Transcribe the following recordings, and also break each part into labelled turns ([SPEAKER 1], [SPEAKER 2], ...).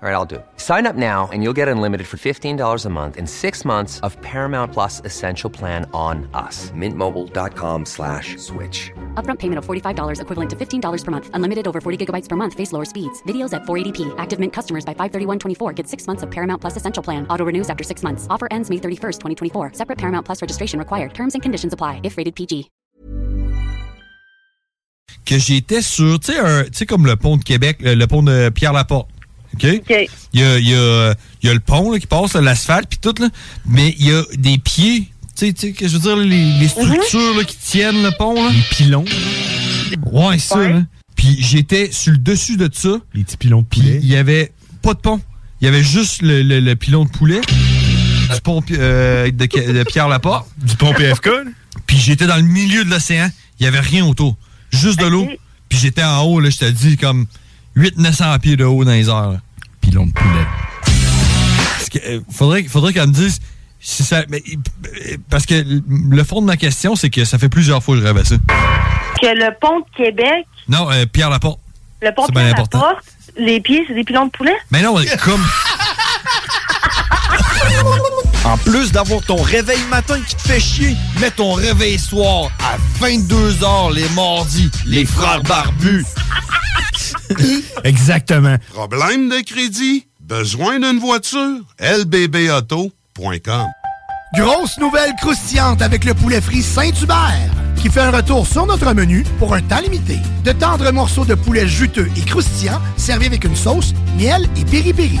[SPEAKER 1] All right, I'll do it. Sign up now and you'll get unlimited for $15 a month and six months of Paramount Plus Essential Plan on us. Mintmobile.com slash switch.
[SPEAKER 2] Upfront payment of $45 equivalent to $15 per month. Unlimited over 40 gigabytes per month. Face lower speeds. Videos at 480p. Active Mint customers by 531.24 get six months of Paramount Plus Essential Plan. Auto renews after six months. Offer ends May 31st, 2024. Separate Paramount Plus registration required. Terms and conditions apply if rated PG.
[SPEAKER 3] Que j'étais sur, tu sais, tu sais, comme le pont de Québec, le, le pont de Pierre-Laporte. OK? Il, y a, il, y a, il y a le pont là, qui passe, l'asphalte, puis tout, là, mais il y a des pieds, tu sais, tu sais, que je veux dire, les, les structures là, qui tiennent le pont. Là. Les pilons. Ouais, ça. Là. Puis j'étais sur le dessus de ça. Les petits pilons de poulet. Il y avait pas de pont. Il y avait juste le, le- le pilon de poulet. Du pont euh, de, de Pierre-Laporte. Du pont PFK. Puis j'étais dans le milieu de l'océan. Il y avait rien autour. Juste de l'eau. Puis j'étais en haut, là, je te dis, comme 800-900 pieds de haut dans les airs. Pilon de poulet. Euh, faudrait, faudrait qu'elle me dise si ça. mais, euh, parce que le fond de ma question, c'est que ça fait plusieurs fois que je rêve à ça.
[SPEAKER 4] Que le pont de Québec,
[SPEAKER 3] Non, euh, Pierre Laporte.
[SPEAKER 4] le pont de
[SPEAKER 3] bien
[SPEAKER 4] Québec
[SPEAKER 3] important.
[SPEAKER 4] porte, les pieds, c'est des pilons de poulet?
[SPEAKER 3] Mais non, comme.
[SPEAKER 5] En plus d'avoir ton réveil matin qui te fait chier, mets ton réveil soir à 22h les mardis, les frères barbus.
[SPEAKER 6] Exactement.
[SPEAKER 7] Problème de crédit? Besoin d'une voiture? lbbauto.com
[SPEAKER 6] Grosse nouvelle croustillante avec le poulet frit Saint-Hubert qui fait un retour sur notre menu pour un temps limité. De tendres morceaux de poulet juteux et croustillants servis avec une sauce, miel et piri-piri.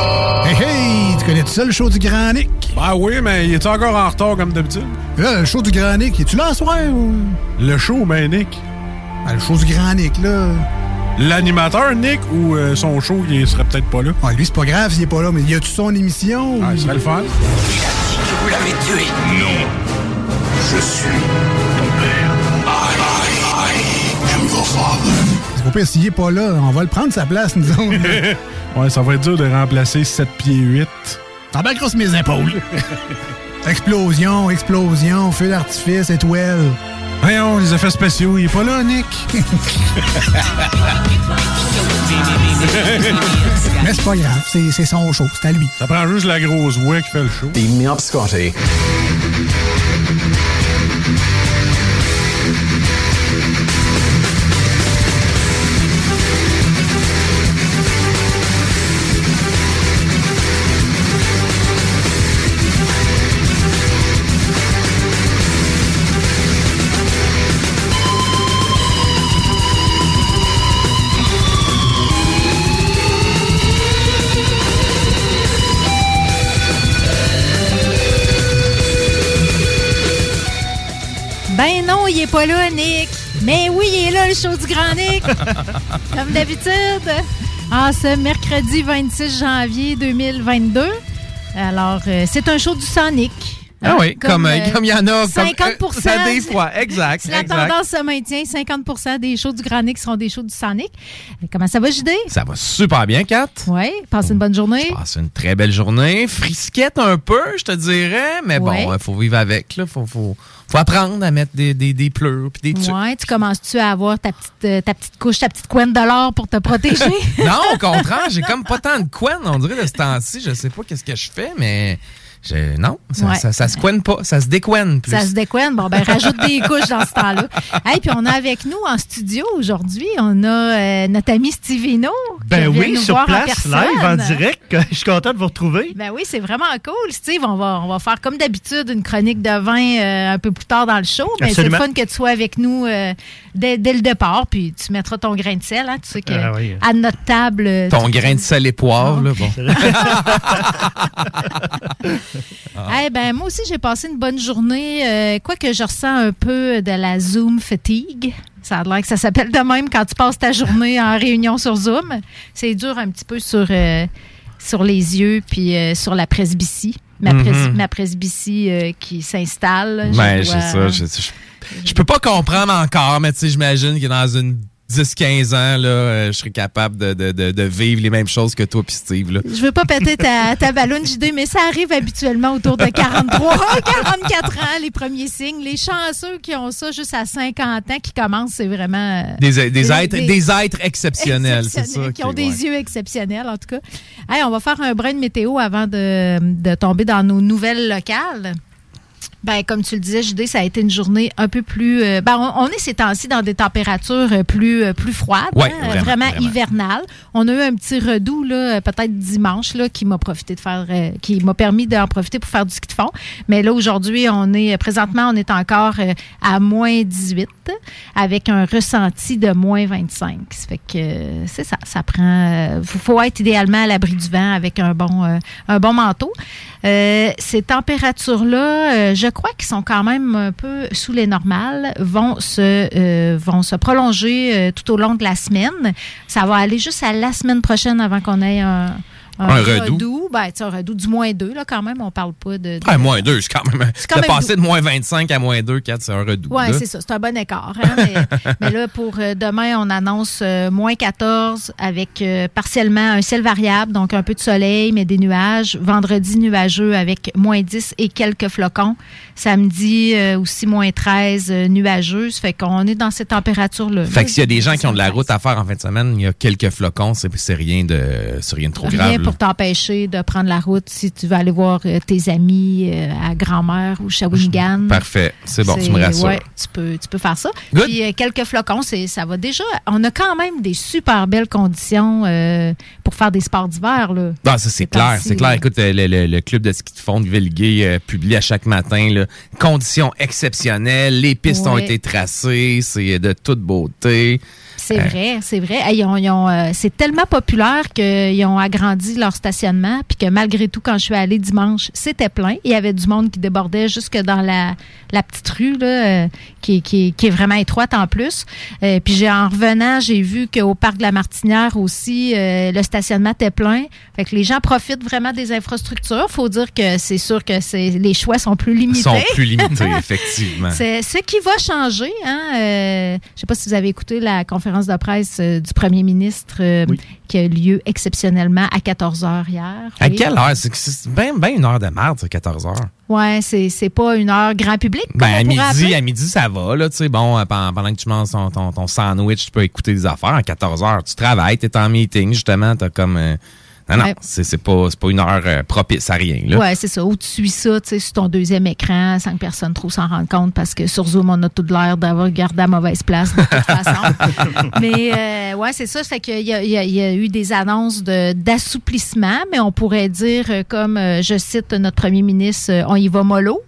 [SPEAKER 6] Connais tout ça le show du Grand Nick?
[SPEAKER 8] Ben oui, mais il est encore en retard comme d'habitude?
[SPEAKER 6] Là, le show du Grand Nick, es-tu là ce soir? Ou...
[SPEAKER 8] Le show, ben Nick.
[SPEAKER 6] Ben, le show du Grand Nick, là.
[SPEAKER 8] L'animateur, Nick, ou euh, son show, il serait peut-être pas là?
[SPEAKER 6] Ouais, lui, c'est pas grave s'il est pas là, mais y a-tu son émission?
[SPEAKER 8] Ah, ce serait le fun.
[SPEAKER 9] Vous l'avez tué. Non. Je suis ton père. I, I, I am your father.
[SPEAKER 6] Au pire, s'il est pas là, on va le prendre sa place, nous autres.
[SPEAKER 8] ouais, ça va être dur de remplacer 7 pieds 8.
[SPEAKER 6] T'en bats grosse mes épaules. explosion, explosion, feu d'artifice, étoile.
[SPEAKER 8] Voyons, les effets spéciaux, il est pas là, Nick.
[SPEAKER 6] Mais c'est pas grave, c'est son show, c'est à lui.
[SPEAKER 8] Ça prend juste la grosse voix qui fait le show.
[SPEAKER 10] Beam
[SPEAKER 11] pas là, Nick. Mais oui, il est là, le show du Grand Nick. Comme d'habitude. En ce mercredi 26 janvier 2022. Alors, euh, c'est un show du Sonic.
[SPEAKER 12] Ah oui, comme
[SPEAKER 11] euh,
[SPEAKER 12] comme il y en a. comme,
[SPEAKER 11] 50
[SPEAKER 12] euh, ça des fois, exact.
[SPEAKER 11] Si la
[SPEAKER 12] exact.
[SPEAKER 11] tendance se maintient, 50% des shows du Grand Nick seront des shows du Sonic. Euh, Comment ça va, JD?
[SPEAKER 12] Ça va super bien, Kat.
[SPEAKER 11] Oui, passe une bonne journée.
[SPEAKER 12] Passe une très belle journée. Frisquette un peu, je te dirais. Mais
[SPEAKER 11] Ouais.
[SPEAKER 12] bon, il faut vivre avec. Il faut, faut, faut apprendre à mettre des, des, des pleurs puis des trucs.
[SPEAKER 11] Ouais, tu commences-tu à avoir ta petite, euh, ta petite couche, ta petite couenne de l'or pour te protéger?
[SPEAKER 12] non, au contraire, j'ai comme pas tant de couenne, on dirait, de ce temps-ci. Je sais pas qu'est-ce que je fais, mais Je- non, ça,
[SPEAKER 11] Ouais.
[SPEAKER 12] ça, ça se couenne pas, ça se décoine plus.
[SPEAKER 11] Ça se décoine. Bon, ben, rajoute des couches dans ce temps-là. Et puis, on a avec nous en studio aujourd'hui, on a euh, notre ami Stevino. qui
[SPEAKER 10] Ben
[SPEAKER 11] vient
[SPEAKER 10] oui,
[SPEAKER 11] nous
[SPEAKER 10] sur
[SPEAKER 11] voir en
[SPEAKER 10] place,
[SPEAKER 11] personne.
[SPEAKER 10] live, en direct. Je suis content de vous retrouver.
[SPEAKER 11] Ben oui, c'est vraiment cool, Steve. On va, on va faire comme d'habitude une chronique de vin euh, un peu plus tard dans le show. Mais c'est le fun que tu sois avec nous euh, dès, dès le départ. Puis tu mettras ton grain de sel. Hein, tu sais que
[SPEAKER 12] Ah oui.
[SPEAKER 11] à notre table. euh,
[SPEAKER 12] Ton
[SPEAKER 11] tu-
[SPEAKER 12] grain de sel et poivre, là, bon.
[SPEAKER 11] Eh ben, moi aussi, j'ai passé une bonne journée. euh, Quoique je ressens un peu de la Zoom fatigue. Ça a l'air que ça s'appelle de même quand tu passes ta journée en réunion sur Zoom. C'est dur un petit peu sur, euh, sur les yeux puis euh, sur la presbytie. Ma, pres-
[SPEAKER 12] Mhm.
[SPEAKER 11] ma presbytie euh, qui s'installe.
[SPEAKER 12] Ben, c'est ça. Je, je- je peux pas comprendre encore, mais tu sais, j'imagine que dans une 10-15 ans, là, euh, je serais capable de, de- de- de vivre les mêmes choses que toi puis Steve. Là.
[SPEAKER 11] Je veux pas péter ta, ta ballonne JD, mais ça arrive habituellement autour de 43, 44 ans, les premiers signes. Les chanceux qui ont ça juste à 50 ans, qui commencent, c'est vraiment... euh,
[SPEAKER 12] Des, des, êtres,
[SPEAKER 11] des-
[SPEAKER 12] des êtres exceptionnels, c'est ça.
[SPEAKER 11] Qui ont
[SPEAKER 12] ouais.
[SPEAKER 11] des yeux exceptionnels, en tout cas. Hey, on va faire un brin de météo avant de, de tomber dans nos nouvelles locales. Ben, comme tu le disais, JD, ça a été une journée un peu plus. euh, ben, on, on est ces temps-ci dans des températures euh, plus, euh, plus froides,
[SPEAKER 12] Ouais,
[SPEAKER 11] hein,
[SPEAKER 12] vraiment,
[SPEAKER 11] vraiment, hivernales. On a eu un petit redout, là, peut-être dimanche, là, qui m'a profité de faire, euh, qui m'a permis d'en profiter pour faire du ski de fond. Mais là, aujourd'hui, on est, présentement, on est encore euh, à moins 18, avec un ressenti de moins 25. Ça fait que c'est ça, ça prend. euh, faut, être idéalement à l'abri du vent avec un bon, un bon manteau. Euh, ces températures-là, je crois qu'ils sont quand même un peu sous les normales, vont se, euh, vont se prolonger euh, tout au long de la semaine. Ça va aller juste à la semaine prochaine avant qu'on ait un,
[SPEAKER 12] Un redout.
[SPEAKER 11] Ben, tu sais, un redout du moins 2, là, quand même. On parle pas de. de-
[SPEAKER 12] Ouais, moins 2, c'est quand même.
[SPEAKER 11] quand
[SPEAKER 12] de
[SPEAKER 11] même
[SPEAKER 12] passer
[SPEAKER 11] doux.
[SPEAKER 12] de moins 25 à moins 2, 4, c'est un redout.
[SPEAKER 11] Oui, c'est ça. C'est un bon écart. hein, mais, mais là, pour euh, demain, on annonce euh, moins 14 avec euh, partiellement un ciel variable, donc un peu de soleil, mais des nuages. Vendredi, nuageux avec moins 10 et quelques flocons. Samedi, euh, aussi moins 13 euh, nuageux. Ça fait qu'on est dans ces températures-là.
[SPEAKER 12] Fait que s'il y a des gens qui ont de la route à faire en fin de semaine, il y a quelques flocons, c'est c'est rien de, c'est rien de trop grave.
[SPEAKER 11] Rien
[SPEAKER 12] là.
[SPEAKER 11] pour t'empêcher de prendre la route si tu veux aller voir euh, tes amis euh, à Grand-Mère ou Shawinigan.
[SPEAKER 12] Parfait. C'est bon, tu me rassures.
[SPEAKER 11] ouais, tu, peux, tu peux faire ça.
[SPEAKER 12] Good.
[SPEAKER 11] Puis euh, quelques flocons, ça va déjà. On a quand même des super belles conditions euh, pour faire des sports d'hiver. Là.
[SPEAKER 12] Ah, ça, c'est clair, c'est clair. Écoute, le, le- le club de ski de fond de Villeguay euh, publie à chaque matin là, conditions exceptionnelles, les pistes ont été tracées, c'est de toute beauté.
[SPEAKER 11] C'est
[SPEAKER 12] Euh,
[SPEAKER 11] vrai, c'est vrai. Hey, ils ont- ils ont, euh, c'est tellement populaire qu'ils ont agrandi leur stationnement, puis que malgré tout, quand je suis allée dimanche, c'était plein. Il y avait du monde qui débordait jusque dans la, la petite rue, là, euh, qui, qui- qui est vraiment étroite en plus. Euh, puis j'ai, en revenant, j'ai vu qu'au parc de la Martinière aussi, euh, le stationnement était plein. Fait que les gens profitent vraiment des infrastructures. Faut dire que c'est sûr que c'est, les choix sont plus limités.
[SPEAKER 12] Ils sont plus limités, effectivement.
[SPEAKER 11] C'est ce qui va changer. Hein? Euh, je sais pas si vous avez écouté la conférence de presse euh, du premier ministre euh, qui a eu lieu exceptionnellement à 14 heures hier.
[SPEAKER 12] À
[SPEAKER 11] Oui.
[SPEAKER 12] quelle heure? C'est bien ben une heure de merde, ça, 14 heures.
[SPEAKER 11] Ouais, c'est pas une heure grand public.
[SPEAKER 12] Ben, à midi,
[SPEAKER 11] appeler.
[SPEAKER 12] à midi, ça va, là, tu sais, bon, euh, pendant, que tu manges ton, ton, ton sandwich, tu peux écouter des affaires. À 14 heures, tu travailles, t'es en meeting, justement, t'as comme... euh, non, non,
[SPEAKER 11] Ouais.
[SPEAKER 12] c'est pas, une heure euh, propice à rien.
[SPEAKER 11] Ouais, c'est ça. Ou tu suis ça, tu sais, sur ton deuxième écran, sans que personne trop s'en rende compte, parce que sur Zoom, on a tout l'air d'avoir gardé à mauvaise place, de toute façon. mais euh, ouais, c'est ça. Fait qu'il y a, y y eu des annonces de- d'assouplissement, mais on pourrait dire, euh, comme euh, je cite notre premier ministre, on y va mollo.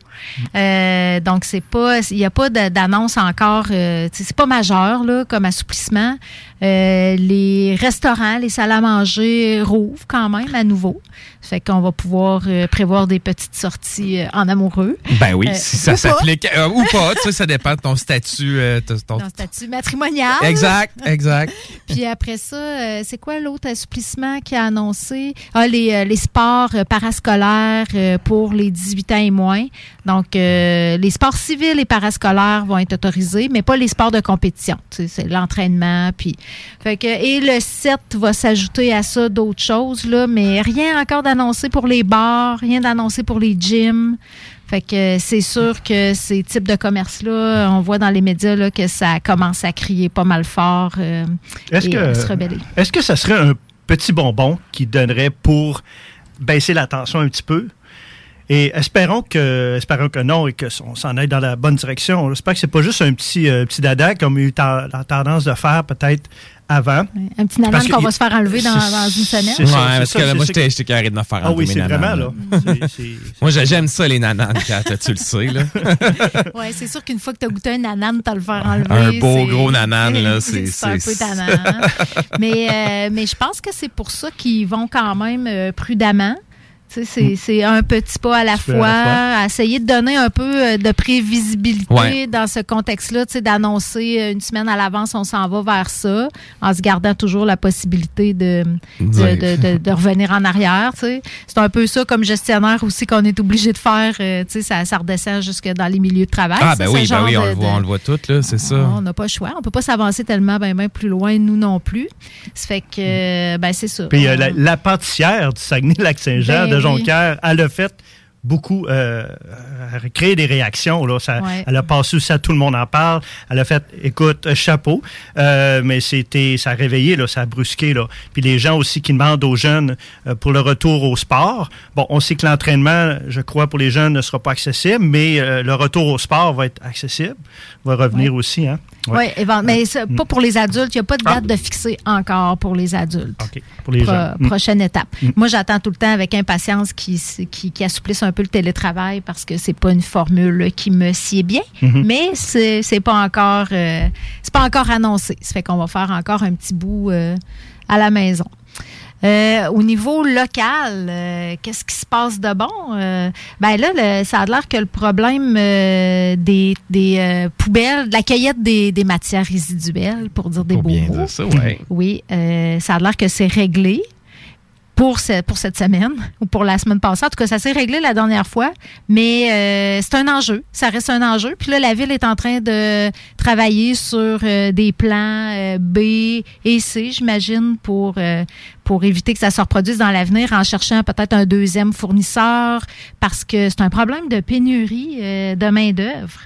[SPEAKER 11] Euh, donc c'est pas, il n'y a pas d'annonce encore, euh, c'est pas majeur là comme assouplissement. Euh, les restaurants, les salles à manger rouvrent quand même à nouveau. Fait qu'on va pouvoir euh, prévoir des petites sorties euh, en amoureux.
[SPEAKER 12] Ben oui, si ça s'applique. ou pas, tu sais, ça dépend de ton statut. ton-
[SPEAKER 11] statut matrimonial.
[SPEAKER 12] Exact, exact.
[SPEAKER 11] Puis après ça, c'est quoi l'autre assouplissement qui a annoncé? Ah, les, les sports parascolaires pour les 18 ans et moins. Donc, les sports civils et parascolaires vont être autorisés, mais pas les sports de compétition. Tu sais, C'est l'entraînement. Puis, fait que, et le 7 va s'ajouter à ça d'autres choses, là, mais rien encore d'annoncé pour les bars, rien d'annoncé pour les gyms. Fait que c'est sûr que ces types de commerces-là, on voit dans les médias là, que ça commence à crier pas mal fort euh,
[SPEAKER 10] Est-ce
[SPEAKER 11] et
[SPEAKER 10] que,
[SPEAKER 11] à se rebeller.
[SPEAKER 10] est-ce que ça serait un petit bonbon qui donnerait pour baisser la tension un petit peu? Et espérons que, espérons que non et que on s'en aille dans la bonne direction. J'espère que c'est pas juste un petit, euh, petit dada comme il y a eu ta- la tendance de faire peut-être avant.
[SPEAKER 11] Un petit nanane
[SPEAKER 10] Parce
[SPEAKER 11] qu'on va se faire enlever dans, une semaine.
[SPEAKER 10] c'est
[SPEAKER 12] parce
[SPEAKER 10] ça,
[SPEAKER 12] que là, moi, j'étais carré de me faire
[SPEAKER 10] Ah oui,
[SPEAKER 12] enlever
[SPEAKER 10] c'est vraiment, là.
[SPEAKER 12] Moi, j'ai- j'aime ça, les nananes, Kat, tu le sais, là?
[SPEAKER 11] Oui, c'est sûr qu'une fois que tu as goûté un nanane, tu as le faire enlever.
[SPEAKER 12] Un beau gros nanane, là, c'est-
[SPEAKER 11] c'est un peu tannant. hein. mais, euh, mais je pense que c'est pour ça qu'ils vont quand même euh, prudemment. C'est c'est un petit pas à la
[SPEAKER 10] à
[SPEAKER 11] fois,
[SPEAKER 10] la fois.
[SPEAKER 11] à essayer de donner un peu euh, de prévisibilité
[SPEAKER 12] Ouais.
[SPEAKER 11] dans ce contexte-là, tu sais, d'annoncer euh, une semaine à l'avance, on s'en va vers ça, en se gardant toujours la possibilité de, de,
[SPEAKER 12] Dire.
[SPEAKER 11] de- de- de revenir en arrière. tu sais. C'est un peu ça comme gestionnaire aussi qu'on est obligé de faire. euh, tu sais, ça, ça redescend jusque dans les milieux de travail.
[SPEAKER 12] Ah, ben oui, ben oui, on
[SPEAKER 11] de-
[SPEAKER 12] le voit, on le voit tout, là, c'est ça.
[SPEAKER 11] on n'a pas le choix. On peut pas s'avancer tellement ben, ben plus loin, nous non plus. Ça fait que, ben, c'est ça.
[SPEAKER 10] Puis euh,
[SPEAKER 11] On-
[SPEAKER 10] la, la pâtissière du Saguenay-Lac-Saint-Jean
[SPEAKER 11] Ben.
[SPEAKER 10] Jonquière, elle a fait beaucoup, euh, a créé des réactions. Là. Ça,
[SPEAKER 11] Ouais.
[SPEAKER 10] Elle a passé à tout le monde en parle. Elle a fait, écoute, euh, chapeau, euh, mais c'était, ça a réveillé, là, ça a brusqué. Là. Puis les gens aussi qui demandent aux jeunes euh, pour le retour au sport. Bon, on sait que l'entraînement, je crois, pour les jeunes ne sera pas accessible, mais euh, le retour au sport va être accessible, va revenir aussi. Hein?
[SPEAKER 11] Oui, mais c'est
[SPEAKER 10] Mm.
[SPEAKER 11] pas pour les adultes. Il n'y a pas de date de fixer encore pour les adultes.
[SPEAKER 10] OK, pour les
[SPEAKER 11] Pro-
[SPEAKER 10] jeunes. Mm.
[SPEAKER 11] Prochaine étape. Moi, j'attends tout le temps avec impatience qu'ils qui, qui assouplissent un peu le télétravail parce que c'est pas une formule qui me sied bien,
[SPEAKER 10] Mhm.
[SPEAKER 11] mais c'est pas encore euh, c'est pas encore annoncé. Ça fait qu'on va faire encore un petit bout euh, à la maison. Euh, au niveau local, euh, qu'est-ce qui se passe de bon? Euh, ben là, le- ça a l'air que le problème des, des poubelles, de la cueillette des, des matières résiduelles, pour dire des beaux
[SPEAKER 12] bien
[SPEAKER 11] mots.
[SPEAKER 12] dire ça, ouais.
[SPEAKER 11] Oui, ça a l'air que c'est réglé pour, ce- pour cette semaine ou pour la semaine passée. En tout cas, ça s'est réglé la dernière fois, mais euh, c'est un enjeu. Ça reste un enjeu. Puis là, la ville est en train de travailler sur euh, des plans euh, B et C, j'imagine, pour, euh, pour éviter que ça se reproduise dans l'avenir en cherchant peut-être un deuxième fournisseur parce que c'est un problème de pénurie euh, de main-d'œuvre.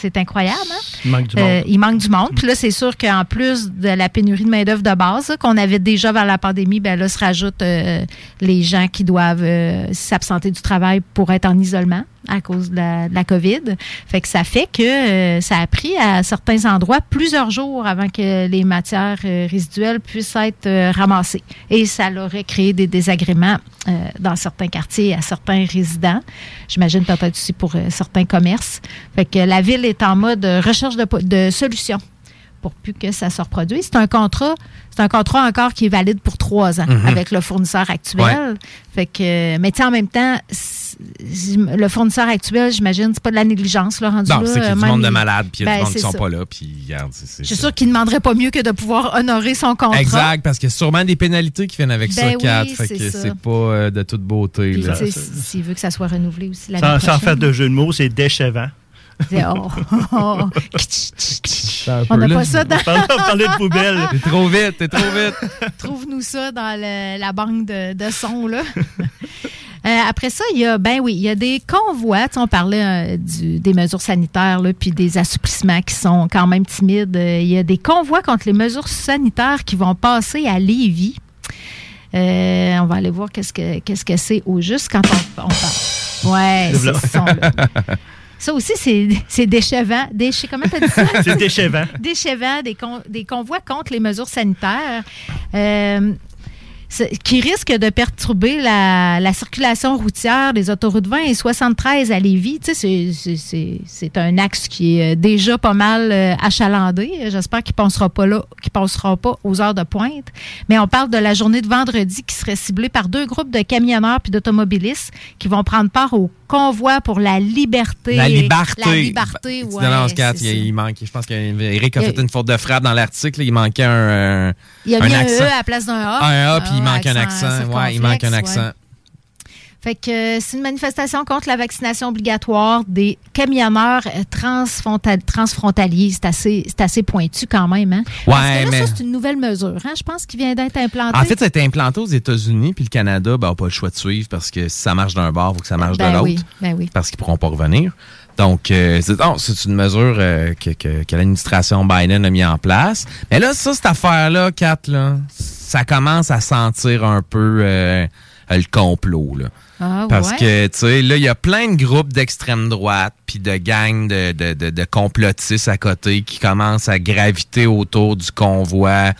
[SPEAKER 11] C'est incroyable, hein?
[SPEAKER 10] Il manque du
[SPEAKER 11] Euh,
[SPEAKER 10] monde.
[SPEAKER 11] il manque du monde. Puis là, c'est sûr qu'en plus de la pénurie de main-d'œuvre de base qu'on avait déjà vers la pandémie, ben là, se rajoutent euh, les gens qui doivent euh, s'absenter du travail pour être en isolement à cause de la, de la COVID. Fait que ça fait que euh, ça a pris à certains endroits plusieurs jours avant que les matières euh, résiduelles puissent être euh, ramassées. Et ça aurait créé des désagréments dans certains quartiers à certains résidents. J'imagine peut-être aussi pour certains commerces. Fait que la ville est en mode recherche de, solutions pour plus que ça se reproduise. C'est un contrat, c'est un contrat encore qui est valide pour trois ans
[SPEAKER 12] Mhm.
[SPEAKER 11] avec le fournisseur actuel.
[SPEAKER 12] Ouais.
[SPEAKER 11] Fait que, mais en même temps, le fournisseur actuel, j'imagine, c'est pas de la négligence, là, rendu
[SPEAKER 12] Non,
[SPEAKER 11] là.
[SPEAKER 12] c'est qu'il y a du monde de malades, puis il y a
[SPEAKER 11] Ben,
[SPEAKER 12] du monde qui sont
[SPEAKER 11] ça.
[SPEAKER 12] pas là, puis regarde, c'est- c'est
[SPEAKER 11] Je suis
[SPEAKER 12] ça.
[SPEAKER 11] sûre qu'il ne demanderait pas mieux que de pouvoir honorer son contrat.
[SPEAKER 12] Exact, parce qu'il y a sûrement des pénalités qui viennent avec
[SPEAKER 11] Ben
[SPEAKER 12] ça,
[SPEAKER 11] oui,
[SPEAKER 12] Kat. Fait
[SPEAKER 11] c'est
[SPEAKER 12] que
[SPEAKER 11] ça.
[SPEAKER 12] c'est pas euh, de toute beauté.
[SPEAKER 11] S'il veut que ça soit renouvelé aussi l'année
[SPEAKER 10] Sans, faire de jeu de mots, c'est déchevant.
[SPEAKER 11] C'est- oh, oh, oh.
[SPEAKER 12] Un
[SPEAKER 11] On n'a pas ça dans...
[SPEAKER 10] On parlait de poubelle.
[SPEAKER 12] T'es trop vite, t'es trop vite.
[SPEAKER 11] Trouve-nous ça dans le- la banque de, de sons, là. Euh, après ça, il y a, ben oui, il y a des convois. Tu sais, on parlait euh, du- des mesures sanitaires, là, puis des assouplissements qui sont quand même timides. Euh, il y a des convois contre les mesures sanitaires qui vont passer à Lévis. Euh, on va aller voir qu'est-ce que qu'est-ce que c'est au juste quand on, on parle. Ouais, c'est ce son-là. Ça aussi, c'est déchevant. Déche, comment t'as dit ça?
[SPEAKER 10] C'est déchevant.
[SPEAKER 11] Déchevant, des, con- des convois contre les mesures sanitaires. Euh, qui risquent de perturber la, la circulation routière des autoroutes 20 et 73 à Lévis. Tu sais, c'est- un axe qui est euh, déjà pas mal euh, achalandé. J'espère qu'il ne passera pas là, passera pas aux heures de pointe. Mais on parle de la journée de vendredi qui serait ciblée par deux groupes de camionneurs puis d'automobilistes qui vont prendre part au convoi pour la liberté.
[SPEAKER 12] La liberté.
[SPEAKER 11] La liberté,
[SPEAKER 12] Tu
[SPEAKER 11] ouais.
[SPEAKER 12] Kat,
[SPEAKER 11] c'est
[SPEAKER 12] il,
[SPEAKER 11] ça.
[SPEAKER 12] il manque. Je pense qu'Éric a fait une faute de frappe dans l'article. Il manquait un, un,
[SPEAKER 11] Il y a
[SPEAKER 12] un
[SPEAKER 11] mis un. E à la place d'un A.
[SPEAKER 12] Un A, puis il
[SPEAKER 11] Ah,
[SPEAKER 12] manque un accent. Ouais, il manque un accent.
[SPEAKER 11] Fait que euh, c'est une manifestation contre la vaccination obligatoire des camionneurs euh, transfrontal- transfrontaliers. C'est assez, c'est assez pointu quand même. Hein? Parce
[SPEAKER 12] Ouais,
[SPEAKER 11] que là,
[SPEAKER 12] mais-
[SPEAKER 11] ça, c'est une nouvelle mesure. Hein? Je pense qu'il vient d'être implanté.
[SPEAKER 12] En fait, ça a été implanté aux États-Unis, puis le Canada n'a pas le choix de suivre parce que si ça marche d'un bord, il faut que ça marche de
[SPEAKER 11] Ben
[SPEAKER 12] l'autre.
[SPEAKER 11] oui, ben oui.
[SPEAKER 12] Parce qu'ils ne pourront pas revenir. Donc, euh, c'est non, c'est une mesure euh, que, que- que l'administration Biden a mis en place. Mais là, ça, cette affaire-là, Kat, là, ça commence à sentir un peu, euh, le complot. Là.
[SPEAKER 11] Ah,
[SPEAKER 12] Parce
[SPEAKER 11] ouais.
[SPEAKER 12] que, tu sais, là, il y a plein de groupes d'extrême droite puis de gangs de, de, de, de complotistes à côté qui commencent à graviter autour du convoi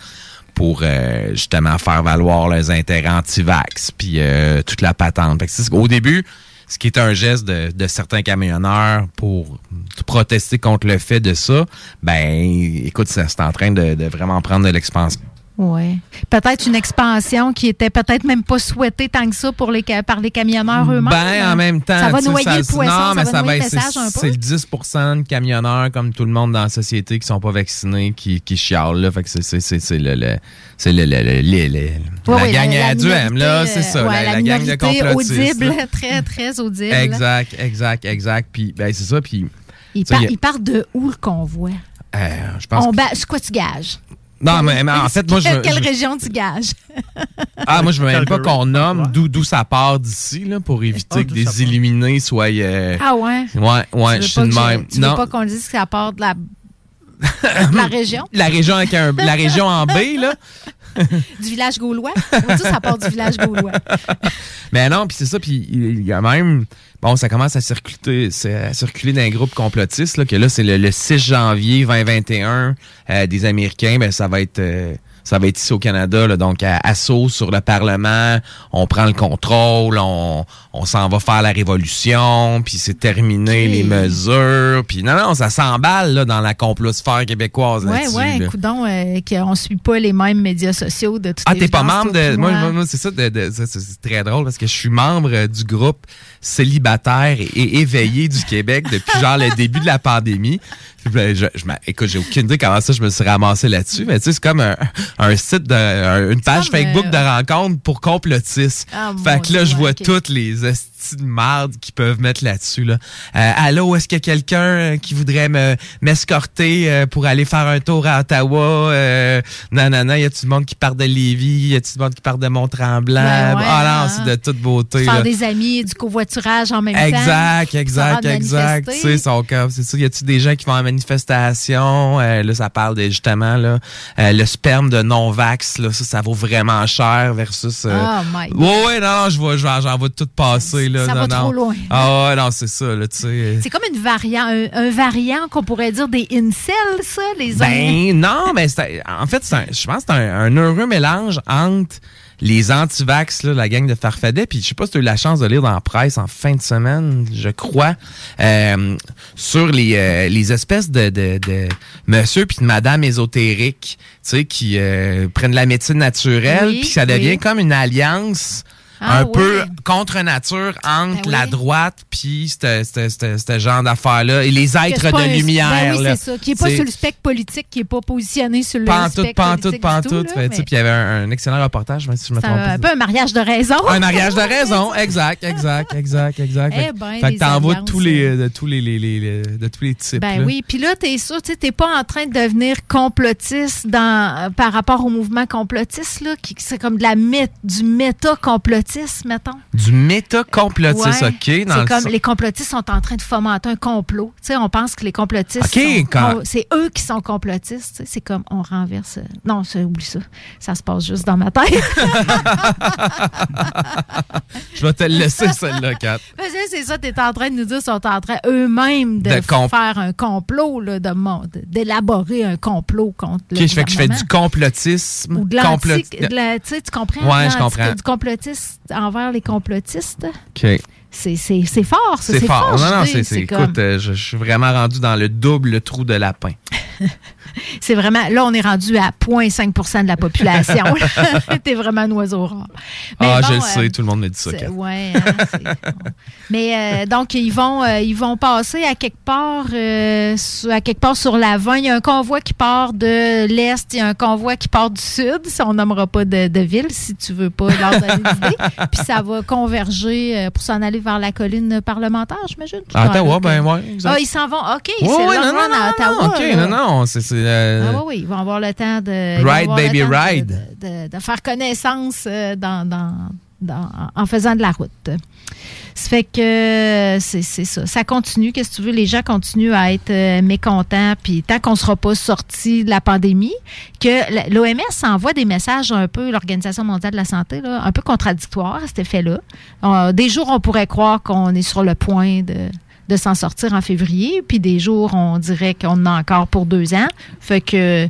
[SPEAKER 12] pour euh, justement faire valoir leurs intérêts anti-vax puis euh, toute la patente. Fait que c'est- au début, ce qui est un geste de, de certains camionneurs pour protester contre le fait de ça, ben, écoute, ça, c'est en train de, de vraiment prendre de l'expansion.
[SPEAKER 11] Ouais. Peut-être une expansion qui était peut-être même pas souhaitée tant que ça pour les, par les camionneurs eux-mêmes.
[SPEAKER 12] Ben, en même temps.
[SPEAKER 11] Ça va noyer le poisson,
[SPEAKER 12] Non,
[SPEAKER 11] ça
[SPEAKER 12] mais
[SPEAKER 11] va
[SPEAKER 12] ça va être. C'est le 10% de camionneurs, comme tout le monde dans la société, qui sont pas vaccinés, qui, qui chialent, là. Fait que c'est- le, le- c'est le, le, le- la gang à du M, là.
[SPEAKER 11] minorité,
[SPEAKER 12] C'est ça,
[SPEAKER 11] euh, ouais,
[SPEAKER 12] la, la gang de complotistes.
[SPEAKER 11] audible,
[SPEAKER 12] là.
[SPEAKER 11] très, très audible.
[SPEAKER 12] Exact, exact, exact. Puis, ben, c'est ça. Puis,
[SPEAKER 11] Il,
[SPEAKER 12] tu sais,
[SPEAKER 11] part,
[SPEAKER 12] il a-
[SPEAKER 11] il part de où le convoi?
[SPEAKER 12] euh, je pense.
[SPEAKER 11] On
[SPEAKER 12] que-
[SPEAKER 11] ba- C'est quoi tu gages?
[SPEAKER 12] Non, mais, mais en fait, moi, je.
[SPEAKER 11] Quelle,
[SPEAKER 12] je-
[SPEAKER 11] région tu gages?
[SPEAKER 12] Ah, moi, je veux même pas qu'on nomme d'où d'où ça part d'ici, là, pour éviter
[SPEAKER 8] Ah,
[SPEAKER 12] que des
[SPEAKER 8] ça part?
[SPEAKER 12] illuminés soient. euh,
[SPEAKER 11] Ah ouais?
[SPEAKER 12] Ouais, ouais,
[SPEAKER 11] Tu
[SPEAKER 12] je suis de
[SPEAKER 11] que
[SPEAKER 12] même.
[SPEAKER 11] Tu veux pas qu'on dise que ça part de la, de la région?
[SPEAKER 12] La région avec un, la région en B, là.
[SPEAKER 11] Du village gaulois? Que ça part du village gaulois?
[SPEAKER 12] Mais non, puis c'est ça, puis il y a même... Bon, ça commence à circuler, à circuler dans un groupe complotiste, là, que là, c'est le, le 6 janvier 2021 euh, des Américains, ben ça va être... euh, ça va être ici au Canada, là, donc à assaut sur le Parlement, on prend le contrôle, on, on s'en va faire la révolution, puis c'est terminé les mesures, puis non, non, ça s'emballe là, dans la complosphère québécoise
[SPEAKER 11] ouais,
[SPEAKER 12] là.
[SPEAKER 11] coudon, euh, qu'on suit pas les mêmes médias sociaux de toutes
[SPEAKER 12] Ah, t'es pas membre de. Moi, moi, moi, c'est ça, de- de- ça, c'est c'est très drôle parce que je suis membre euh, du groupe célibataire et, et éveillé du Québec depuis genre le début de la pandémie. Ben, je, je écoute, j'ai aucune idée comment ça je me suis ramassé là-dessus, mais tu sais, c'est comme un, un site, de, un- une page
[SPEAKER 11] comme,
[SPEAKER 12] Facebook
[SPEAKER 11] euh,
[SPEAKER 12] de rencontre pour complotistes.
[SPEAKER 11] Ah,
[SPEAKER 12] fait que là,
[SPEAKER 11] Dieu,
[SPEAKER 12] je vois toutes les de marde qu'ils peuvent mettre là-dessus. Là. Euh, allô, est-ce qu'il y a quelqu'un euh, qui voudrait me m'escorter euh, pour aller faire un tour à Ottawa? Euh, non, non, non, y a-tu du monde qui part de Lévis? Y a-tu du monde qui part de Mont-Tremblant?
[SPEAKER 11] Ouais, ouais,
[SPEAKER 12] ah non,
[SPEAKER 11] hein.
[SPEAKER 12] c'est de toute beauté.
[SPEAKER 11] Faire
[SPEAKER 12] là.
[SPEAKER 11] des amis du covoiturage en même temps.
[SPEAKER 12] Exact, exact, exact. Tu son c'est ça. Y a-tu des gens qui vont en manifestation? Euh, là, ça parle de, justement, là, euh, le sperme de non-vax, là, ça, ça vaut vraiment cher versus. euh,
[SPEAKER 11] Oh my God.
[SPEAKER 12] Ouais, ouais, non, non, je vois, j'en j'en vois tout passer, là.
[SPEAKER 11] Ça
[SPEAKER 12] non,
[SPEAKER 11] va
[SPEAKER 12] non.
[SPEAKER 11] trop loin.
[SPEAKER 12] Ah ouais, non, c'est ça, là, tu sais.
[SPEAKER 11] C'est comme une variant, un, un variant qu'on pourrait dire des incels, ça, les
[SPEAKER 12] Ben non, mais en fait, c'est un- je pense que c'est un, un heureux mélange entre les anti-vax, la gang de Farfadet, puis je sais pas si tu as eu la chance de lire dans la presse en fin de semaine, je crois, euh, sur les, euh, les espèces de, de, de monsieur puis de madame ésotériques, tu sais, qui euh, prennent la médecine naturelle,
[SPEAKER 11] Oui,
[SPEAKER 12] puis ça devient
[SPEAKER 11] oui.
[SPEAKER 12] comme une alliance
[SPEAKER 11] Ah,
[SPEAKER 12] un peu contre nature entre
[SPEAKER 11] Ben
[SPEAKER 12] la droite puis ce genre d'affaires-là et les êtres de
[SPEAKER 11] un-
[SPEAKER 12] lumière.
[SPEAKER 11] Ben oui, c'est ça. Qui est pas sur le spectre politique, qui est pas positionné sur le
[SPEAKER 12] Pantoute,
[SPEAKER 11] spectre
[SPEAKER 12] pantoute,
[SPEAKER 11] politique
[SPEAKER 12] pantoute.
[SPEAKER 11] mais
[SPEAKER 12] Puis il y avait un, un excellent reportage, si je me trompe
[SPEAKER 11] un,
[SPEAKER 12] pas.
[SPEAKER 11] un peu un mariage de raison.
[SPEAKER 12] Un mariage de raison, exact, exact, exact, exact.
[SPEAKER 11] Eh
[SPEAKER 12] Fait,
[SPEAKER 11] ben,
[SPEAKER 12] que t'en vois de
[SPEAKER 11] alliances,
[SPEAKER 12] tous les, de tous les, les- les- les- de tous les types.
[SPEAKER 11] Ben
[SPEAKER 12] là.
[SPEAKER 11] oui, puis là, t'es sûr, tu n'es pas en train de devenir complotiste dans, euh, par rapport au mouvement complotiste, là, qui c'est comme de la myth- du méta-complotisme, mettons.
[SPEAKER 12] Du méta-complotiste,
[SPEAKER 11] Ouais.
[SPEAKER 12] OK? Dans
[SPEAKER 11] C'est
[SPEAKER 12] le
[SPEAKER 11] comme les complotistes sont en train de fomenter un complot. Tu sais, on pense que les complotistes,
[SPEAKER 12] OK,
[SPEAKER 11] sont-
[SPEAKER 12] quand-
[SPEAKER 11] on- c'est eux qui sont complotistes. C'est comme on renverse. euh, Non, ça, oublie ça. Ça se passe juste dans ma tête.
[SPEAKER 12] Je vais te le laisser, celle-là, Kat.
[SPEAKER 11] C'est ça, tu es en train de nous dire, sont en train eux-mêmes de, faire un complot, là, de d'élaborer un complot contre le
[SPEAKER 12] OK, je fais que je fais du complotisme.
[SPEAKER 11] Ou de
[SPEAKER 12] complot-
[SPEAKER 11] de la- Tu comprends?
[SPEAKER 12] Ouais, je comprends.
[SPEAKER 11] Du complotiste envers les complotistes. C'est fort, ça.
[SPEAKER 12] C'est fort. Non, non, c'est,
[SPEAKER 11] comme-
[SPEAKER 12] écoute, euh, je, je suis vraiment rendu dans le double trou de lapin.
[SPEAKER 11] C'est vraiment. Là, on est rendu à 0,5% de la population. T'es vraiment un oiseau rare. Mais
[SPEAKER 12] ah,
[SPEAKER 11] bon,
[SPEAKER 12] je le
[SPEAKER 11] euh,
[SPEAKER 12] sais, tout le monde me dit ça,
[SPEAKER 11] hein, Mais euh, donc ils vont euh, ils vont passer à quelque part euh, sur- à quelque part sur l'avant. Il y a un convoi qui part de l'est, il y a un convoi qui part du sud. Si on nommera pas de, de ville, si tu veux pas leur donner d'idée. Puis ça va converger euh, pour s'en aller vers la colline parlementaire, j'imagine.
[SPEAKER 12] À Ottawa, ben exact.
[SPEAKER 11] Ah, ils s'en vont. OK, c'est leur
[SPEAKER 12] non, non,
[SPEAKER 11] à Ottawa.
[SPEAKER 12] OK, non, non, c'est... euh,
[SPEAKER 11] Ah oui, oui, ils vont avoir le temps de...
[SPEAKER 12] Ride, baby, ride.
[SPEAKER 11] De, faire connaissance euh, dans, dans, dans- en faisant de la route. Ça fait que c'est c'est ça. Ça continue. Qu'est-ce que tu veux? Les gens continuent à être euh, mécontents. Puis tant qu'on ne sera pas sorti de la pandémie, que l'OMS envoie des messages un peu, l'Organisation mondiale de la santé, là, un peu contradictoires à cet effet-là. Euh, des jours, on pourrait croire qu'on est sur le point de de s'en sortir en février, puis des jours, on dirait qu'on en a encore pour deux ans. Fait que,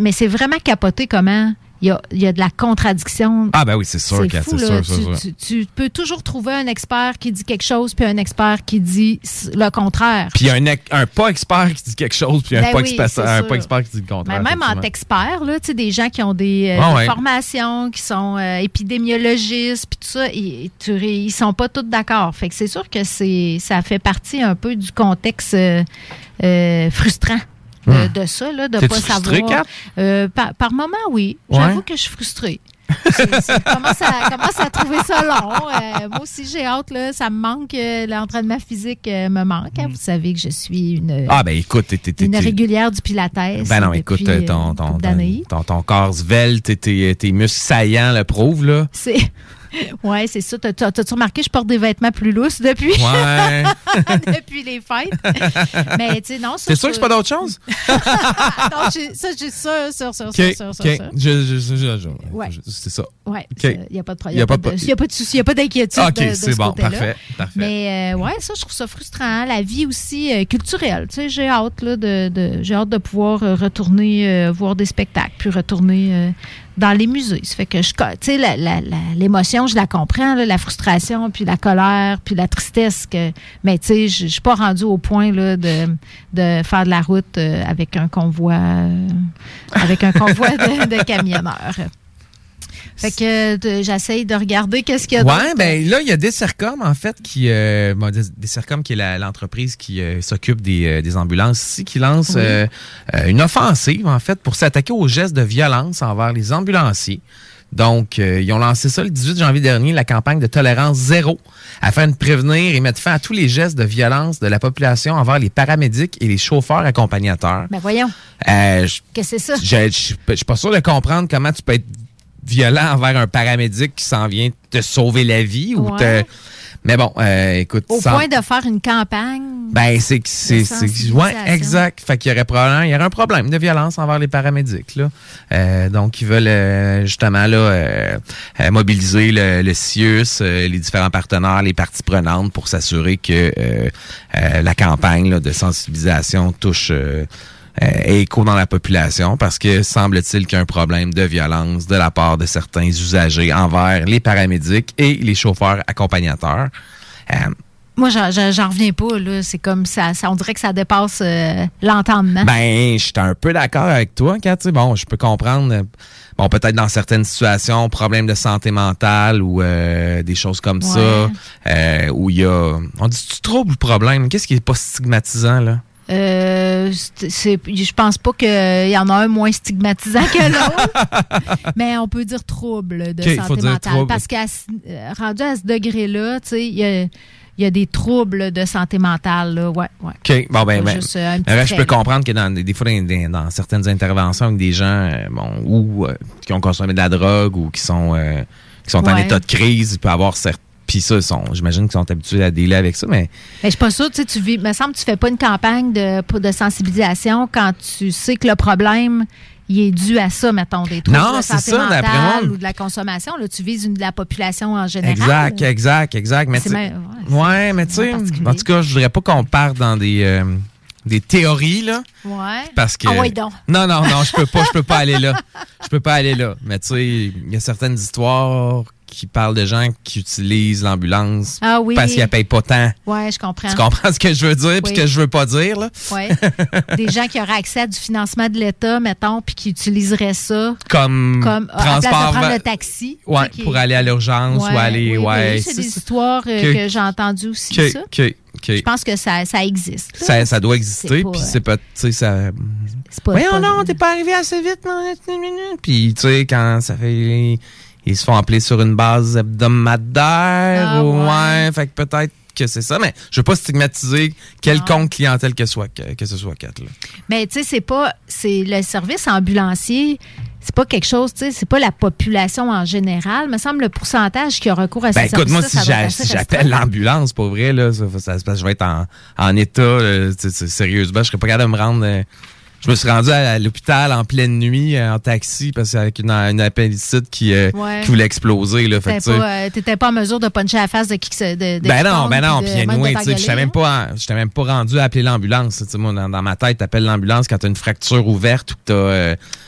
[SPEAKER 11] mais c'est vraiment capoté comment il y a, y a de la contradiction
[SPEAKER 12] Ah, ben oui, c'est sûr,
[SPEAKER 11] fou,
[SPEAKER 12] c'est sûr.
[SPEAKER 11] Tu, tu- tu peux toujours trouver un expert qui dit quelque chose, puis un expert qui dit le contraire.
[SPEAKER 12] Puis un, un pas expert qui dit quelque chose, puis un,
[SPEAKER 11] Ben
[SPEAKER 12] pas,
[SPEAKER 11] oui,
[SPEAKER 12] expert, un pas expert qui dit le contraire.
[SPEAKER 11] Mais même en experts, là, tu sais, des gens qui ont des, euh,
[SPEAKER 12] ouais.
[SPEAKER 11] formations, qui sont euh, épidémiologistes, puis tout ça, ils, ils sont pas tous d'accord. Fait que c'est sûr que c'est ça fait partie un peu du contexte euh, frustrant. De,
[SPEAKER 12] Hmm.
[SPEAKER 11] de ça, là, de
[SPEAKER 12] T'es-tu
[SPEAKER 11] pas
[SPEAKER 12] frustré,
[SPEAKER 11] savoir. Euh, par, par moment, oui.
[SPEAKER 12] Ouais.
[SPEAKER 11] J'avoue que je suis frustrée. C'est- commence, à, commence à trouver ça long. Euh, moi aussi, j'ai hâte. Là, ça me manque. euh, L'entraînement physique euh, me manque. hein. Vous savez que je suis une,
[SPEAKER 12] Ah, ben écoute, t'es-
[SPEAKER 11] une régulière du Pilates.
[SPEAKER 12] Ben non, écoute, ton, ton, corps svelte tes, tes muscles saillants le prouvent, là.
[SPEAKER 11] C'est. Ouais, c'est ça. T'as- t'as- T'as-tu remarqué, je porte des vêtements plus lousses depuis?
[SPEAKER 12] Ouais.
[SPEAKER 11] depuis les fêtes. Mais, tu sais, non.
[SPEAKER 12] T'es sûr que c'est pas d'autre chose?
[SPEAKER 11] non, ça, j'ai ça, ça, ça,
[SPEAKER 12] OK,
[SPEAKER 11] ça, ça, ça,
[SPEAKER 12] OK.
[SPEAKER 11] ça.
[SPEAKER 12] Je- je- je-
[SPEAKER 11] Ouais.
[SPEAKER 12] C'est ça. OK.
[SPEAKER 11] il n'y a pas de problème. Il n'y a, pas de souci, il n'y a pas d'inquiétude.
[SPEAKER 12] OK, c'est
[SPEAKER 11] ce
[SPEAKER 12] bon, parfait, parfait.
[SPEAKER 11] Mais euh, ouais, ça, je trouve ça frustrant. La vie aussi euh, culturelle. Tu sais, j'ai hâte, là, de, de- j'ai hâte de pouvoir euh, retourner euh, voir des spectacles, puis retourner dans les musées. Ça fait que je, tu sais, la- la- l'émotion, je la comprends, là, la frustration, puis la colère, puis la tristesse. Que, mais tu sais, je je suis pas rendue au point là, de, de faire de la route euh, avec un convoi, euh, avec un convoi de, de camionneurs. Fait que j'essaye de regarder qu'est-ce qu'il y a
[SPEAKER 12] Ouais, ben là, il y a Desercom, en fait, qui. Euh, bon, qui est l'entreprise qui euh, s'occupe des, euh, des ambulances ici, qui lance
[SPEAKER 13] Oui.
[SPEAKER 12] euh, une offensive, en fait, pour s'attaquer aux gestes de violence envers les ambulanciers. Donc, euh, ils ont lancé ça le 18 janvier dernier, la campagne de tolérance zéro, afin de prévenir et mettre fin à tous les gestes de violence de la population envers les paramédics et les chauffeurs accompagnateurs.
[SPEAKER 11] Ben voyons,
[SPEAKER 12] Euh,
[SPEAKER 11] qu'est-ce que c'est ça?
[SPEAKER 12] je je suis pas sûr de comprendre comment tu peux être violent envers un paramédic qui s'en vient te sauver la vie ou te. Mais bon, euh, écoute.
[SPEAKER 11] Au
[SPEAKER 12] sans-
[SPEAKER 11] point de faire une campagne.
[SPEAKER 12] Ben, c'est que c'est. Ouais, exact. Fait qu'il y aurait probablement. Il y aurait un problème de violence envers les paramédics, là. Euh, donc, ils veulent euh, justement, là, mobiliser le, le CIUS, les différents partenaires, les parties prenantes pour s'assurer que la campagne là, de sensibilisation touche. Euh, écho dans la population parce que semble-t-il qu'il y a un problème de violence de la part de certains usagers envers les paramédics et les chauffeurs accompagnateurs. Euh,
[SPEAKER 11] Moi, j'en- reviens pas. là. C'est comme ça, ça. On dirait que ça dépasse euh, l'entendement.
[SPEAKER 12] Ben, je suis un peu d'accord avec toi. Tu sais, Bon, je peux comprendre. Bon, peut-être dans certaines situations, problèmes de santé mentale ou euh, des choses comme ça, euh, où il y a... On dit-tu trouble ou problème? Qu'est-ce qui est pas stigmatisant, là?
[SPEAKER 11] Euh, je pense pas qu'il y en a un moins stigmatisant que l'autre, mais on peut dire trouble de santé mentale. Parce qu'à euh, rendu à ce degré-là, tu sais, il y a, il y a des troubles de santé mentale. Là. Ouais, ouais.
[SPEAKER 12] OK. Bon, ben, ben,
[SPEAKER 11] juste, euh,
[SPEAKER 12] euh, je peux comprendre que dans, des- fois, dans, certaines interventions avec des gens euh, bon, ou euh, qui ont consommé de la drogue ou qui sont, euh, qui sont en état de crise, il peut avoir certes. Puis ça, j'imagine qu'ils sont habitués à dealer avec ça, mais
[SPEAKER 11] Mais je suis pas sûre, tu sais, tu vis, me semble que tu fais pas une campagne de, de sensibilisation quand tu sais que le problème, il est dû à ça, mettons, des troubles
[SPEAKER 12] Non,
[SPEAKER 11] de santé
[SPEAKER 12] ça, d'après
[SPEAKER 11] mentale
[SPEAKER 12] moi.
[SPEAKER 11] ou de la consommation. Là, tu vises une, la population en général.
[SPEAKER 12] Exact, exact, exact. Mais
[SPEAKER 11] même-
[SPEAKER 12] ouais, mais tu sais, en tout cas, je voudrais pas qu'on parte dans des, euh, des théories, là.
[SPEAKER 11] Ouais.
[SPEAKER 12] Parce que.
[SPEAKER 11] Ah ouais, donc.
[SPEAKER 12] Non, non, non, je peux pas, je peux pas aller là. Je peux pas aller là. Mais tu sais, il y a certaines histoires qui parlent de gens qui utilisent l'ambulance
[SPEAKER 11] Ah oui.
[SPEAKER 12] parce qu'ils la payent pas tant.
[SPEAKER 11] Ouais, je comprends.
[SPEAKER 12] Tu comprends ce que je veux dire
[SPEAKER 11] Oui.
[SPEAKER 12] ce que je veux pas dire, là?
[SPEAKER 11] Ouais. Des gens qui auraient accès à du financement de l'État, mettons, puis qui utiliseraient ça
[SPEAKER 12] Comme,
[SPEAKER 11] comme à la place de
[SPEAKER 12] transport.
[SPEAKER 11] prendre le taxi.
[SPEAKER 12] Ouais,
[SPEAKER 11] qui-
[SPEAKER 12] pour aller à l'urgence ou aller.
[SPEAKER 11] oui,
[SPEAKER 12] ouais,
[SPEAKER 11] oui, c'est des histoires euh, que j'ai entendues aussi, ça.
[SPEAKER 12] ok, ok.
[SPEAKER 11] Je pense que ça, ça existe.
[SPEAKER 12] Ça, ça doit
[SPEAKER 11] C'est
[SPEAKER 12] exister, puis c'est pas, tu sais, ça...
[SPEAKER 11] pas-
[SPEAKER 12] Voyons
[SPEAKER 11] pas-
[SPEAKER 12] non, t'es pas arrivé assez vite, non, Puis, tu sais, quand ça fait... Ils se font appeler sur une base hebdomadaire,
[SPEAKER 11] Ah,
[SPEAKER 12] ou-
[SPEAKER 11] ouais.
[SPEAKER 12] ouais, fait que peut-être que c'est ça, mais je veux pas stigmatiser quelconque clientèle que, soit, que, que ce soit, Kat, là.
[SPEAKER 11] Mais tu sais, c'est pas. C'est le service ambulancier. c'est pas quelque chose, tu sais, c'est pas la population en général. Me semble le pourcentage qui a recours à ces
[SPEAKER 12] Ben écoute, moi, si j'appelle l'ambulance, pour vrai, là, ça, ça, ça- je vais être en, en état, euh, sérieusement, je serais pas capable de me rendre. euh, je me suis rendu à, l'hôpital en pleine nuit euh, en taxi parce qu'avec une, une appendicite qui, euh,
[SPEAKER 11] Ouais.
[SPEAKER 12] qui voulait exploser. Là, fait
[SPEAKER 11] T'étais pas, euh, t'étais pas en mesure de puncher la face de qui que de, de
[SPEAKER 12] ben non, ben non,
[SPEAKER 11] puis
[SPEAKER 12] anyway, tu sais, j'étais même pas, j'étais même pas rendu à appeler l'ambulance. Tu sais, moi, dans, dans ma tête, t'appelles l'ambulance quand t'as une fracture ouverte ou que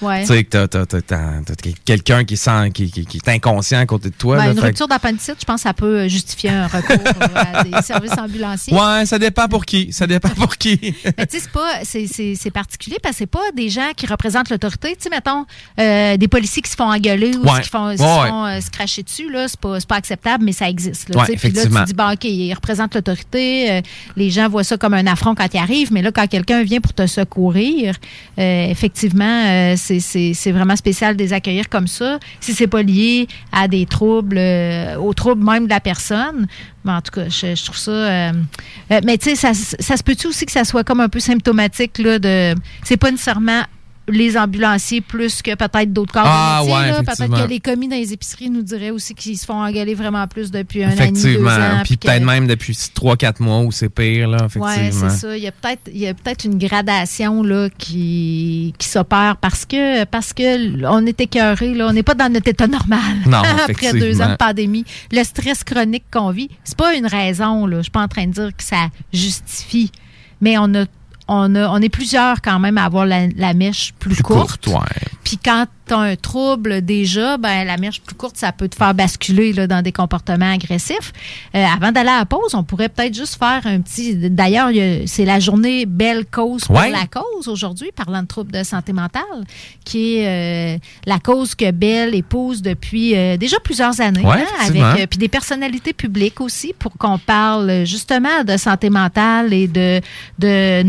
[SPEAKER 12] t'as,
[SPEAKER 11] Ouais.
[SPEAKER 12] tu sais, que t'as, t'as, t'as- t'as- t'as quelqu'un qui, sent, qui, qui, qui est inconscient à côté de toi.
[SPEAKER 11] Ben,
[SPEAKER 12] là,
[SPEAKER 11] une rupture d'appendicite, je pense que ça peut justifier un recours à des services ambulanciers.
[SPEAKER 12] Ouais, ça dépend pour qui. Ça dépend pour qui.
[SPEAKER 11] Mais tu sais, c'est pas, c'est, c'est, c'est particulier parce que c'est pas des gens qui représentent l'autorité. Tu sais, mettons, euh, des policiers qui se font engueuler ou
[SPEAKER 12] Ouais.
[SPEAKER 11] qui font,
[SPEAKER 12] Ouais,
[SPEAKER 11] se font euh, se cracher dessus, là, c'est pas, c'est pas acceptable, mais ça existe. Là. Puis là, tu dis, bon, OK, ils représentent l'autorité. euh, les gens voient ça comme un affront quand ils arrivent, mais là, quand quelqu'un vient pour te secourir, euh, effectivement, euh, c'est, c'est, c'est vraiment spécial de les accueillir comme ça. Si c'est pas lié à des troubles, euh, aux troubles même de la personne, mais en tout cas, je, je trouve ça. euh, euh, mais tu sais, ça, ça se peut-tu aussi que ça soit comme un peu symptomatique là, de. C'est pas nécessairement les ambulanciers plus que peut-être d'autres corps
[SPEAKER 12] Ah, ouais.
[SPEAKER 11] Peut-être que les commis dans les épiceries nous diraient aussi qu'ils se font engueuler vraiment plus depuis un an et demi, deux ans.
[SPEAKER 12] Puis
[SPEAKER 11] que-
[SPEAKER 12] peut-être même depuis 3-4 mois où c'est pire, là,
[SPEAKER 11] Oui,
[SPEAKER 12] effectivement.
[SPEAKER 11] c'est ça. Il y a peut-être peut-être une gradation là, qui, qui s'opère parce que parce que on est écœuré. On n'est pas dans notre état normal
[SPEAKER 12] Non,
[SPEAKER 11] après deux ans de pandémie. Le stress chronique qu'on vit, c'est pas une raison. Là. Je suis pas en train de dire que ça justifie. Mais on a on, a, on est plusieurs quand même à avoir la, la mèche plus, courte.
[SPEAKER 12] Courte, ouais.
[SPEAKER 11] Puis quand tu as un trouble déjà, ben la mèche plus courte, ça peut te faire basculer là, dans des comportements agressifs. Euh, avant d'aller à la pause, on pourrait peut-être juste faire un petit. D'ailleurs, c'est la journée Belle Cause pour
[SPEAKER 12] Ouais.
[SPEAKER 11] la cause aujourd'hui, parlant de troubles de santé mentale, qui est euh, la cause que Belle épouse depuis euh, déjà plusieurs années,
[SPEAKER 12] Ouais,
[SPEAKER 11] hein, avec euh, puis des personnalités publiques aussi pour qu'on parle euh, justement de santé mentale et de, de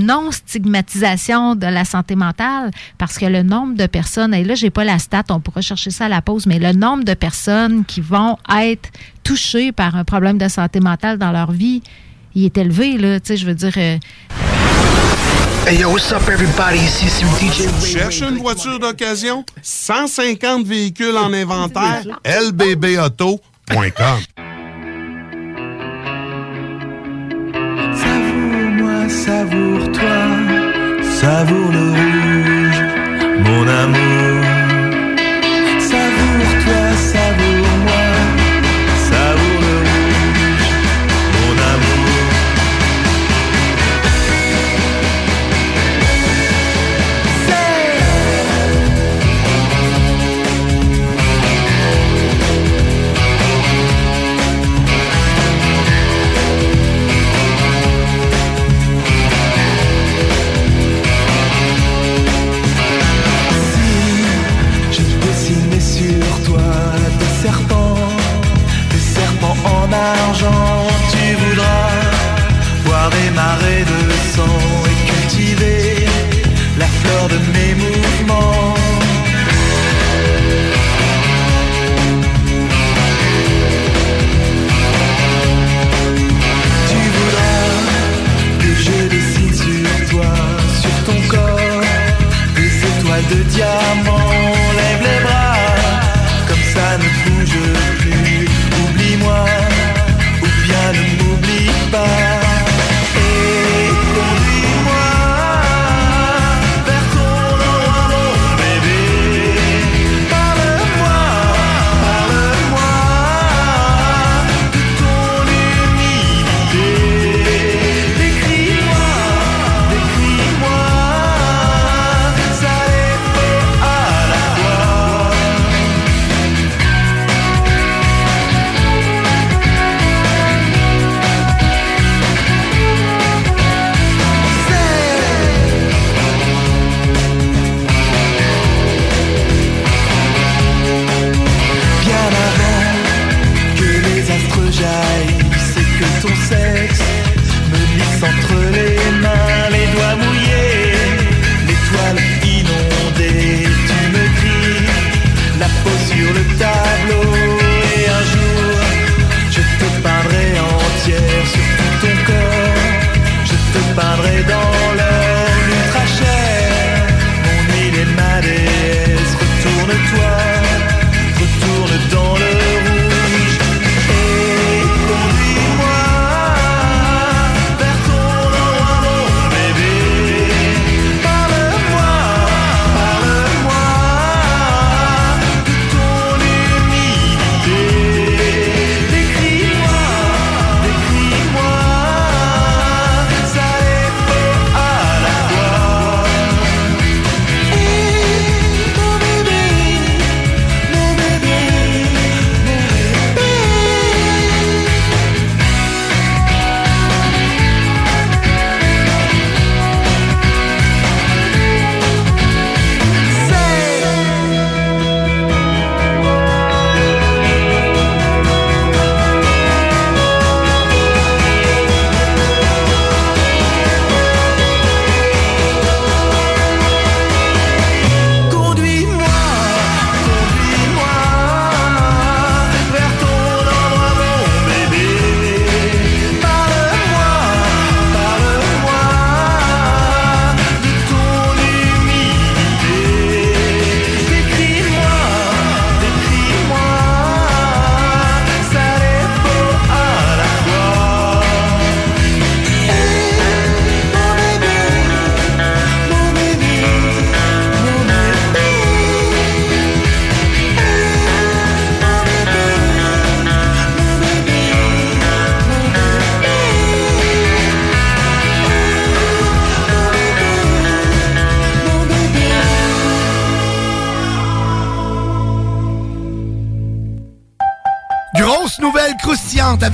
[SPEAKER 11] non-stigmatisation de la santé mentale parce que le nombre de personnes, et là, j'ai pas la stat, on pourra chercher ça à la pause, mais le nombre de personnes qui vont être touchées par un problème de santé mentale dans leur vie, il est élevé, là, tu sais, je veux dire... euh,
[SPEAKER 14] Hey yo, what's up everybody? Ici c'est DJ Ray
[SPEAKER 7] Cherche une voiture d'occasion? 150 véhicules en inventaire? lbbauto.com
[SPEAKER 13] Savoure-moi, savoure-toi, savoure le rouge, mon amour.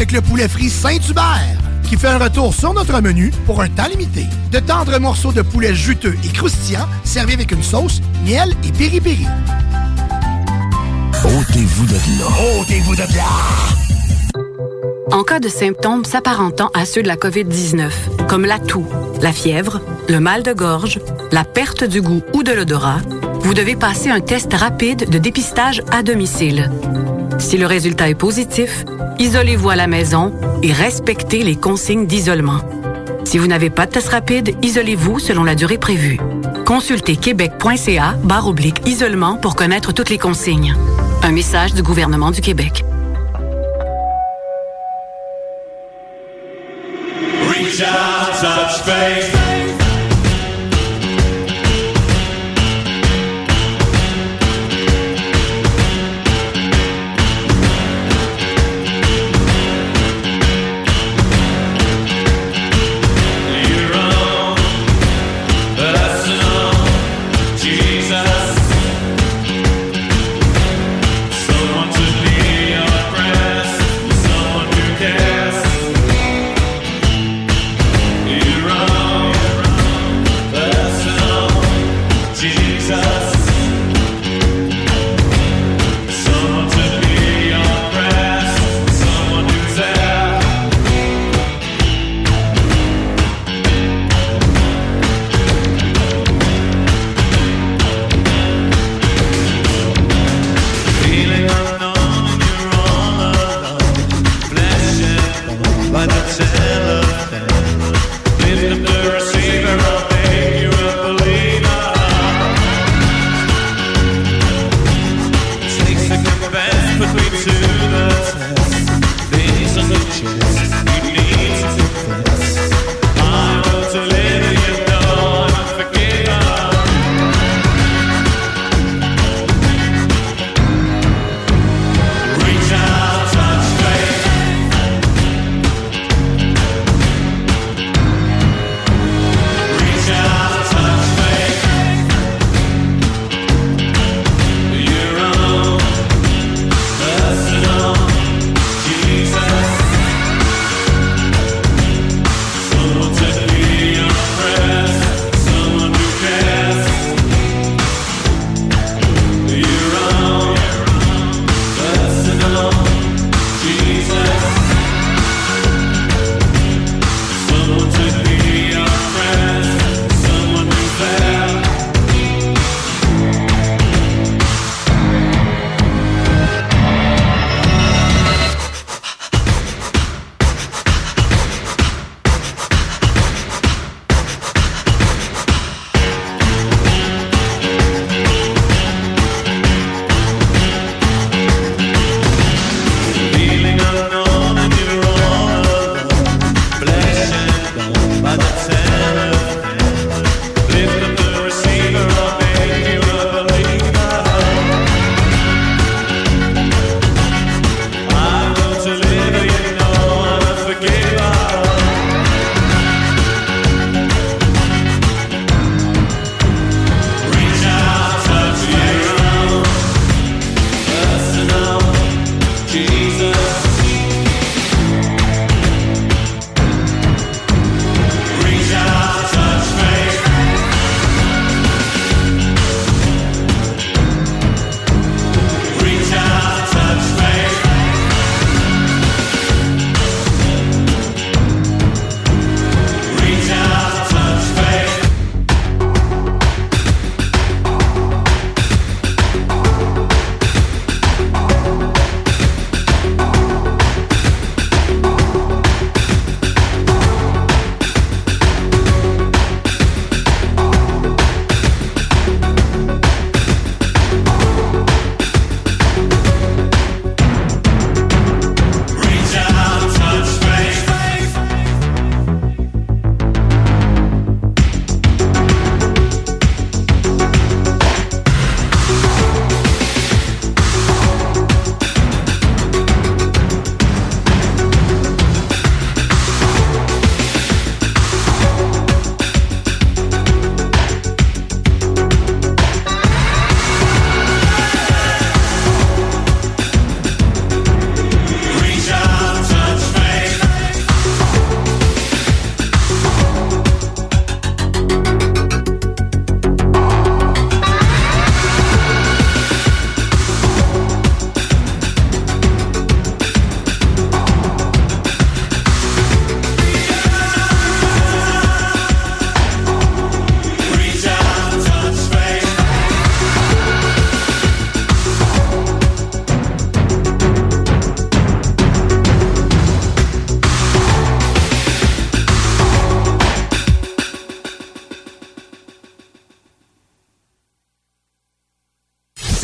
[SPEAKER 6] Avec le poulet frit Saint-Hubert qui fait un retour sur notre menu pour un temps limité. De tendres morceaux de poulet juteux et croustillants servis avec une sauce, miel et piri-piri.
[SPEAKER 9] Ôtez-vous de là.
[SPEAKER 6] Ôtez-vous de là!
[SPEAKER 15] En cas de symptômes s'apparentant à ceux de la COVID-19, comme la toux, la fièvre, le mal de gorge, la perte du goût ou de l'odorat, vous devez passer un test rapide de dépistage à domicile. Si le résultat est positif, isolez-vous à la maison et respectez les consignes d'isolement. Si vous n'avez pas de test rapide, isolez-vous selon la durée prévue. Consultez québec.ca barre oblique isolement pour connaître toutes les consignes. Un message du gouvernement du Québec.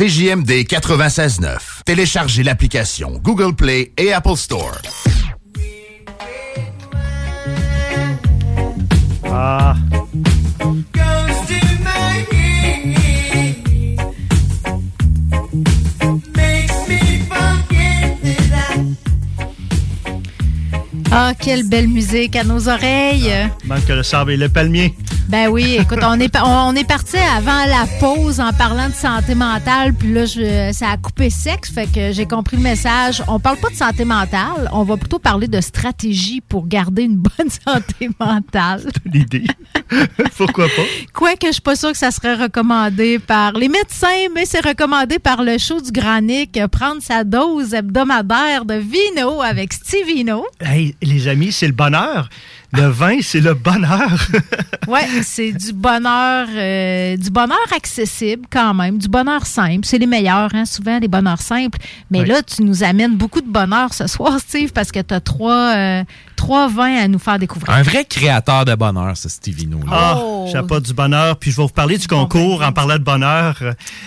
[SPEAKER 16] CJMD 96.9. Téléchargez l'application Google Play et Apple Store.
[SPEAKER 10] Ah.
[SPEAKER 11] Ah, quelle belle musique à nos oreilles.
[SPEAKER 10] Manque le sable et le palmier.
[SPEAKER 11] Ben oui, écoute, on est, on est parti avant la pause en parlant de santé mentale, puis là, je- ça a coupé sexe, fait que j'ai compris le message. On parle pas de santé mentale, on va plutôt parler de stratégie pour garder une bonne santé mentale.
[SPEAKER 10] L'idée. Pourquoi pas?
[SPEAKER 11] Quoique je suis pas sûre que ça serait recommandé par les médecins, mais c'est recommandé par le show du Granic, prendre sa dose hebdomadaire de vino avec Stevino.
[SPEAKER 10] Hey, les amis, c'est le bonheur. Le vin, c'est le bonheur.
[SPEAKER 11] Ouais, c'est du bonheur, euh, du bonheur accessible quand même, du bonheur simple. C'est les meilleurs, hein, souvent les bonheurs simples. Mais là, tu nous amènes beaucoup de bonheur ce soir, Steve, parce que tu as trois, euh, trois vins à nous faire découvrir.
[SPEAKER 12] Un vrai créateur de bonheur, ce Stevino.
[SPEAKER 10] Ah,
[SPEAKER 11] Oh.
[SPEAKER 10] j'ai pas du bonheur. Puis je vais vous parler du concours en parlant de bonheur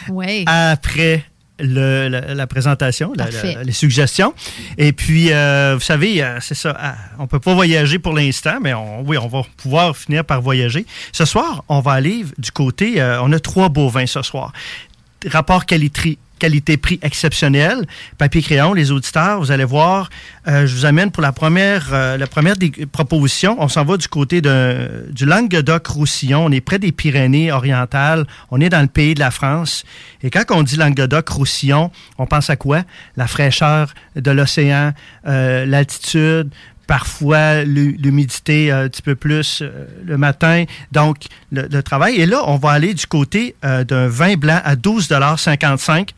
[SPEAKER 11] Oui.
[SPEAKER 10] après le- la, la présentation, la-
[SPEAKER 11] Parfait.
[SPEAKER 10] la- les suggestions. Et puis, euh, vous savez, euh, c'est ça. ah, on peut pas voyager pour l'instant, mais on, oui, on va pouvoir finir par voyager. Ce soir, on va aller du côté. euh, on a trois beaux vins ce soir. Rapport qualité qualité-prix exceptionnel. Papier crayon, les auditeurs, vous allez voir, euh, je vous amène pour la première, euh, la première des propositions. On s'en va du côté de, du Languedoc-Roussillon. On est près des Pyrénées-Orientales. On est dans le pays de la France. Et quand on dit Languedoc-Roussillon, on pense à quoi? La fraîcheur de l'océan, euh, l'altitude, parfois l'hu- l'humidité euh, un petit peu plus euh, le matin. Donc, le, le travail. Et là, on va aller du côté euh, d'un vin blanc à 12,55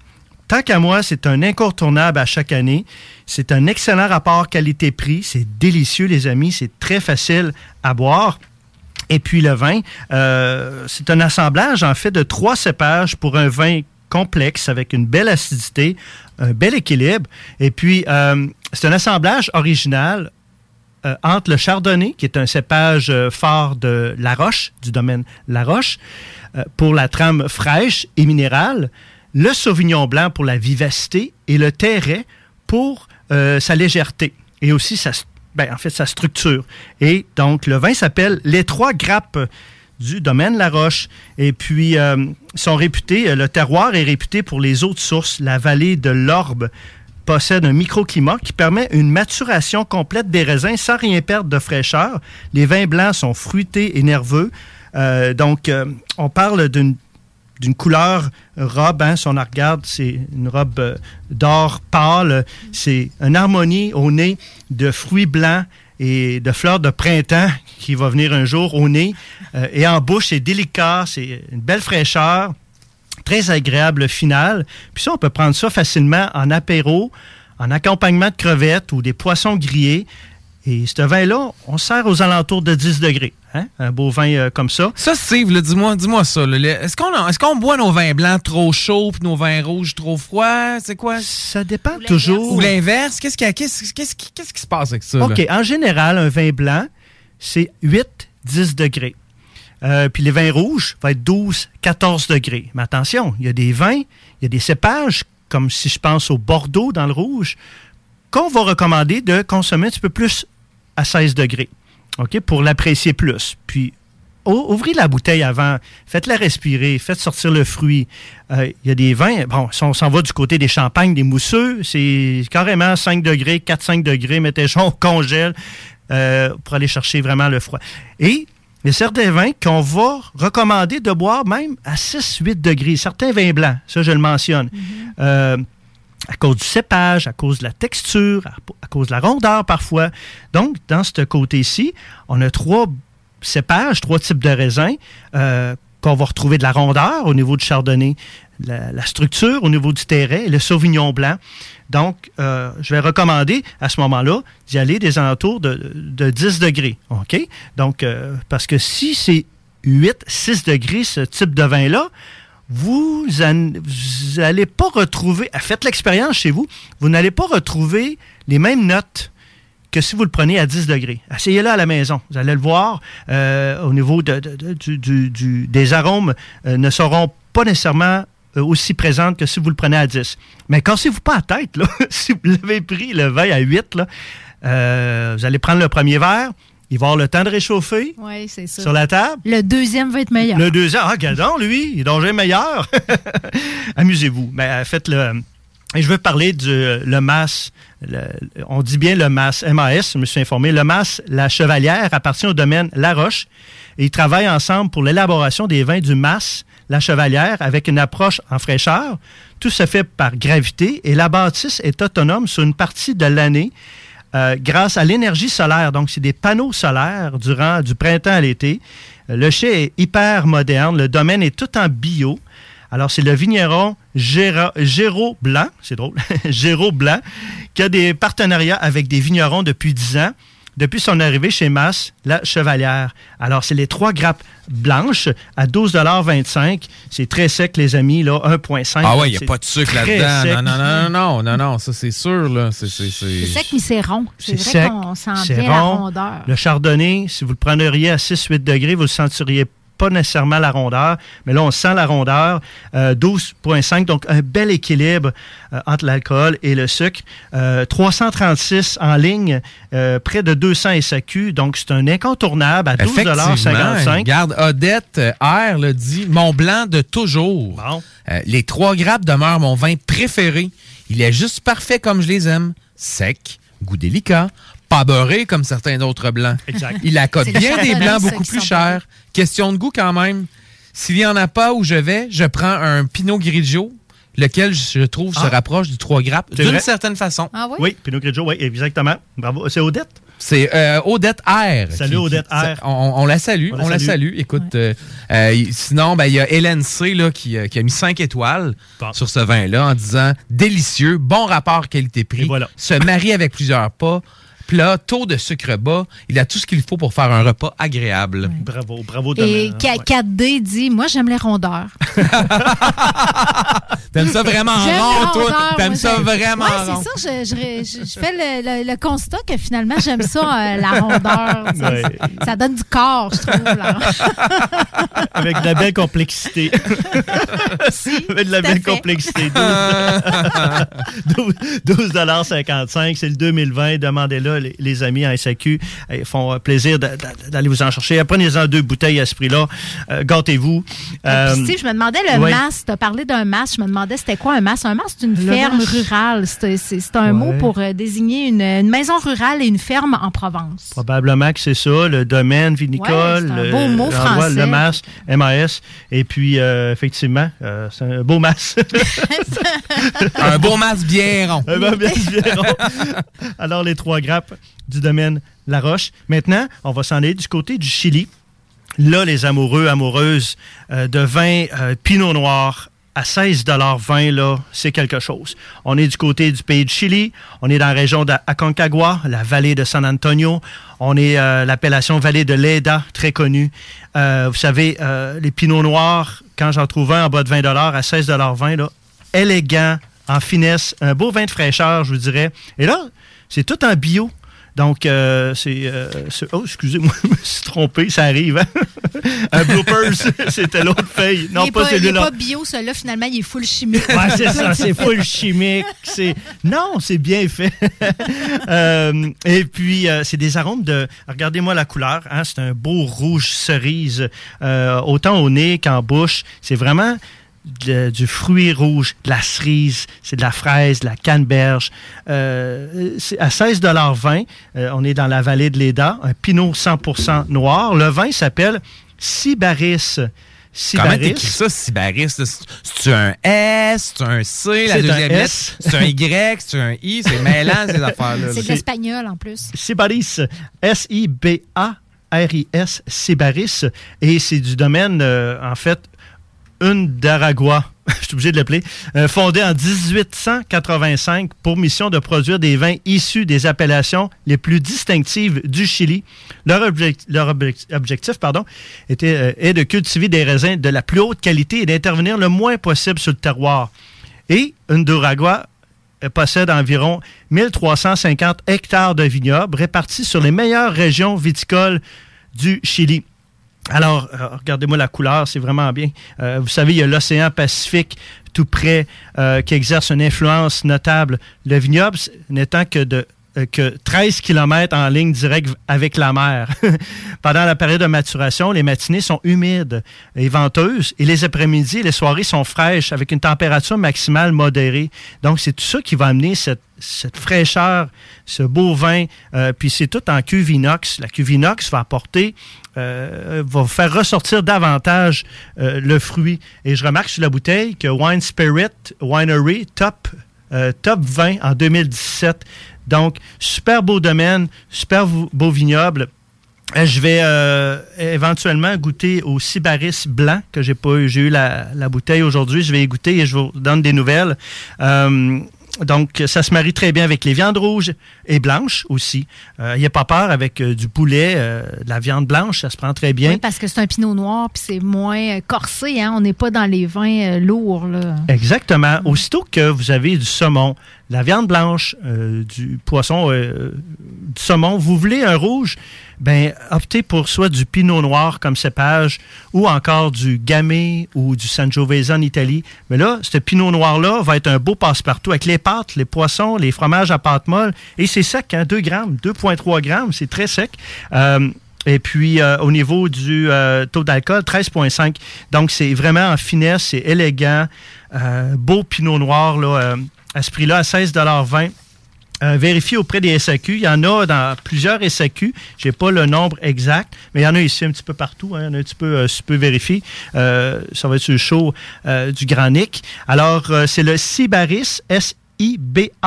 [SPEAKER 10] Tant qu'à moi, c'est un incontournable à chaque année. C'est un excellent rapport qualité-prix. C'est délicieux, les amis. C'est très facile à boire. Et puis le vin, euh, c'est un assemblage en fait de trois cépages pour un vin complexe avec une belle acidité, un bel équilibre. Et puis, euh, c'est un assemblage original euh, entre le chardonnay, qui est un cépage fort de La Roche, du domaine La Roche, pour la trame fraîche et minérale, le sauvignon blanc pour la vivacité et le terret pour euh, sa légèreté et aussi sa, ben, en fait, sa structure. Et donc, le vin s'appelle Les Trois Grappes du domaine La Roche. Et puis, euh, sont réputés, euh, le terroir est réputé pour les eaux de source. La vallée de l'Orbe possède un microclimat qui permet une maturation complète des raisins sans rien perdre de fraîcheur. Les vins blancs sont fruités et nerveux. Donc, on parle d'une d'une couleur robe. Hein, si on la regarde, c'est une robe euh, d'or pâle. C'est une harmonie au nez de fruits blancs et de fleurs de printemps qui va venir un jour au nez. Euh, et en bouche, c'est délicat, c'est une belle fraîcheur, très agréable final. Puis ça, on peut prendre ça facilement en apéro, en accompagnement de crevettes ou des poissons grillés. Et ce vin-là, on sert aux alentours de 10 degrés. Hein? Un beau vin euh, comme ça.
[SPEAKER 12] Ça, Steve, dis-moi, dis-moi ça. Est-ce qu'on est-ce qu'on boit nos vins blancs trop chauds puis nos vins rouges trop froids? C'est quoi?
[SPEAKER 10] Ça dépend toujours.
[SPEAKER 12] Ou l'inverse? Qu'est-ce qui, qu'est-ce, qu'est-ce qui- qu'est-ce qui se passe avec ça? là?
[SPEAKER 10] OK. En général, un vin blanc, c'est 8-10 degrés. Euh, puis les vins rouges vont être 12-14 degrés. Mais attention, il y a des vins, il y a des cépages, comme si je pense au Bordeaux dans le rouge, qu'on va recommander de consommer un petit peu plus à 16 degrés. OK? Pour l'apprécier plus. Puis ou- ouvrez la bouteille avant, faites-la respirer, faites sortir le fruit. Euh, Il y a des vins, bon, si on s'en va du côté des champagnes, des mousseux, c'est carrément 5 degrés, 4-5 degrés, mettez on congèle euh, pour aller chercher vraiment le froid. Et il y a certains vins qu'on va recommander de boire même à 6-8 degrés. Certains vins blancs, ça je le mentionne. Euh, à cause du cépage, à cause de la texture, à, cause de la rondeur parfois. Donc, dans ce côté-ci, on a trois cépages, trois types de raisins euh, qu'on va retrouver de la rondeur au niveau du chardonnay, la, structure au niveau du terret et le sauvignon blanc. Donc, euh, je vais recommander à ce moment-là d'y aller des alentours de, de 10 degrés. OK? Donc, euh, parce que si c'est 8, 6 degrés, ce type de vin-là, vous n'allez pas retrouver, ah, faites l'expérience chez vous, vous n'allez pas retrouver les mêmes notes que si vous le prenez à 10 degrés. Essayez-le à la maison. Vous allez le voir, euh, au niveau des arômes, euh, ne seront pas nécessairement euh, aussi présente que si vous le prenez à 10. Mais cassez-vous pas la tête, si vous l'avez pris le vin à 8, là, euh, vous allez prendre le premier verre, il va avoir le temps de réchauffer
[SPEAKER 11] Oui, c'est ça.
[SPEAKER 10] sur la table.
[SPEAKER 11] Le deuxième va être meilleur.
[SPEAKER 10] Le deuxième, ah, regardons, lui, il est donc meilleur. Amusez-vous. Mais euh, faites-le. Et je veux parler du le MAS. le- on dit bien le MAS, MAS, je me suis informé. Le MAS, la Chevalière, appartient au domaine La Roche. Et ils travaillent ensemble pour l'élaboration des vins du MAS, la Chevalière, avec une approche en fraîcheur. Tout se fait par gravité et la bâtisse est autonome sur une partie de l'année euh, grâce à l'énergie solaire. Donc, c'est des panneaux solaires durant du printemps à l'été. Euh, Le chai est hyper moderne. Le domaine est tout en bio. Alors, c'est le vigneron Géra- Géraud Blanc, c'est drôle, Géraud Blanc, qui a des partenariats avec des vignerons depuis 10 ans, depuis son arrivée chez Mass, la Chevalière. Alors, c'est les trois grappes blanches à 12,25 C'est très sec, les amis, là, 1,5
[SPEAKER 12] Ah ouais, il n'y a
[SPEAKER 10] C'est
[SPEAKER 12] pas de sucre là-dedans. Non, non, non, non, non, non, ça c'est sûr, là. C'est,
[SPEAKER 11] sec, mais c'est rond. C'est vrai
[SPEAKER 10] sec,
[SPEAKER 11] qu'on sent bien la
[SPEAKER 10] rond.
[SPEAKER 11] rondeur.
[SPEAKER 10] Le chardonnay, si vous le prendriez à 6-8 degrés, vous ne sentiriez pas nécessairement la rondeur, mais là, on sent la rondeur. Euh, 12,5, donc un bel équilibre euh, entre l'alcool et le sucre. Euh, 336 en ligne, euh, près de 200 SAQ, donc c'est un incontournable à 12,55
[SPEAKER 12] Regarde, Odette euh, R le dit Mon blanc de toujours. Euh, les trois grappes demeurent mon vin préféré. Il est juste parfait comme je les aime. Sec, goût délicat, pas beurré comme certains d'autres blancs.
[SPEAKER 10] Exact.
[SPEAKER 12] Il
[SPEAKER 10] le
[SPEAKER 12] bien des blancs beaucoup plus chers. Question de goût quand même. S'il n'y en a pas où je vais, je prends un Pinot Grigio, lequel je trouve se
[SPEAKER 10] Ah.
[SPEAKER 12] rapproche du trois grappes
[SPEAKER 10] C'est
[SPEAKER 12] d'une
[SPEAKER 10] vrai?
[SPEAKER 12] certaine façon.
[SPEAKER 11] Ah oui?
[SPEAKER 10] Oui, Pinot Grigio, oui, exactement. Bravo. C'est Odette?
[SPEAKER 12] C'est euh, Odette R.
[SPEAKER 10] Salut, Odette R.
[SPEAKER 12] On, on la salue,
[SPEAKER 10] On
[SPEAKER 12] on,
[SPEAKER 10] la
[SPEAKER 12] la
[SPEAKER 10] salue.
[SPEAKER 12] Écoute, euh, euh, sinon, ben, il y a Hélène C là, qui, qui a mis 5 étoiles sur ce vin-là en disant délicieux, bon rapport qualité-prix, se marie avec plusieurs pas, plat, taux de sucre bas. Il a tout ce qu'il faut pour faire un repas agréable.
[SPEAKER 10] Bravo, bravo.
[SPEAKER 11] Et
[SPEAKER 10] Domaine.
[SPEAKER 11] K- 4D dit Moi, j'aime les rondeurs.
[SPEAKER 12] T'aimes ça vraiment rond, toi? T'aimes ça vraiment
[SPEAKER 11] Ouais,
[SPEAKER 12] rond?
[SPEAKER 11] c'est ça. Je, je- je- je fais le, le- le constat que finalement, j'aime ça, euh, la rondeur.
[SPEAKER 10] Ouais.
[SPEAKER 11] Ça donne du corps, je trouve. là.
[SPEAKER 10] Avec de la belle complexité. Avec de la belle
[SPEAKER 11] fait.
[SPEAKER 10] complexité. 12,55 c'est le 2020. Demandez-le, les, les amis en SAQ. Ils font euh, plaisir d'aller vous en chercher. Prenez-en deux bouteilles à ce prix-là. Euh, Gâtez-vous. Euh,
[SPEAKER 11] Steve, je me demandais le
[SPEAKER 10] ouais.
[SPEAKER 11] mas. Tu as parlé d'un mas. Je me demandais c'était quoi un mas? Un mas, c'est une
[SPEAKER 10] Le
[SPEAKER 11] ferme rurale. C'est un mot pour euh, désigner une, une maison rurale et une ferme en Provence.
[SPEAKER 10] Probablement que c'est ça, le domaine vinicole.
[SPEAKER 11] Ouais, c'est un
[SPEAKER 10] le-
[SPEAKER 11] beau mot français.
[SPEAKER 10] Le MAS, MAS. Et puis, euh, effectivement, euh, c'est un beau MAS.
[SPEAKER 12] un beau mas bien rond.
[SPEAKER 10] un beau mas bien rond. Alors, les trois grappes du domaine La Roche. Maintenant, on va s'en aller du côté du Chili. Là, les amoureux, amoureuses euh, de vin euh, Pinot Noir à 16,20 là, c'est quelque chose. On est du côté du pays de Chili, on est dans la région d'Aconcagua, la vallée de San Antonio, on est euh, l'appellation vallée de Leda, très connue. Vous savez, les Pinots Noirs, quand j'en trouve un en bas de 20 à 16,20 là, élégant, en finesse, un beau vin de fraîcheur, je vous dirais. Et là, c'est tout en bio. Donc, euh, c'est, euh, Oh, excusez-moi, je me suis trompé, ça arrive. hein? un bloopers, c'était l'autre feuille. Non,
[SPEAKER 11] il
[SPEAKER 10] pas, celui-là.
[SPEAKER 11] pas bio, celui-là, finalement, il est full chimique.
[SPEAKER 10] Ouais, c'est ça, c'est full chimique. C'est non, c'est bien fait. Euh, et puis c'est des arômes de. Regardez-moi la couleur. Hein, c'est un beau rouge cerise, autant au nez qu'en bouche. C'est vraiment de- du fruit rouge, de la cerise, c'est de la fraise, de la canneberge. Euh, à 16,20 euh, On est dans la vallée de l'Eda, un pinot 100% noir. Le vin s'appelle Sibaris.
[SPEAKER 12] Comment
[SPEAKER 10] Sibaris.
[SPEAKER 12] t'écris ça, Sibaris? C'est- un S, c'est un C, la
[SPEAKER 10] C'est un
[SPEAKER 12] deuxième lettre,
[SPEAKER 10] S.
[SPEAKER 12] c'est un Y, c'est un I, c'est mêlant ces affaires-là.
[SPEAKER 11] C'est de l'espagnol en plus.
[SPEAKER 10] Sibaris, S-I-B-A-R-I-S, Sibaris, et c'est du domaine, euh, en fait, une d'Aragua, je suis obligé de l'appeler, euh, fondé en 1885 pour mission de produire des vins issus des appellations les plus distinctives du Chili. Leur, object- leur object- objectif euh, est de cultiver des raisins de la plus haute qualité et d'intervenir le moins possible sur le terroir. Et une d'Aragua euh, possède environ 1350 hectares de vignobles répartis sur les meilleures régions viticoles du Chili. Alors, euh, regardez-moi la couleur, c'est vraiment bien. Euh, vous savez, il y a l'océan Pacifique tout près, euh, qui exerce une influence notable. Le vignoble n'étant que de que 13 km en ligne directe avec la mer. Pendant la période de maturation, les matinées sont humides et venteuses et les après-midi les soirées sont fraîches avec une température maximale modérée. Donc, c'est tout ça qui va amener cette, cette fraîcheur, ce beau vin. Puis c'est tout en cuve inox. La cuve inox va apporter, euh, va faire ressortir davantage euh, le fruit. Et je remarque sur la bouteille que Wine Spirit Winery Top, euh, top 20 en 2017. Donc, super beau domaine, super beau vignoble. Je vais éventuellement goûter au Sybaris blanc que j'ai pas eu. J'ai eu la, la bouteille aujourd'hui. Je vais y goûter et je vous donne des nouvelles. Donc, ça se marie très bien avec les viandes rouges et blanches aussi. Il n'y a pas peur avec euh, du poulet, euh, de la viande blanche, ça se prend très bien.
[SPEAKER 11] Oui, parce que c'est un pinot noir, puis c'est moins euh, corsé. Hein? On n'est pas dans les vins euh, lourds. Là.
[SPEAKER 10] Exactement. Aussitôt que vous avez du saumon, la viande blanche, euh, du poisson, euh, du saumon, vous voulez un rouge, ben optez pour soit du pinot noir comme cépage ou encore du gamay ou du sangiovese en Italie. Mais là, ce pinot noir-là va être un beau passe-partout avec les pâtes, les poissons, les fromages à pâte molle. Et c'est sec, hein, 2 grammes, 2,3 grammes, c'est très sec. Euh, et puis, au niveau du taux d'alcool, 13,5. Donc, c'est vraiment en finesse, c'est élégant. Beau pinot noir, là, à ce prix-là, à 16,20 euh, vérifiez auprès des SAQ. Il y en a dans plusieurs SAQ. Je n'ai pas le nombre exact, mais il y en a ici un petit peu partout. hein. Il y en a un petit peu, euh, si tu peux vérifier. Euh, ça va être sur le show euh, du Granic. Alors, euh, c'est le Sibaris, S-I-B-A-R-I-S,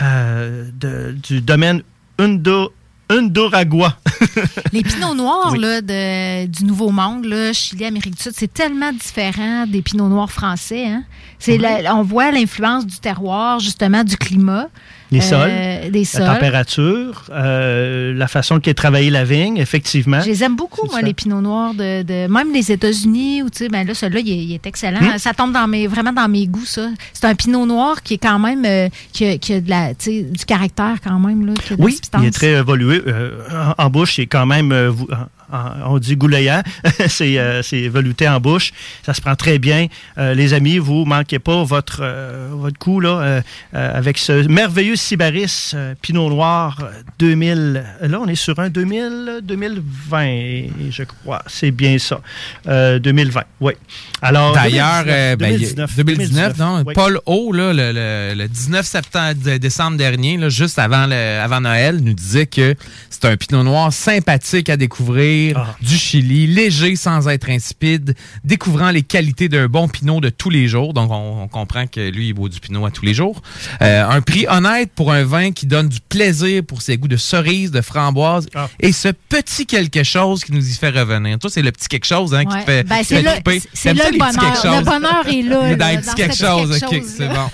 [SPEAKER 10] euh, du domaine Undo,
[SPEAKER 11] Les pinots noirs
[SPEAKER 10] Oui.
[SPEAKER 11] là, de- du Nouveau Monde, là, Chili, Amérique du Sud, c'est tellement différent des pinots noirs français. Hein? C'est on voit l'influence du terroir, justement, du climat.
[SPEAKER 10] Les
[SPEAKER 11] euh,
[SPEAKER 10] sols, la température, euh, la façon qu'est travaillée la vigne, effectivement.
[SPEAKER 11] Je les aime beaucoup, moi, les pinots noirs de, de- même les États-Unis, où tu sais, ben là, celui-là, il, est- il est excellent.
[SPEAKER 10] Hmm.
[SPEAKER 11] Ça tombe dans mes, vraiment dans mes goûts, ça. C'est un pinot noir qui est quand même, euh, qui, a, qui a de la, tu sais, du caractère quand même, là, qui a de la
[SPEAKER 10] Oui,
[SPEAKER 11] substance.
[SPEAKER 10] il est très évolué. En, bouche, c'est quand même, en- on dit goulayant, c'est euh, velouté en bouche. Ça se prend très bien. Euh, les amis, vous manquez pas votre, euh, votre coup là, euh, avec ce merveilleux Sybaris euh, Pinot Noir euh, 2000. Là, on est sur un 2000, 2020, je crois. C'est bien ça. Euh, 2020, oui. Alors,
[SPEAKER 12] D'ailleurs,
[SPEAKER 10] 2019,
[SPEAKER 12] euh, ben, il y a-
[SPEAKER 10] 2019,
[SPEAKER 12] 2019, non?
[SPEAKER 10] oui.
[SPEAKER 12] Paul O, là, le, le- le 19 septembre, décembre dernier, là, juste avant, le- avant Noël, nous disait que c'est un pinot noir sympathique à découvrir,
[SPEAKER 10] Ah.
[SPEAKER 12] du Chili, léger sans être insipide, découvrant les qualités d'un bon pinot de tous les jours. Donc, on, on comprend que lui, il boit du pinot à tous les jours. Euh, un prix honnête pour un vin qui donne du plaisir pour ses goûts de cerise, de framboise
[SPEAKER 10] Ah.
[SPEAKER 12] et ce petit quelque chose qui nous y fait revenir. Toi, c'est le petit quelque chose hein, qui
[SPEAKER 11] Ouais.
[SPEAKER 12] te fait,
[SPEAKER 11] Ben,
[SPEAKER 12] qui
[SPEAKER 11] c'est
[SPEAKER 12] fait
[SPEAKER 11] là- c'est- le bonheur. Le bonheur est là,
[SPEAKER 12] dans
[SPEAKER 11] là,
[SPEAKER 12] quelque
[SPEAKER 11] petit
[SPEAKER 12] chose,
[SPEAKER 11] quelque
[SPEAKER 12] ok,
[SPEAKER 11] chose,
[SPEAKER 12] c'est bon.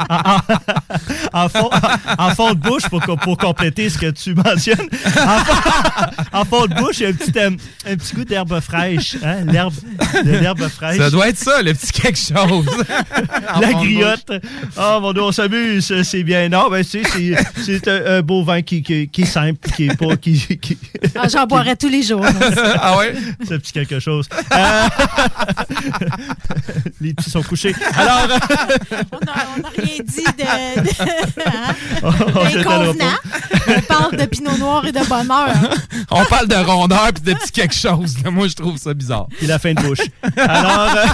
[SPEAKER 10] en, fond, en fond de bouche, pour compléter ce que tu mentionnes, en fond, en fond de bouche, il y a un petit, euh, un petit goût d'herbe fraîche. Hein? L'herbe, de l'herbe fraîche.
[SPEAKER 12] Ça doit être ça, le petit quelque chose.
[SPEAKER 10] La griotte. Oh mon dieu, on s'amuse, c'est bien. Non, ben, c'est, c'est, c'est un, un beau vin qui, qui, qui est simple, qui est pas. Qui, qui-
[SPEAKER 11] Ah, J'en boirais tous les jours.
[SPEAKER 12] ah ouais?
[SPEAKER 10] Ce petit quelque chose. Euh, Les petits sont couchés. Alors.
[SPEAKER 11] on n'a rien dit de, de- hein.
[SPEAKER 10] On
[SPEAKER 11] parle de pinot noir et de bonheur.
[SPEAKER 12] On parle de rondeur puis de petit quelque chose. là. Moi, je trouve ça bizarre.
[SPEAKER 10] Puis la fin de bouche. Alors. euh,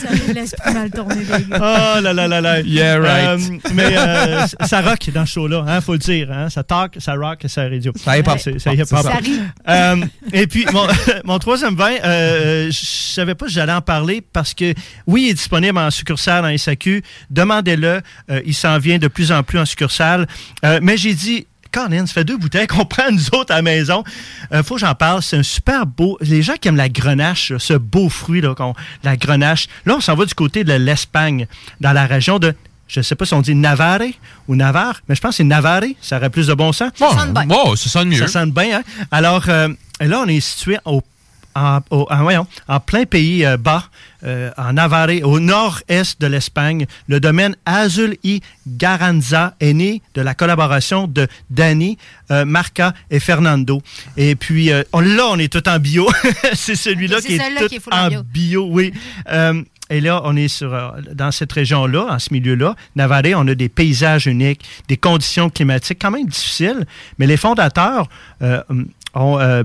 [SPEAKER 11] Ça me laisse plus mal tourner, les gars.
[SPEAKER 10] Oh là là là là.
[SPEAKER 12] Yeah, right.
[SPEAKER 10] Euh, mais euh, ça rock dans ce show-là, hein, faut le dire. Hein, ça talk, ça rock, ça radio.
[SPEAKER 12] Ça hip-hop. Bon,
[SPEAKER 10] hip-hop.
[SPEAKER 12] c'est ça.
[SPEAKER 10] Euh, et puis, mon, mon troisième vin, euh, je savais pas si j'allais en parler parce que, oui, il est disponible en succursale, en SAQ. Demandez-le. Euh, il s'en vient de plus en plus en succursale. Euh, mais j'ai dit, Colin, ça fait deux bouteilles qu'on prend nous autres à la maison. Euh, faut que j'en parle. C'est un super beau. Les gens qui aiment la grenache, là, ce beau fruit, là, qu'on- la grenache. Là, on s'en va du côté de l'Espagne, dans la région de. Je sais pas si on dit Navarre ou Navarre, mais je pense que c'est Navarre. Ça aurait plus de bon sens.
[SPEAKER 12] Bon, bon, ça sonne mieux.
[SPEAKER 10] Ça sonne bien, hein? Alors, euh, là, on est situé au, en, au- en- voyons, en plein pays euh, bas, euh, en Navarre, au nord-est de l'Espagne, le domaine Azul y Garanza est né de la collaboration de Dani, euh, Marca et Fernando. Et puis euh, on- là, on est tout en bio. c'est celui-là
[SPEAKER 11] C'est
[SPEAKER 10] qui est
[SPEAKER 11] celui-là
[SPEAKER 10] tout
[SPEAKER 11] qui est en bio.
[SPEAKER 10] bio, oui. Et là, on est sur, dans cette région-là, en ce milieu-là, Navarre, on a des paysages uniques, des conditions climatiques quand même difficiles, mais les fondateurs euh, ont, euh,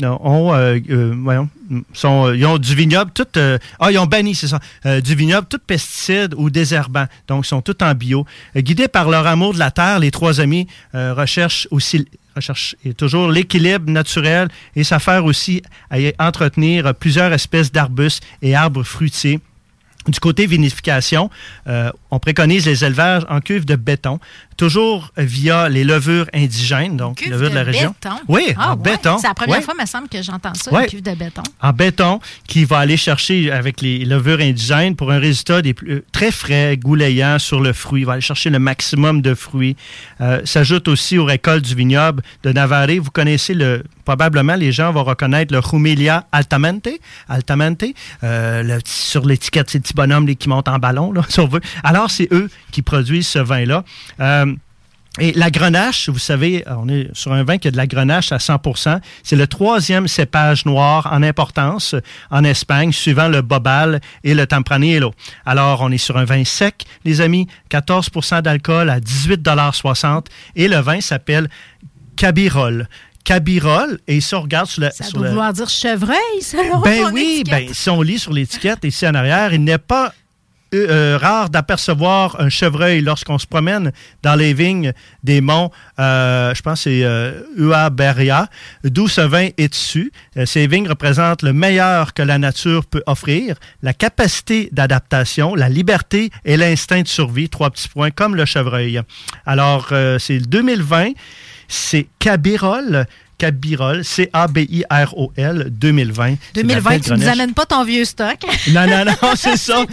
[SPEAKER 10] ont, euh, euh, voyons, euh, ils ont du vignoble, tout, euh, ah, ils ont banni, c'est ça, du vignoble, tout pesticide ou désherbant. Donc, ils sont tous en bio. Guidés par leur amour de la terre, les trois amis recherchent aussi recherche et toujours l'équilibre naturel et s'affaire aussi à entretenir plusieurs espèces d'arbustes et arbres fruitiers. Du côté vinification, euh, on préconise les élevages en cuve de béton, toujours via les levures indigènes, donc
[SPEAKER 11] Cuve
[SPEAKER 10] levures de, la région.
[SPEAKER 11] béton.
[SPEAKER 10] Oui,
[SPEAKER 11] Ah
[SPEAKER 10] en
[SPEAKER 11] ouais,
[SPEAKER 10] béton.
[SPEAKER 11] C'est la première
[SPEAKER 10] Ouais.
[SPEAKER 11] fois, me semble, que j'entends ça,
[SPEAKER 10] Ouais.
[SPEAKER 11] une cuve de béton.
[SPEAKER 10] En béton, qui va aller chercher avec les levures indigènes pour un résultat des plus, euh, très frais, goulayant sur le fruit. Il va aller chercher le maximum de fruits. Euh, S'ajoute aussi aux récoltes du vignoble de Navarre. Vous connaissez le, probablement les gens vont reconnaître le Rumelia Altamente. Altamente. Euh, le petit- sur l'étiquette, ces petits bonhommes là, qui montent en ballon, là, si on veut. Alors, c'est eux qui produisent ce vin-là. Euh, et la grenache, vous savez, on est sur un vin qui a de la grenache à 100% C'est le troisième cépage noir en importance en Espagne, suivant le Bobal et le Tempranillo. Alors, on est sur un vin sec, les amis, 14% d'alcool à 18,60 Et le vin s'appelle Cabirol. Cabirol, et ça, on regarde sur la...
[SPEAKER 11] Ça
[SPEAKER 10] sur
[SPEAKER 11] doit
[SPEAKER 10] le-
[SPEAKER 11] vouloir dire chevreuil, selon
[SPEAKER 10] ben oui, ben, si on lit sur l'étiquette ici en arrière, il n'est pas euh, euh, rare d'apercevoir un chevreuil lorsqu'on se promène dans les vignes des monts, euh, je pense c'est euh, Uaberria, d'où ce vin est issu. Ces vignes représentent le meilleur que la nature peut offrir, la capacité d'adaptation, la liberté et l'instinct de survie, trois petits points, comme le chevreuil. Alors, c'est le 2020, c'est Cabirol, Cabirol, C-A-B-I-R-O-L 2020. C'est de la
[SPEAKER 11] 2020,
[SPEAKER 10] belle
[SPEAKER 11] tu nous
[SPEAKER 10] grenache.
[SPEAKER 11] amènes pas ton vieux stock.
[SPEAKER 10] Non, non, non, c'est ça.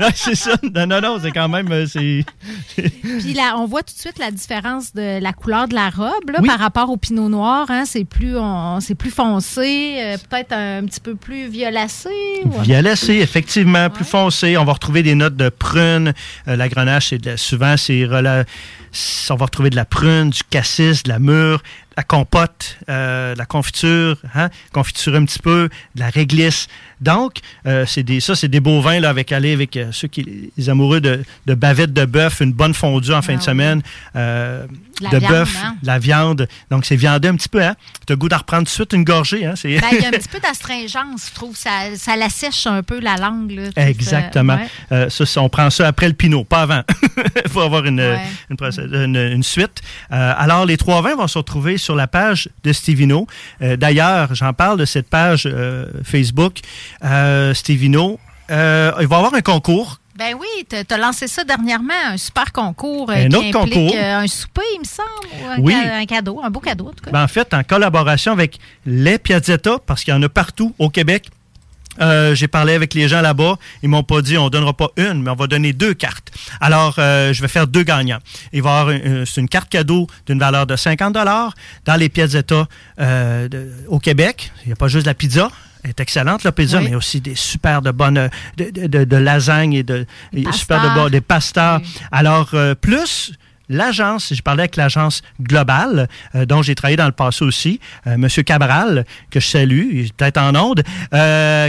[SPEAKER 10] Non, c'est ça. Non, non, non, c'est quand même. euh, c'est
[SPEAKER 11] Puis là, on voit tout de suite la différence de la couleur de la robe là,
[SPEAKER 10] Oui.
[SPEAKER 11] par rapport au pinot noir. Hein, c'est plus, on- c'est plus foncé, euh, peut-être un petit peu plus violacé. ou-
[SPEAKER 10] violacé, effectivement, plus foncé. On va retrouver des notes de prune. Euh, la grenache, c'est de la- souvent, c'est rela- on va retrouver de la prune, du cassis, de la mûre, la compote, euh, la confiture, hein, confiture un petit peu, de la réglisse. Donc, euh, c'est des, ça, c'est des beaux vins là, avec aller avec euh, ceux qui les amoureux de, de bavette de bœuf, une bonne fondue en fin de semaine, euh,
[SPEAKER 11] De la
[SPEAKER 10] bœuf,
[SPEAKER 11] hein?
[SPEAKER 10] la viande. Donc, c'est viandé un petit peu. Hein? Tu as goût d'en reprendre tout de suite une gorgée. Hein?
[SPEAKER 11] Ben, il y a un petit peu d'astringence, je trouve. Ça, ça l'assèche un peu la langue. Là,
[SPEAKER 10] Exactement.
[SPEAKER 11] ouais.
[SPEAKER 10] Euh, ça, on prend ça après le pinot, pas avant. Il faut avoir une,
[SPEAKER 11] Ouais.
[SPEAKER 10] une, une- une suite. Euh, alors, les trois vins vont se retrouver sur la page de Stevino. Euh, D'ailleurs, j'en parle de cette page euh, Facebook. Euh, Stevino, euh, il va y avoir un concours
[SPEAKER 11] Ben oui, tu as lancé ça dernièrement, un super concours euh,
[SPEAKER 10] Un
[SPEAKER 11] qui
[SPEAKER 10] autre
[SPEAKER 11] implique
[SPEAKER 10] concours.
[SPEAKER 11] euh, un souper, il me semble, ou un,
[SPEAKER 10] Oui.
[SPEAKER 11] un cadeau, un beau cadeau en tout cas.
[SPEAKER 10] Ben, en fait, en collaboration avec les Piazzetta, parce qu'il y en a partout au Québec. Euh, J'ai parlé avec les gens là-bas. Ils m'ont pas dit on donnera pas une, mais on va donner deux cartes. Alors, euh, je vais faire deux gagnants. Il va y avoir une, c'est une carte cadeau d'une valeur de 50 dans les Piazzetta euh, de- au Québec. Il n'y a pas juste la pizza. Est excellente, la pizza,
[SPEAKER 11] Oui.
[SPEAKER 10] mais aussi des super de bonnes de, de, de- de lasagnes et de et super de bon- des pastas. Alors, euh, plus l'agence, j'ai parlé avec l'agence Globale, euh, dont j'ai travaillé dans le passé aussi, euh, Monsieur Cabral, que je salue, il est peut-être en onde,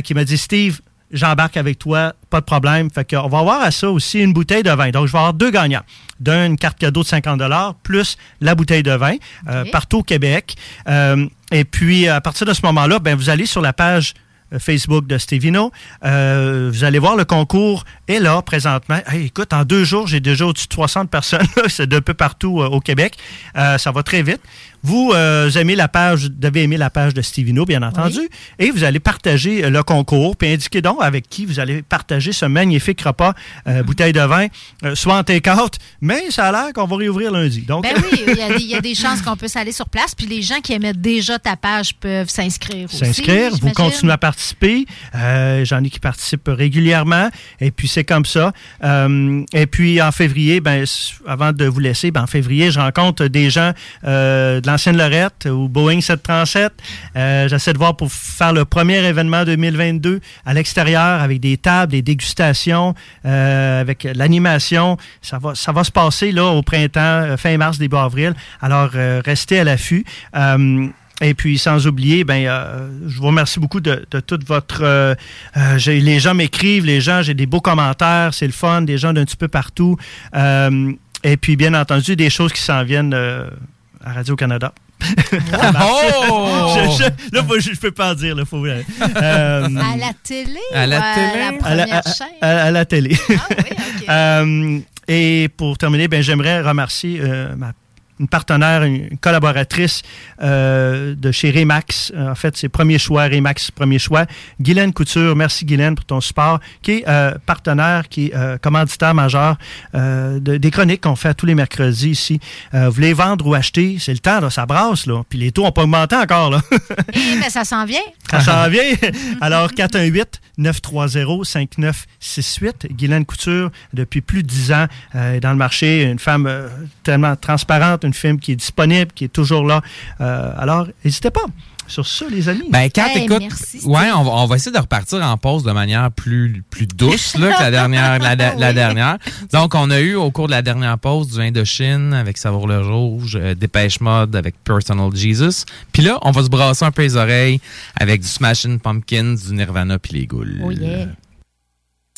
[SPEAKER 10] qui m'a dit Steve, j'embarque avec toi, pas de problème. Fait qu'on va avoir à ça aussi une bouteille de vin. Donc, je vais avoir deux gagnants. D'une carte cadeau de 50 plus la bouteille de vin, euh, partout au Québec. Euh, et puis, à partir de ce moment-là, ben, vous allez sur la page Facebook de Stevino. Euh, vous allez voir le concours est là présentement. Hey, écoute, en deux jours, j'ai déjà au-dessus de 60 personnes. C'est d'un peu partout euh, au Québec. Euh, ça va très vite. Vous euh, aimez la page, vous devez aimer la page de Stevino, bien entendu, et vous allez partager le concours, puis indiquez donc avec qui vous allez partager ce magnifique repas, euh, bouteille de vin, soit en take-out, mais ça a l'air qu'on va réouvrir lundi. Donc,
[SPEAKER 11] Ben oui, il y, a des- il y a des chances qu'on puisse aller sur place, puis les gens qui émettent déjà ta page peuvent s'inscrire aussi.
[SPEAKER 10] s'inscrire, vous continuez à participer. Euh, J'en ai qui participent régulièrement. Et puis, c'est comme ça. Euh, et puis, en février, ben, avant de vous laisser, ben, en février, je rencontre des gens euh, de l'ancienne Lorette ou Boeing 737. Euh, J'essaie de voir pour faire le premier événement 2022 à l'extérieur avec des tables, des dégustations, euh, avec l'animation. Ça va, ça va se passer là au printemps, fin mars, début avril. Alors, restez à l'affût. Euh, et puis, sans oublier, ben, euh, je vous remercie beaucoup de, de toute votre... euh, euh, les gens m'écrivent, les gens, j'ai des beaux commentaires, c'est le fun, des gens d'un petit peu partout. Euh, et puis, bien entendu, des choses qui s'en viennent euh, à Radio-Canada.
[SPEAKER 12] Oh!
[SPEAKER 10] Je- je- là, je, je peux pas en dire. Là, faut, euh,
[SPEAKER 11] À la télé
[SPEAKER 12] À la télé?
[SPEAKER 10] à la, à-
[SPEAKER 11] chaîne?
[SPEAKER 10] à- à la télé. Euh, et pour terminer, ben, j'aimerais remercier euh, ma une partenaire, une collaboratrice euh, de chez Remax. Euh, En fait, c'est premier choix, Remax, premier choix. Guylaine Couture, merci Guylaine pour ton support, qui est euh, partenaire, qui est euh, commanditaire majeur de- des chroniques qu'on fait tous les mercredis ici. Vous voulez vendre ou acheter, c'est le temps, là, ça brasse, là. Puis les taux n'ont pas augmenté encore, là.
[SPEAKER 11] Eh, mais ça s'en vient.
[SPEAKER 10] Ça s'en vient. Alors, 418-930-5968. Guylaine Couture, depuis plus de 10 ans, est dans le marché. Une femme tellement transparente, une femme qui est disponible, qui est toujours là. Euh, alors, n'hésitez pas. Sur ça, les amis.
[SPEAKER 12] Ben, quand
[SPEAKER 11] Hey,
[SPEAKER 12] écoute,
[SPEAKER 11] merci,
[SPEAKER 12] ouais, on va, on va essayer de repartir en pause de manière plus, plus douce là, que la dernière, la, la- la
[SPEAKER 11] Oui.
[SPEAKER 12] dernière. Donc, on a eu au cours de la dernière pause du Indochine avec Savour le Rouge, euh, Dépêche Mode avec Personal Jesus. Puis là, on va se brasser un peu les oreilles avec du Smashing Pumpkins, du Nirvana puis les Ghouls.
[SPEAKER 11] Oh yeah.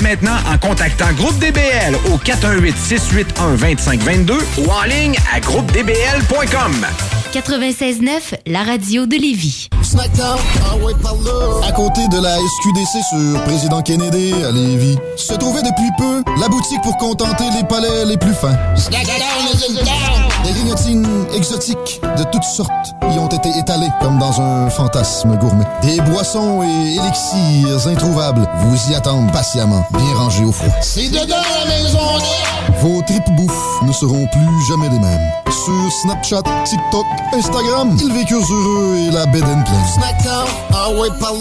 [SPEAKER 17] maintenant en contactant Groupe DBL au 418-681-2522 ou en ligne à groupedbl.com.
[SPEAKER 18] 96.9, la radio de Lévis.
[SPEAKER 19] Snackdown, ah ouais, par là. À côté de la SQDC sur Président Kennedy à Lévis, se trouvait depuis peu la boutique pour contenter les palais les plus fins. Des grignotines exotiques de toutes sortes y ont été étalées comme dans un fantasme gourmet. Des boissons et élixirs introuvables vous y attendent patiemment, bien rangés au froid. C'est dedans la maison Vos tripes bouffe ne seront plus jamais les mêmes. Sur Snapchat, TikTok, Instagram, ils vécurent heureux et la bed and pleine. Snackdown, ah ouais, par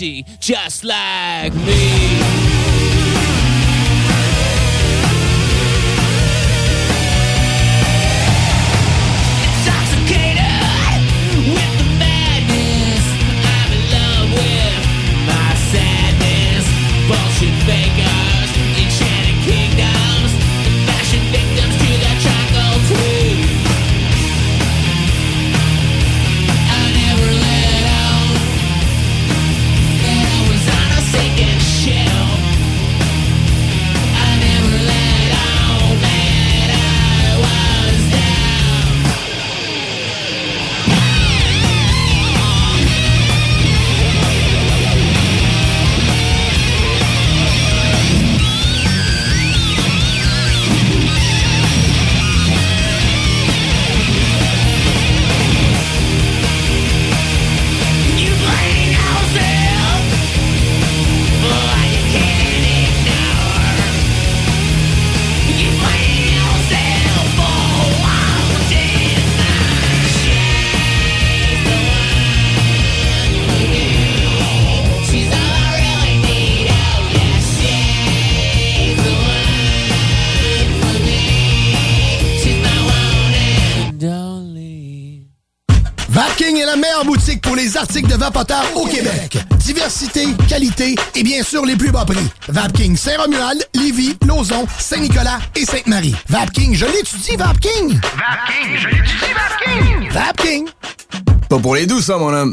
[SPEAKER 20] just like me.
[SPEAKER 6] Articles de Vapoteur au Québec. Diversité, qualité et bien sûr les plus bas prix. Vapking Saint-Romuald, Lévis, Lauson, Saint-Nicolas et Sainte-Marie. Vapking, je l'étudie, Vapking!
[SPEAKER 9] Vapking, je l'étudie, Vapking!
[SPEAKER 6] Vapking!
[SPEAKER 21] Pas pour les douces, ça, mon homme.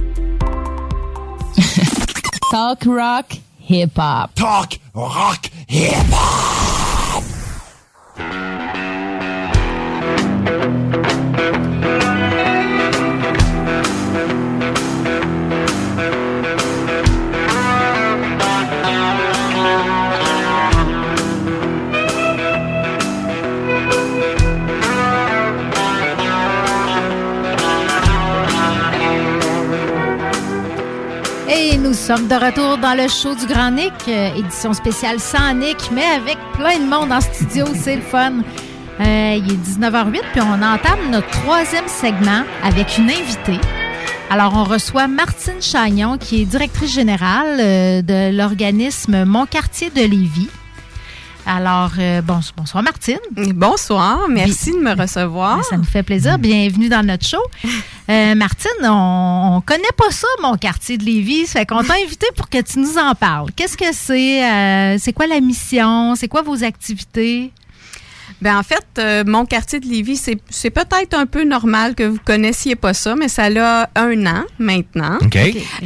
[SPEAKER 22] Talk rock, hip hop.
[SPEAKER 9] Talk rock, hip hop.
[SPEAKER 11] Sommes de retour dans le show du Grand Nick, euh, édition spéciale sans Nick, mais avec plein de monde en studio, c'est le fun. Euh, il est 19h08, puis on entame notre troisième segment avec une invitée. Alors, on reçoit Martine Chagnon, qui est directrice générale euh, de l'organisme Mon Quartier de Lévis. Alors, euh, bon, bonsoir Martine.
[SPEAKER 23] Bonsoir, merci de me recevoir.
[SPEAKER 11] Ça nous fait plaisir. Bienvenue dans notre show. Euh, Martine, on, on connaît pas ça, mon quartier de Lévis. Ça fait qu'on t'a invité pour que tu nous en parles. Qu'est-ce que c'est? Euh, c'est quoi la mission? C'est quoi vos activités?
[SPEAKER 23] Ben en fait, euh, mon quartier de Lévis, c'est, c'est peut-être un peu normal que vous connaissiez pas ça, mais ça a un an maintenant.
[SPEAKER 12] OK.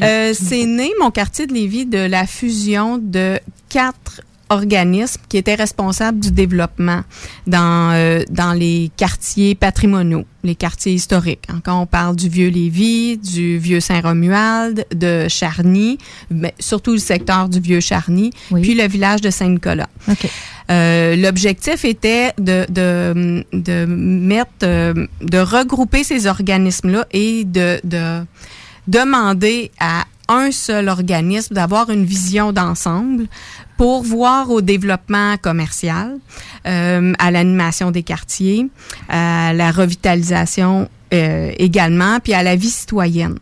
[SPEAKER 23] Euh, c'est né, mon quartier de Lévis, de la fusion de quatre organismes qui étaient responsables du développement dans, euh, dans les quartiers patrimoniaux, les quartiers historiques. hein. Quand on parle du vieux Lévis, du vieux Saint-Romuald, de Charny, mais surtout le secteur du vieux Charny, puis le village de Saint-Nicolas. Euh, L'objectif était de, de, de mettre, euh, de regrouper ces organismes-là et de, de demander à un seul organisme d'avoir une vision d'ensemble pour voir au développement commercial, euh, à l'animation des quartiers, à la revitalisation euh, également, puis à la vie citoyenne.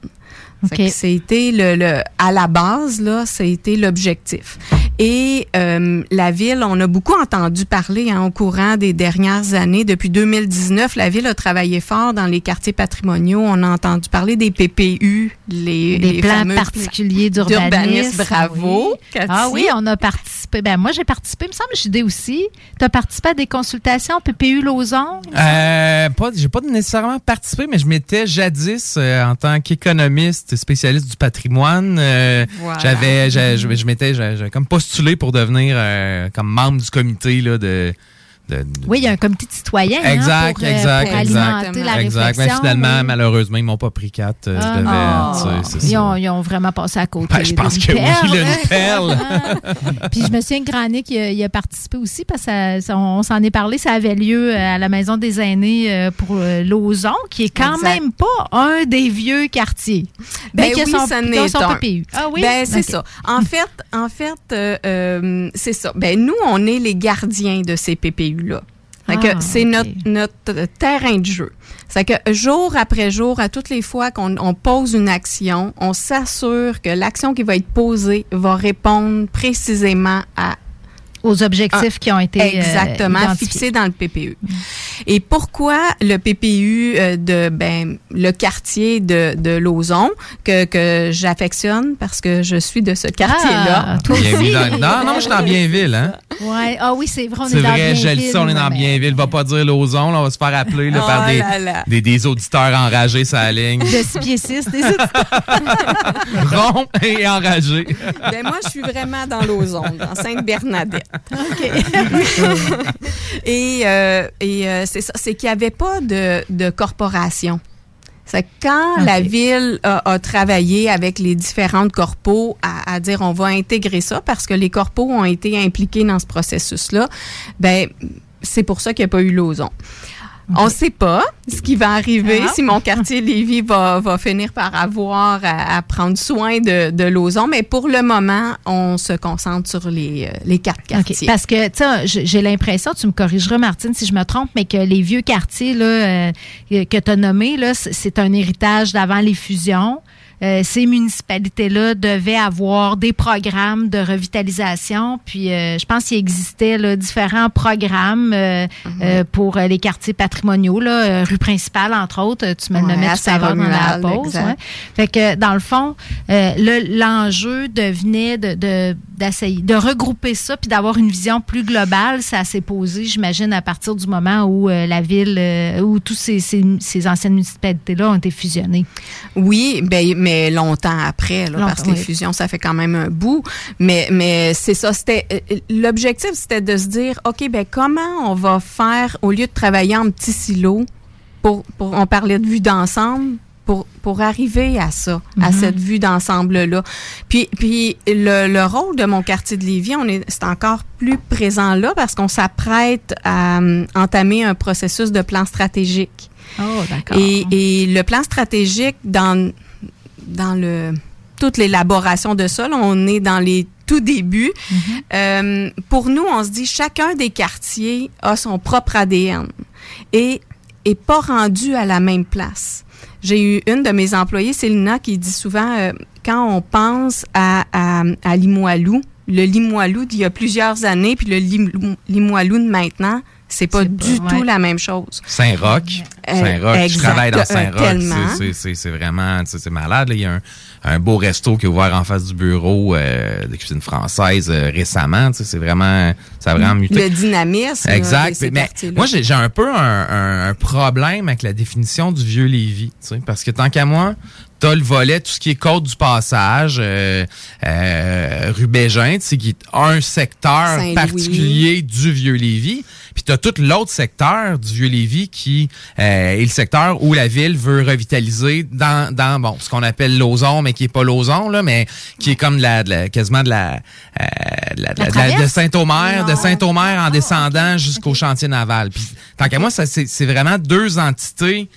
[SPEAKER 23] Que C'était le, le à la base là, c'était l'objectif. Et euh, la ville, on a beaucoup entendu parler hein, au courant des dernières années. Depuis 2019, la ville a travaillé fort dans les quartiers patrimoniaux. On a entendu parler des PPU, les,
[SPEAKER 11] plans
[SPEAKER 23] fameux
[SPEAKER 11] particuliers
[SPEAKER 23] plans
[SPEAKER 11] d'urbanisme.
[SPEAKER 23] Bravo. Cathy.
[SPEAKER 11] Ah oui, on a participé. Ben moi, j'ai participé. Il me semble que j'ai aussi. Tu as participé à des consultations PPU Lauson?
[SPEAKER 12] Euh, pas, j'ai pas nécessairement participé, mais je m'étais jadis euh, en tant qu'économiste spécialiste du patrimoine. euh,
[SPEAKER 23] Voilà.
[SPEAKER 12] J'avais, j'a- je, je m'étais, j'a- j'avais postulé pour devenir euh, comme membre du comité là de. De- de-
[SPEAKER 11] Oui, il y a un comité de citoyens hein,
[SPEAKER 12] Exact,
[SPEAKER 11] pour, euh,
[SPEAKER 12] exact,
[SPEAKER 11] pour
[SPEAKER 12] exact.
[SPEAKER 11] alimenter la
[SPEAKER 12] exact. Mais finalement,
[SPEAKER 11] oui.
[SPEAKER 12] malheureusement, ils m'ont pas pris quatre. euh,
[SPEAKER 11] Ah,
[SPEAKER 12] je devais,
[SPEAKER 11] non.
[SPEAKER 12] tu sais, c'est
[SPEAKER 11] ils,
[SPEAKER 12] ça.
[SPEAKER 11] ont, ils ont vraiment passé à côté.
[SPEAKER 12] Ben, je pense que oui,
[SPEAKER 11] perle.
[SPEAKER 12] une perle.
[SPEAKER 11] Puis je me souviens que Granic, il, a- il a participé aussi parce que ça- ça- on s'en est parlé. Ça avait lieu à la Maison des aînés euh, pour euh, Lauson, qui est quand
[SPEAKER 23] Exact.
[SPEAKER 11] même pas un des vieux quartiers.
[SPEAKER 23] Ben
[SPEAKER 11] a
[SPEAKER 23] oui,
[SPEAKER 11] son-
[SPEAKER 23] ça n'est
[SPEAKER 11] son. PPU. Ah oui?
[SPEAKER 23] Ben, c'est ça. En fait, en fait, euh, euh, c'est ça. Ben, nous, on est les gardiens de ces PPU-là. Que
[SPEAKER 11] Ah,
[SPEAKER 23] c'est notre, notre terrain de jeu. C'est que jour après jour, à toutes les fois qu'on on pose une action, on s'assure que l'action qui va être posée va répondre précisément à
[SPEAKER 11] aux objectifs qui ont été euh,
[SPEAKER 23] exactement
[SPEAKER 11] identifiés.
[SPEAKER 23] fixés dans le PPU. Et pourquoi le PPU euh, de ben le quartier de, de Lauson que, que j'affectionne parce que je suis de ce quartier-là?
[SPEAKER 11] Ah, toi
[SPEAKER 12] Bienvenue
[SPEAKER 11] aussi.
[SPEAKER 12] dans- Non, non, je suis dans Bienville, hein.
[SPEAKER 11] Ouais. Ah oui, c'est vrai, on est,
[SPEAKER 12] C'est
[SPEAKER 11] dans
[SPEAKER 12] vrai,
[SPEAKER 11] Bienville,
[SPEAKER 12] sais, on est dans
[SPEAKER 11] mais-
[SPEAKER 12] Bienville. Va pas dire Lauson, là, on va se faire appeler là,
[SPEAKER 23] Oh
[SPEAKER 12] par des,
[SPEAKER 23] là là.
[SPEAKER 12] des, des auditeurs enragés sur la ligne.
[SPEAKER 11] De six pieds six, des auditeurs.
[SPEAKER 12] Rond et enragés.
[SPEAKER 23] Ben moi, je suis vraiment dans Lauson, dans Sainte-Bernadette. et euh, et euh, c'est ça, c'est qu'il n'y avait pas de, de corporation. C'est quand
[SPEAKER 11] Ok.
[SPEAKER 23] la ville a, a travaillé avec les différentes corpos à, à dire on va intégrer ça parce que les corpos ont été impliqués dans ce processus-là, ben c'est pour ça qu'il n'y a pas eu l'ozon. On ne sait pas ce qui va arriver
[SPEAKER 11] Ah.
[SPEAKER 23] si mon quartier Lévis va, va finir par avoir à, à prendre soin de, de l'ozon, mais pour le moment, on se concentre sur les, euh, les quatre quartiers.
[SPEAKER 11] Parce que, tu sais, j'ai l'impression, tu me corrigeras, Martine, si je me trompe, mais que les vieux quartiers là, euh, que tu as nommés, c'est un héritage d'avant les fusions. Euh, ces municipalités-là devaient avoir des programmes de revitalisation. Puis euh, je pense qu'il existait là, différents programmes euh, euh, pour euh, les quartiers patrimoniaux, là, euh, rue principale entre autres. Tu me le nommais tout à l'heure dans la pause. ouais. Fait que dans le fond, euh, le- l'enjeu devenait de, de, d'essayer de regrouper ça puis d'avoir une vision plus globale. Ça s'est posé, j'imagine, à partir du moment où euh, la ville, euh, où tous ces, ces, ces anciennes municipalités-là ont été fusionnées.
[SPEAKER 23] Oui, ben, mais longtemps après, là, parce que les
[SPEAKER 11] oui.
[SPEAKER 23] fusions, ça fait quand même un bout. Mais, mais c'est ça, c'était euh, l'objectif, c'était de se dire, ok, ben comment on va faire au lieu de travailler en petits silos pour, pour on parlait de vue d'ensemble. Pour, pour arriver à ça, à
[SPEAKER 11] Mhm.
[SPEAKER 23] cette vue d'ensemble-là. Puis, puis le, le rôle de mon quartier de Lévis, on est, c'est encore plus présent là parce qu'on s'apprête à euh, entamer un processus de plan stratégique.
[SPEAKER 11] Oh, d'accord.
[SPEAKER 23] Et, et le plan stratégique, dans, dans le toute l'élaboration de ça, là, on est dans les tout débuts. Euh, pour nous, on se dit chacun des quartiers a son propre ADN et est pas rendu à la même place. J'ai eu une de mes employées, Célina, qui dit souvent euh, quand on pense à, à, à Limoilou, le Limoilou d'il y a plusieurs années, puis le Lim- Limoilou de maintenant, c'est pas du
[SPEAKER 12] pas-
[SPEAKER 23] tout
[SPEAKER 12] ouais.
[SPEAKER 23] la même chose.
[SPEAKER 12] Saint-Roch.
[SPEAKER 23] Euh,
[SPEAKER 12] Saint-Roch. Je travaille dans
[SPEAKER 23] euh,
[SPEAKER 12] Saint-Roch. C'est- c'est- C'est c'est vraiment, c'est malade. là. Il y a un, un beau resto qui est ouvert en face du bureau euh, de cuisine française euh, récemment. tu sais, C'est vraiment, ça a vraiment muté.
[SPEAKER 23] Le dynamisme.
[SPEAKER 12] Exact. Mais moi, j'ai j'ai un peu un, un- un problème avec la définition du vieux Lévis. tu sais, Parce que tant qu'à moi, t'as le volet, tout ce qui est Côte du Passage, euh, euh, rue Bégin, tu sais, qui est un secteur particulier du vieux Lévis. Puis t'as tout l'autre secteur du vieux Lévis qui euh, est le secteur où la ville veut revitaliser dans, dans bon, ce qu'on appelle l'ozon, mais qui est pas l'ozon, là, mais qui est comme de la, de la- quasiment de la, euh, de, la- de la- Saint-Omer, de Saint-Omer en descendant jusqu'au chantier naval. Puis tant qu'à moi, ça, c'est c'est vraiment deux entités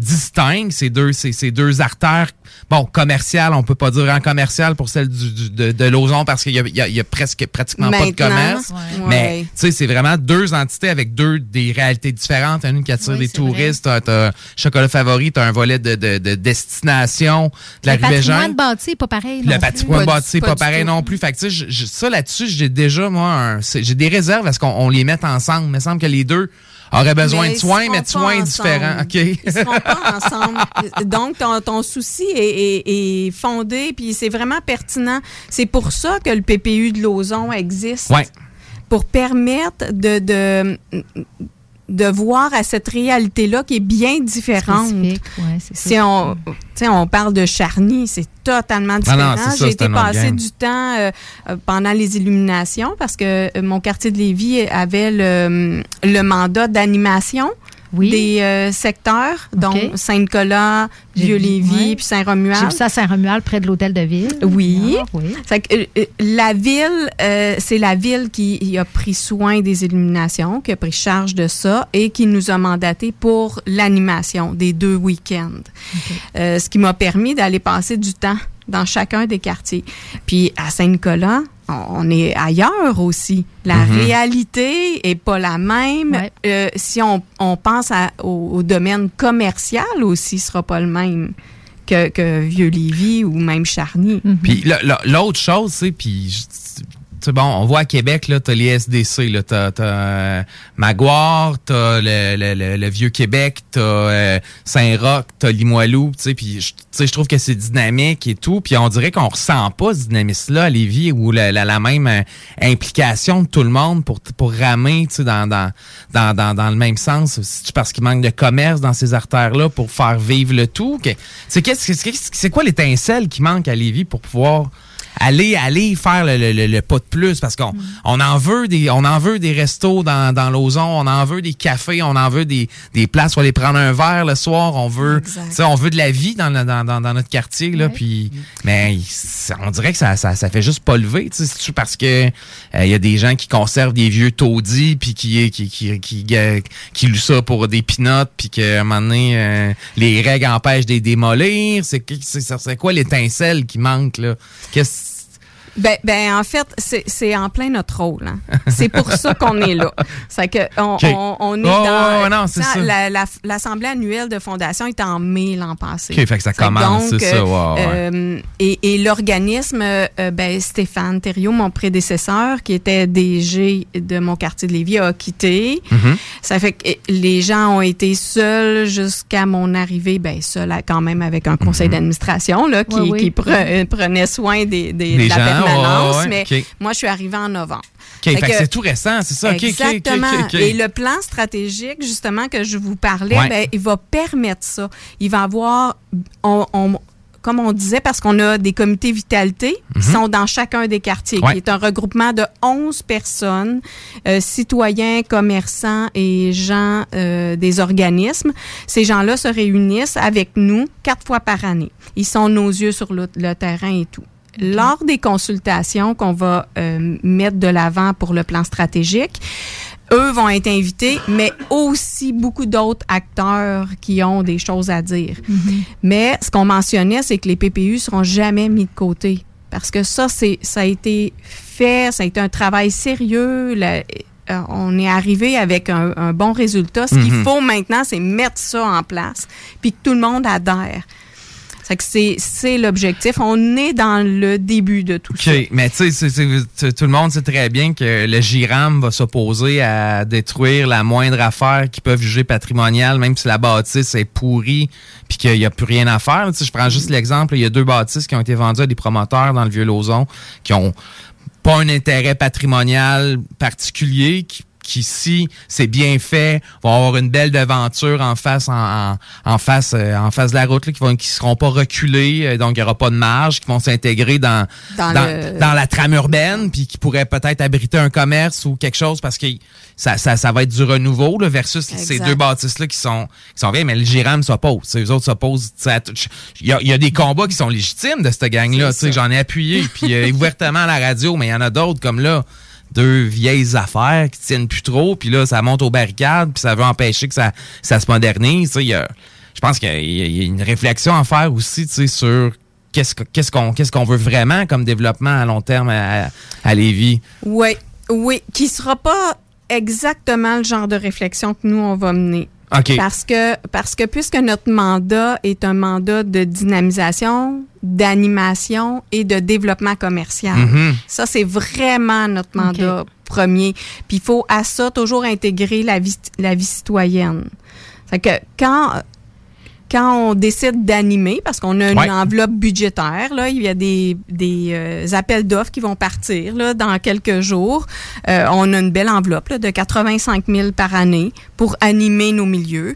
[SPEAKER 12] distinctes, ces deux, ces, ces deux artères, bon, commerciales, on peut pas dire en commercial pour celle du, du- de, de l'ozon parce qu'il y a, il y a- il y a presque pratiquement pas de commerce.
[SPEAKER 23] ouais.
[SPEAKER 12] Mais
[SPEAKER 23] Ouais.
[SPEAKER 12] tu sais, c'est vraiment deux entités avec deux des réalités différentes. Une qui attire des touristes, t'as, t'as Chocolat Favori, t'as un volet de, de, de destination de la
[SPEAKER 11] le
[SPEAKER 12] rue Bégin.
[SPEAKER 11] patrimoine bâti, pas pareil.
[SPEAKER 12] Le patrimoine bâti, pas, pareil non plus. Fait que, tu sais, je- je- ça là-dessus, j'ai déjà, moi, un- j'ai des réserves à ce qu'on on les mette ensemble. Il me semble que les deux auraient besoin
[SPEAKER 23] Mais
[SPEAKER 12] de soins, mais de soins différents. OK.
[SPEAKER 23] Ils seront pas ensemble. Donc, ton, ton souci est, est- est fondé, puis c'est vraiment pertinent. C'est pour ça que le PPU de Lauson existe.
[SPEAKER 12] Ouais.
[SPEAKER 23] Pour permettre de, de, de voir à cette réalité-là qui est bien différente.
[SPEAKER 11] Ouais,
[SPEAKER 23] si on, tu sais, on parle de Charny, c'est totalement différent. J'ai été
[SPEAKER 12] game.
[SPEAKER 23] du temps euh, euh, pendant les illuminations parce que euh, mon quartier de Lévis avait le, le mandat d'animation des euh, secteurs, dont Saint-Nicolas, Vieux-Lévis, puis Saint-Romuald.
[SPEAKER 11] J'ai vu ça à Saint-Romuald, près de l'hôtel de ville.
[SPEAKER 23] Oui.
[SPEAKER 11] Ah, oui.
[SPEAKER 23] Que, euh, euh, la ville, euh, c'est la ville qui a pris soin des illuminations, qui a pris charge de ça et qui nous a mandaté pour l'animation des deux week-ends. Ce qui m'a permis d'aller passer du temps dans chacun des quartiers. Puis à Saint-Nicolas, on, est ailleurs aussi. La
[SPEAKER 12] Mhm.
[SPEAKER 23] réalité est pas la même. Euh, si on, on pense à- au, au domaine commercial aussi, sera pas le même que, que Vieux-Lévis ou même Charny.
[SPEAKER 12] Puis le- le- l'autre chose, c'est puis bon, on voit à Québec là, t'as les SDC, là, t'as, t'as euh, Maguire, t'as le, le, le, le vieux Québec, t'as euh, Saint-Roch, t'as Limoilou, tu sais, puis je- trouve que c'est dynamique et tout, puis on dirait qu'on ressent pas ce dynamisme-là à Lévis ou la, la, même euh, implication de tout le monde pour pour ramer, tu sais, dans, dans dans, dans le même sens, parce qu'il manque de commerce dans ces artères-là pour faire vivre le tout? C'est c'est quoi l'étincelle qui manque à Lévis pour pouvoir aller aller faire le, le- le- le pas de plus parce qu'on on en veut des on en veut des restos dans dans l'ozon on en veut des cafés on en veut des, des places où aller prendre un verre le soir on veut tu sais, on veut de la vie dans le- dans, dans, dans notre quartier là puis mais on dirait que ça, ça ça fait juste pas lever tu sais parce que euh, il y a des gens qui conservent des vieux taudis puis qui qui qui qui, qui, qui louent ça pour des pinottes puis qu'à un moment donné euh, les règles empêchent de les démolir. C'est c'est c'est quoi l'étincelle qui manque là? Qu'est-ce
[SPEAKER 23] Ben, ben en fait, c'est c'est en plein notre rôle. hein. C'est pour ça qu'on est là. C'est que on,
[SPEAKER 12] OK.
[SPEAKER 23] on, on est dans
[SPEAKER 12] ouais, ouais, non, c'est
[SPEAKER 23] ça,
[SPEAKER 12] ça.
[SPEAKER 23] la- la- l'assemblée annuelle de fondation est en mai l'an passé.
[SPEAKER 12] OK, fait que ça commence, c'est ça, ouais.
[SPEAKER 23] euh, et et l'organisme, euh, ben Stéphane Thériault, mon prédécesseur, qui était DG de mon quartier de Lévis, a quitté.
[SPEAKER 12] Mhm.
[SPEAKER 23] Ça fait que eh, les gens ont été seuls jusqu'à mon arrivée, ben seuls quand même avec un conseil
[SPEAKER 12] Mhm.
[SPEAKER 23] d'administration là qui,
[SPEAKER 11] Ouais, oui.
[SPEAKER 23] qui pre- euh, prenait soin des, des-
[SPEAKER 12] Des
[SPEAKER 23] de la
[SPEAKER 12] gens,
[SPEAKER 23] permanence.
[SPEAKER 12] ouais, ouais,
[SPEAKER 23] mais moi, je suis arrivée en novembre.
[SPEAKER 12] C'est tout récent, c'est ça?
[SPEAKER 23] Exactement. Et le plan stratégique, justement, que je vous parlais,
[SPEAKER 12] Ouais.
[SPEAKER 23] ben, il va permettre ça. Il va avoir, on, on- comme on disait, parce qu'on a des comités vitalité qui
[SPEAKER 12] Mhm.
[SPEAKER 23] sont dans chacun des quartiers,
[SPEAKER 12] Ouais.
[SPEAKER 23] qui est un regroupement de 11 personnes, euh, citoyens, commerçants et gens euh, des organismes. Ces gens-là se réunissent avec nous quatre fois par année. Ils sont nos yeux sur le, le terrain et tout. Lors des consultations qu'on va euh, mettre de l'avant pour le plan stratégique, eux vont être invités, mais aussi beaucoup d'autres acteurs qui ont des choses à dire. Mais ce qu'on mentionnait, c'est que les PPU seront jamais mis de côté. Parce que ça, c'est, ça a été fait, ça a été un travail sérieux. la- euh, on est arrivé avec un, un bon résultat. Ce qu'il
[SPEAKER 12] Mhm.
[SPEAKER 23] faut maintenant, c'est mettre ça en place, puis que tout le monde adhère. C'est que c'est, c'est l'objectif. On est dans le début de tout ça.
[SPEAKER 12] OK, mais tu sais, tout le monde sait très bien que le GIRAM va s'opposer à détruire la moindre affaire qu'ils peuvent juger patrimoniale, même si la bâtisse est pourrie puis qu'il n'y a plus rien à faire. Je prends juste l'exemple, il y a deux bâtisses qui ont été vendues à des promoteurs dans le Vieux-Lauson qui ont pas un intérêt patrimonial particulier, qui, qui si c'est bien fait, vont avoir une belle devanture en face, en, en, en face, euh, en face de la route, là, qui vont, qui seront pas reculés, euh, donc il y aura pas de marge, qui vont s'intégrer dans,
[SPEAKER 23] Dans
[SPEAKER 12] dans,
[SPEAKER 23] le-
[SPEAKER 12] dans la trame urbaine, puis qui pourraient peut-être abriter un commerce ou quelque chose parce que ça, ça, ça va être du renouveau là, versus ces deux bâtisses-là qui sont, qui sont vieilles, mais le GIRAM s'oppose. Les autres s'opposent. Il y a, y a des combats qui sont légitimes de cette gang-là. tu sais, J'en ai appuyé, puis euh, ouvertement à la radio, mais il y en a d'autres comme là deux vieilles affaires qui tiennent plus trop, puis là, ça monte aux barricades, puis ça veut empêcher que ça, ça se modernise. tu sais, Je pense qu'il y a- une réflexion à faire aussi sur qu'est-ce que- qu'est-ce qu'on qu'on veut vraiment comme développement à long terme à, à Lévis.
[SPEAKER 23] Oui, oui, qui sera pas exactement le genre de réflexion que nous on va mener.
[SPEAKER 12] OK.
[SPEAKER 23] Parce que parce que puisque notre mandat est un mandat de dynamisation, d'animation et de développement commercial.
[SPEAKER 12] Mhm.
[SPEAKER 23] Ça c'est vraiment notre mandat premier. Puis il faut à ça toujours intégrer la vie la vie citoyenne. Fait que quand quand on décide d'animer, parce qu'on a une
[SPEAKER 12] Ouais.
[SPEAKER 23] enveloppe budgétaire, là, il y a des, des euh, appels d'offres qui vont partir là, dans quelques jours. Euh, on a une belle enveloppe là, de 85 000 par année pour animer nos milieux.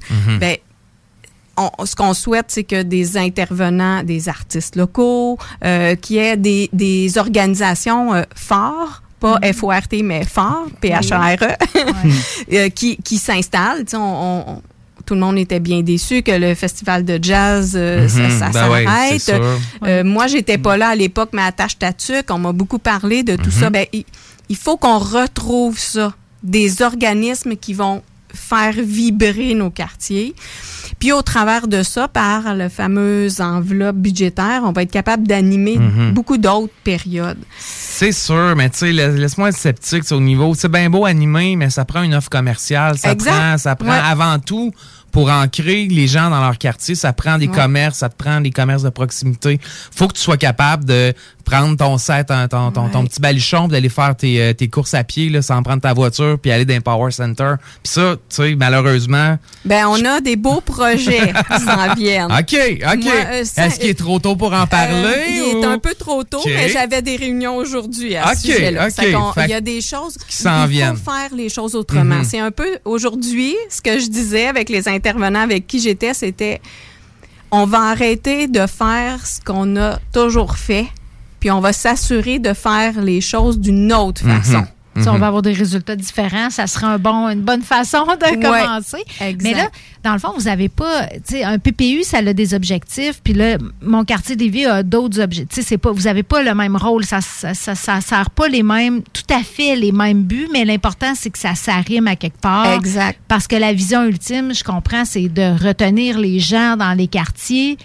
[SPEAKER 23] On- ce qu'on souhaite, c'est que des intervenants, des artistes locaux, euh, qu'il y ait des, des organisations euh, forts, pas FORT, mais fort, P-H-A-R-E, euh, qui, qui s'installent. Tu sais, on- on- tout le monde était bien déçu que le festival de jazz, euh, ça,
[SPEAKER 12] Mhm.
[SPEAKER 23] ça
[SPEAKER 12] Ben ouais,
[SPEAKER 23] s'arrête.
[SPEAKER 12] sûr.
[SPEAKER 23] Euh, moi, j'étais pas là à l'époque, mais à Tâche Tatuc, on m'a beaucoup parlé de tout
[SPEAKER 12] Mhm.
[SPEAKER 23] ça. Ben, il, il faut qu'on retrouve ça. Des organismes qui vont faire vibrer nos quartiers. Puis au travers de ça, par le fameuse enveloppe budgétaire, on va être capable d'animer
[SPEAKER 12] Mhm.
[SPEAKER 23] beaucoup d'autres périodes.
[SPEAKER 12] C'est sûr, mais tu sais, la- laisse-moi être sceptique au niveau. C'est bien beau animer, mais ça prend une offre commerciale. Ça
[SPEAKER 23] Exact.
[SPEAKER 12] prend, ça prend
[SPEAKER 23] Ouais.
[SPEAKER 12] avant tout pour ancrer les gens dans leur quartier. Ça prend des
[SPEAKER 23] Ouais.
[SPEAKER 12] commerces, ça te prend des commerces de proximité. Faut que tu sois capable de prendre ton set, ton, ton, ton, ton petit baluchon, puis d'aller faire tes, euh, tes courses à pied là, sans prendre ta voiture, puis aller dans un power center. Puis ça, tu sais, malheureusement.
[SPEAKER 23] Ben, on a des beaux projets qui s'en viennent.
[SPEAKER 12] OK, OK.
[SPEAKER 23] Euh,
[SPEAKER 12] Est-ce qu'il est trop tôt pour en parler?
[SPEAKER 23] Euh, il est un peu trop tôt, mais j'avais des réunions aujourd'hui à ce sujet-là. Il y a des choses
[SPEAKER 12] qui s'en
[SPEAKER 23] il
[SPEAKER 12] viennent.
[SPEAKER 23] faut faire les choses autrement.
[SPEAKER 12] Mhm.
[SPEAKER 23] C'est un peu aujourd'hui ce que je disais avec les intervenants avec qui j'étais, c'était on va arrêter de faire ce qu'on a toujours fait, puis on va s'assurer de faire les choses d'une autre
[SPEAKER 12] Mhm.
[SPEAKER 23] façon.
[SPEAKER 11] Si on va avoir des résultats différents, ça sera un bon, une bonne façon de
[SPEAKER 23] Ouais,
[SPEAKER 11] commencer.
[SPEAKER 23] exact.
[SPEAKER 11] Mais là, dans le fond, vous n'avez pas, tu sais, un PPU, ça a des objectifs, puis là, mon quartier des vies a d'autres objectifs. Pas, vous n'avez pas le même rôle, ça, ça, ça, ça sert pas les mêmes, tout à fait les mêmes buts, mais l'important, c'est que ça s'arrime à quelque part.
[SPEAKER 23] Exact.
[SPEAKER 11] Parce que la vision ultime, je comprends, c'est de retenir les gens dans les quartiers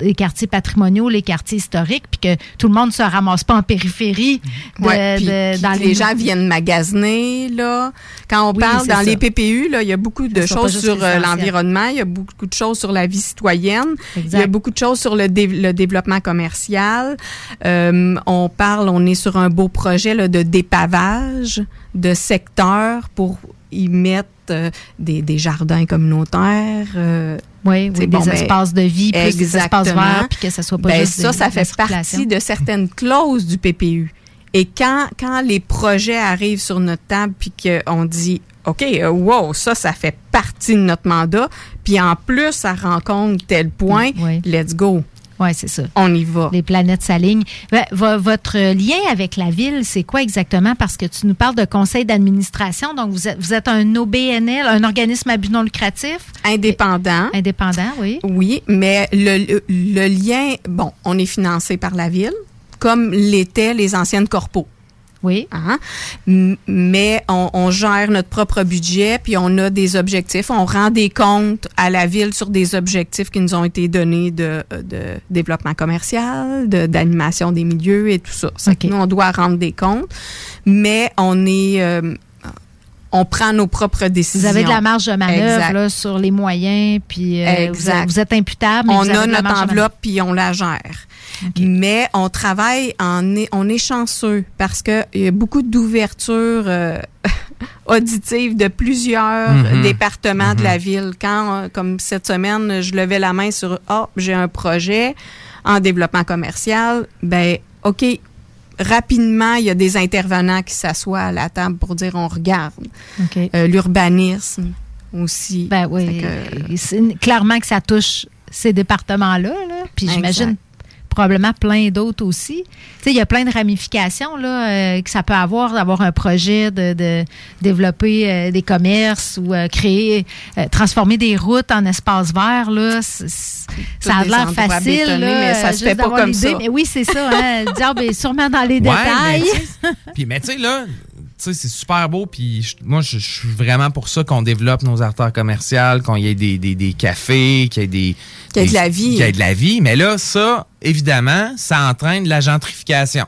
[SPEAKER 11] les quartiers patrimoniaux, les quartiers historiques, puis que tout le monde se ramasse pas en périphérie de,
[SPEAKER 23] Ouais, puis-
[SPEAKER 11] de-
[SPEAKER 23] puis
[SPEAKER 11] dans
[SPEAKER 23] les gens viennent magasiner là. Quand on
[SPEAKER 11] Oui,
[SPEAKER 23] parle dans
[SPEAKER 11] ça.
[SPEAKER 23] les PPU, là, il y a beaucoup de choses sur euh, l'environnement, il y a beaucoup de choses sur la vie citoyenne, il y a beaucoup de choses sur le, dé- le développement commercial. Euh, on parle, on est sur un beau projet là, de dépavage de secteurs pour y mettre euh, des, des jardins communautaires. euh,
[SPEAKER 11] Oui, des espaces de vie, plus des espaces verts, puis que ça soit pas
[SPEAKER 23] Ben,
[SPEAKER 11] juste
[SPEAKER 23] ça,
[SPEAKER 11] des-
[SPEAKER 23] ça fait partie de certaines clauses du PPU. Et quand, quand les projets arrivent sur notre table, puis qu'on dit, OK, euh, wow, ça, ça fait partie de notre mandat, puis en plus, ça rencontre tel point, let's go.
[SPEAKER 11] Oui, c'est ça.
[SPEAKER 23] On y va.
[SPEAKER 11] Les planètes s'alignent. Ben, vo- votre lien avec la ville, c'est quoi exactement? Parce que tu nous parles de conseil d'administration. Donc, vous êtes, vous êtes un OBNL, un organisme à but non lucratif?
[SPEAKER 23] Indépendant.
[SPEAKER 11] Indépendant, oui.
[SPEAKER 23] Oui, mais le, le- le lien, bon, on est financé par la ville, comme l'étaient les anciennes corpos.
[SPEAKER 11] Oui.
[SPEAKER 23] Hein? Mais on, on gère notre propre budget, puis on a des objectifs. On rend des comptes à la ville sur des objectifs qui nous ont été donnés de, de développement commercial, de- d'animation des milieux et tout ça. Que Nous, on doit rendre des comptes, mais on est... euh, on prend nos propres décisions.
[SPEAKER 11] Vous avez de la marge de manœuvre là, sur les moyens, puis euh, vous,
[SPEAKER 23] Exact.
[SPEAKER 11] êtes- vous êtes imputable. mais
[SPEAKER 23] on
[SPEAKER 11] vous avez
[SPEAKER 23] a
[SPEAKER 11] de la
[SPEAKER 23] notre enveloppe puis on la gère. Mais on travaille en on est chanceux parce que il y a beaucoup d'ouvertures euh, auditives de plusieurs
[SPEAKER 12] Mhm.
[SPEAKER 23] départements de la ville. Quand euh, comme cette semaine, je levais la main sur ah, j'ai un projet en développement commercial, ben OK, rapidement, il y a des intervenants qui s'assoient à la table pour dire on regarde. Euh, L'urbanisme aussi.
[SPEAKER 11] Ben oui. Clairement que ça touche ces départements-là. Là. Puis j'imagine. Probablement plein d'autres aussi. Tu sais, il y a plein de ramifications là, euh, que ça peut avoir d'avoir un projet de, de développer euh, des commerces ou euh, créer, euh, transformer des routes en espaces verts. Là, ça a l'air facile. là,
[SPEAKER 23] mais ça se fait pas comme ça.
[SPEAKER 11] Mais oui, c'est ça. Hein, le diable est sûrement dans les
[SPEAKER 12] Ouais,
[SPEAKER 11] détails.
[SPEAKER 12] mais tu sais, Puis, mais tu sais, là, sais, c'est super beau. Puis, je- moi, je je suis vraiment pour ça qu'on développe nos artères commerciales, qu'on y ait des, des, des cafés, qu'il y ait des.
[SPEAKER 23] Qu'il y ait de la vie.
[SPEAKER 12] Qu'il y ait de la vie. Mais là, ça, évidemment, ça entraîne la gentrification.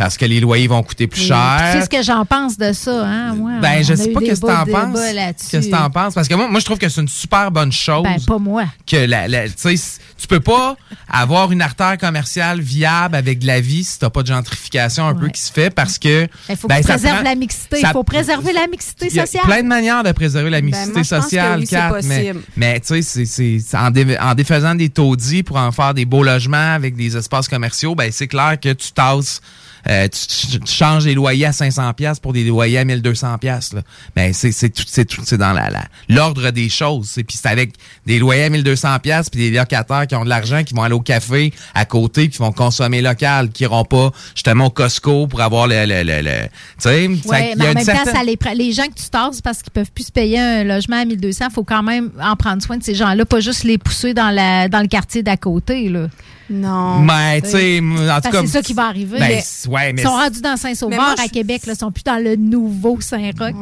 [SPEAKER 12] Parce que les loyers vont coûter plus
[SPEAKER 11] Tu
[SPEAKER 12] cher.
[SPEAKER 11] sais ce que j'en pense de ça, hein? Moi,
[SPEAKER 12] Ben, je sais pas qu'est-ce que t'en penses.
[SPEAKER 11] là-dessus.
[SPEAKER 12] Qu'est-ce que t'en penses? Parce que moi, moi, je trouve que c'est une super bonne chose.
[SPEAKER 11] Ben, pas moi.
[SPEAKER 12] que la, la- tu peux pas avoir une artère commerciale viable avec de la vie si t'as pas de gentrification un peu qui se fait parce que
[SPEAKER 11] Il faut
[SPEAKER 12] ben,
[SPEAKER 11] que tu
[SPEAKER 12] ça
[SPEAKER 11] préserves
[SPEAKER 12] prend-
[SPEAKER 11] la mixité. Il faut préserver la mixité
[SPEAKER 12] il y a
[SPEAKER 11] sociale.
[SPEAKER 12] plein de manières de préserver la mixité
[SPEAKER 23] Ben, moi, je pense que
[SPEAKER 12] sociale,
[SPEAKER 23] oui, c'est
[SPEAKER 12] Kat, mais,
[SPEAKER 23] possible.
[SPEAKER 12] mais tu sais, c'est- c'est c'est en, dé- en défaisant des taudis pour en faire des beaux logements avec des espaces commerciaux, ben c'est clair que tu tasses, euh, tu, tu- changes les loyers à 500 pièces pour des loyers à 1200 pièces. Ben c'est c'est tout c'est tout c'est dans la la- l'ordre des choses. C'est- Puis c'est avec des loyers à 1200 pièces puis des locataires qui ont de l'argent qui vont aller au café à côté qui vont consommer local, qui iront pas justement au Costco pour avoir le le le, le- tu sais, y
[SPEAKER 11] mais en même temps, ça les, les gens que tu tasses parce qu'ils peuvent plus se payer un logement à 1200, il faut quand même en prendre soin de ces gens-là, pas juste les pousser dans, la, dans le quartier d'à côté. Là.
[SPEAKER 23] Non.
[SPEAKER 12] Mais, tu sais, en tout cas.
[SPEAKER 11] C'est ça qui va arriver.
[SPEAKER 12] Ben,
[SPEAKER 11] Mais
[SPEAKER 12] ouais, mais
[SPEAKER 11] ils sont rendus dans Saint-Sauveur à Québec, là, ils sont plus dans le nouveau Saint-Roch.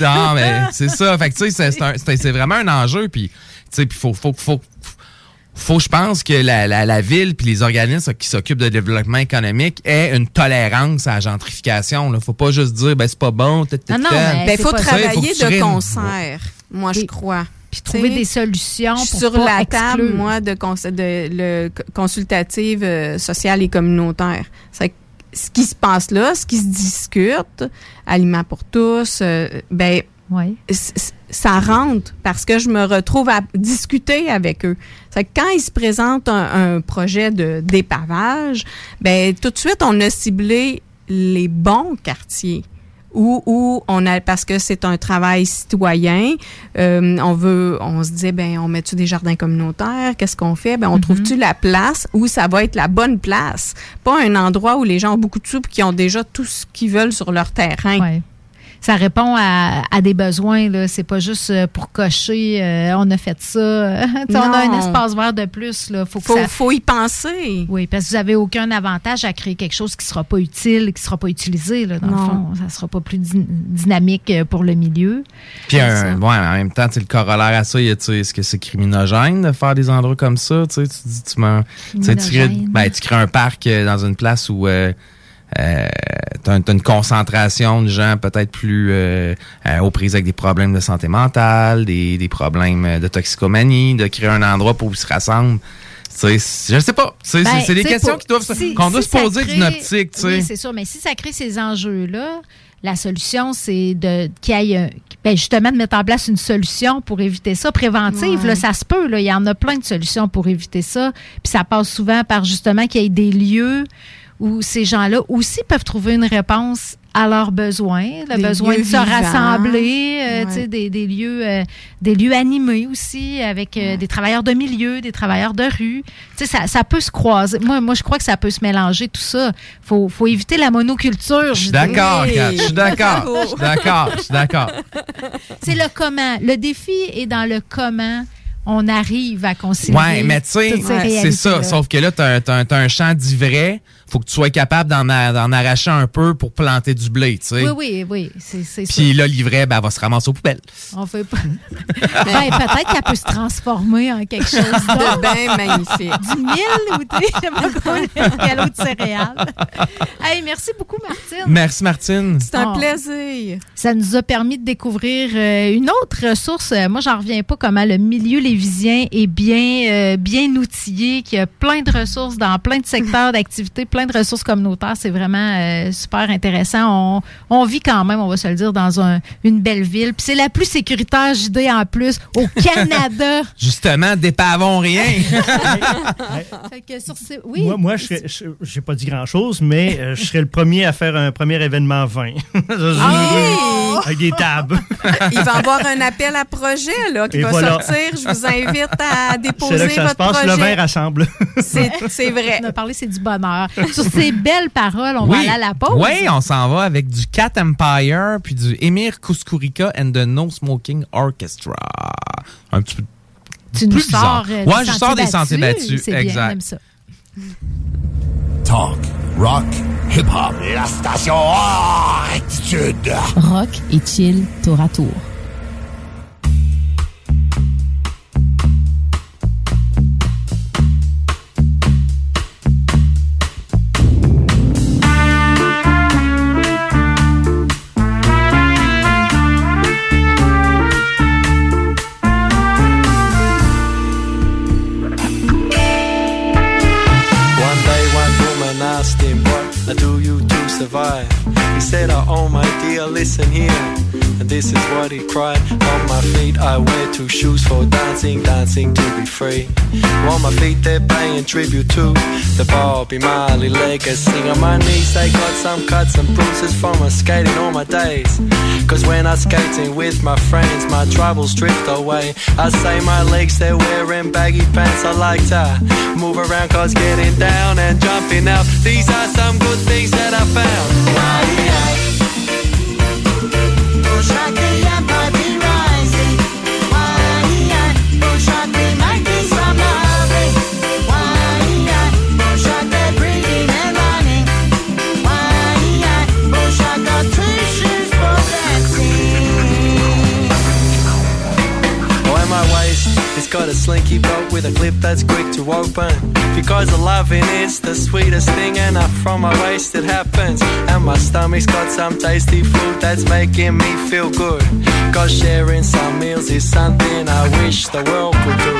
[SPEAKER 12] Non, mais c'est ça. Fait que, tu sais, c'est- vraiment un enjeu. Puis, tu sais, puis faut, faut, faut, faut, je pense que la, la, la ville puis les organismes qui s'occupent de développement économique aient une tolérance à la gentrification. Là. Faut pas juste dire, ben, c'est pas bon.
[SPEAKER 23] Non, non, mais Ben, faut travailler de concert, moi, je crois. Puis
[SPEAKER 11] trouver des solutions pour
[SPEAKER 23] sur
[SPEAKER 11] pas
[SPEAKER 23] la table, moi, de, cons- de le co- consultative euh, sociale et communautaire. C'est ce qui se passe là, ce qui se discute, aliments pour tous, euh, ben, c- ça rentre parce que je me retrouve à discuter avec eux. C'est que quand ils se présentent un, un projet de dépavage, ben tout de suite on a ciblé les bons quartiers où on a parce que c'est un travail citoyen, euh, on veut, on se dit ben on met-tu des jardins communautaires, qu'est-ce qu'on fait? Ben on trouve-tu la place où ça va être la bonne place, pas un endroit où les gens ont beaucoup de sous et qui ont déjà tout ce qu'ils veulent sur leur terrain.
[SPEAKER 11] Ça répond à, à des besoins. Là. C'est pas juste euh, pour cocher, euh, on a fait ça. On a un espace vert de plus. Là. Faut, que
[SPEAKER 23] Faut-
[SPEAKER 11] ça-
[SPEAKER 23] faut y penser.
[SPEAKER 11] Oui, parce que vous n'avez aucun avantage à créer quelque chose qui ne sera pas utile, qui ne sera pas utilisé. Là, dans le
[SPEAKER 23] Non.
[SPEAKER 11] fond, ça ne sera pas plus dy- dynamique euh, pour le milieu.
[SPEAKER 12] Puis un- ouais, en même temps, tu sais, le corollaire à ça, y a, est-ce que c'est criminogène de faire des endroits comme ça? Tu sais, tu dis, tu tu crées, ben, tu crées un parc dans une place où euh, euh, t'as, t'as une concentration de gens peut-être plus euh, euh, aux prises avec des problèmes de santé mentale, des, des problèmes euh, de toxicomanie, de créer un endroit pour où ils se rassemblent. Tu sais, je sais pas. Tu sais,
[SPEAKER 11] Ben,
[SPEAKER 12] c'est, des questions
[SPEAKER 11] pour-
[SPEAKER 12] qui doivent,
[SPEAKER 11] si-
[SPEAKER 12] qu'on doit
[SPEAKER 11] si
[SPEAKER 12] se poser d'une optique. Tu sais.
[SPEAKER 11] Oui, c'est sûr. Mais si ça crée ces enjeux-là, la solution, c'est de qu'il y ait un- ben, justement de mettre en place une solution pour éviter ça. Préventive,
[SPEAKER 23] Ouais.
[SPEAKER 11] là, ça se peut. Là, il y en a plein de solutions pour éviter ça. Puis ça passe souvent par justement qu'il y ait des lieux où ces gens-là aussi peuvent trouver une réponse à leurs besoins, le
[SPEAKER 23] Des
[SPEAKER 11] besoin de se
[SPEAKER 23] vivants.
[SPEAKER 11] rassembler, euh,
[SPEAKER 23] Ouais.
[SPEAKER 11] tu des, des lieux, euh, des lieux animés aussi, avec euh, des travailleurs de milieu, des travailleurs de rue. Tu sais, ça, ça peut se croiser. Moi, moi, je crois que ça peut se mélanger tout ça. Faut, faut éviter la monoculture.
[SPEAKER 12] Je suis d'accord, Kat, je suis d'accord. Je suis d'accord, je suis d'accord.
[SPEAKER 11] C'est le comment. Le défi est dans le comment on arrive à concilier.
[SPEAKER 12] Ouais, mais tu sais, c'est ça. Sauf que là, t'as un, t'as un- t'as un champ d'ivraie. Faut que tu sois capable d'en, a- d'en arracher un peu pour planter du blé, tu sais.
[SPEAKER 11] Oui, oui, oui. C'est.
[SPEAKER 12] Puis là, l'ivraie, ben, elle va se ramasser aux poubelles.
[SPEAKER 11] On fait pas. ben, peut-être qu'elle peut se transformer en quelque chose.
[SPEAKER 23] De bien magnifique.
[SPEAKER 11] Du miel ou des, je autre céréales. hey, merci beaucoup, Martine.
[SPEAKER 12] Merci, Martine.
[SPEAKER 23] C'est un
[SPEAKER 11] Oh.
[SPEAKER 23] plaisir.
[SPEAKER 11] Ça nous a permis de découvrir euh, une autre ressource. Euh, Moi, j'en reviens pas comment le milieu lévisien est bien, euh, bien outillé, qu'il y a plein de ressources dans plein de secteurs d'activité, plein de ressources communautaires. C'est vraiment euh, super intéressant. On, on vit quand même, on va se le dire, dans un- une belle ville. Puis c'est la plus sécuritaire JD en plus au Canada.
[SPEAKER 12] Justement, dépavons rien.
[SPEAKER 11] Fait que sur ces- oui.
[SPEAKER 10] Moi, moi je n'ai pas dit grand-chose, mais euh, je serais le premier à faire un premier événement 20.
[SPEAKER 23] Ah
[SPEAKER 10] Avec des tables.
[SPEAKER 23] Il va y avoir un appel à projet là, qui
[SPEAKER 10] Et
[SPEAKER 23] va
[SPEAKER 10] voilà.
[SPEAKER 23] sortir. Je vous invite à déposer
[SPEAKER 10] C'est là que ça se
[SPEAKER 23] votre
[SPEAKER 10] passe.
[SPEAKER 23] projet.
[SPEAKER 10] Le vin rassemble.
[SPEAKER 23] C'est c'est vrai.
[SPEAKER 11] On a parlé, c'est du bonheur. Sur ces belles paroles, on va aller à la pause.
[SPEAKER 12] Oui, on s'en va avec du Cat Empire puis du Emir Kusturica and the No Smoking Orchestra. Un petit peu
[SPEAKER 11] Tu nous
[SPEAKER 12] plus bizarre.
[SPEAKER 11] sors euh,
[SPEAKER 12] ouais,
[SPEAKER 11] des
[SPEAKER 12] je sors des sentiers battus.
[SPEAKER 11] C'est bien,
[SPEAKER 12] exact.
[SPEAKER 11] aime ça.
[SPEAKER 16] Talk, rock, hip-hop. La station attitude.
[SPEAKER 22] Rock et chill tour à tour.
[SPEAKER 24] Survive? Said, Oh, oh my dear, listen here. And this is what he cried. On my feet, I wear two shoes for dancing, dancing to be free. On my feet, they're paying tribute to the Bobby Marley legacy. On my knees, they got some cuts and bruises from my skating all my days. Cause when I'm skating with my friends, my troubles drift away. I say my legs, they're wearing baggy pants. I like to move around cause getting down and jumping out. These are some good things that I found. With a clip that's quick to open. Because the loving is the sweetest thing, and up from my waist it happens. And my stomach's got some tasty food that's making me feel good. Cause sharing some meals is something I wish the world could do.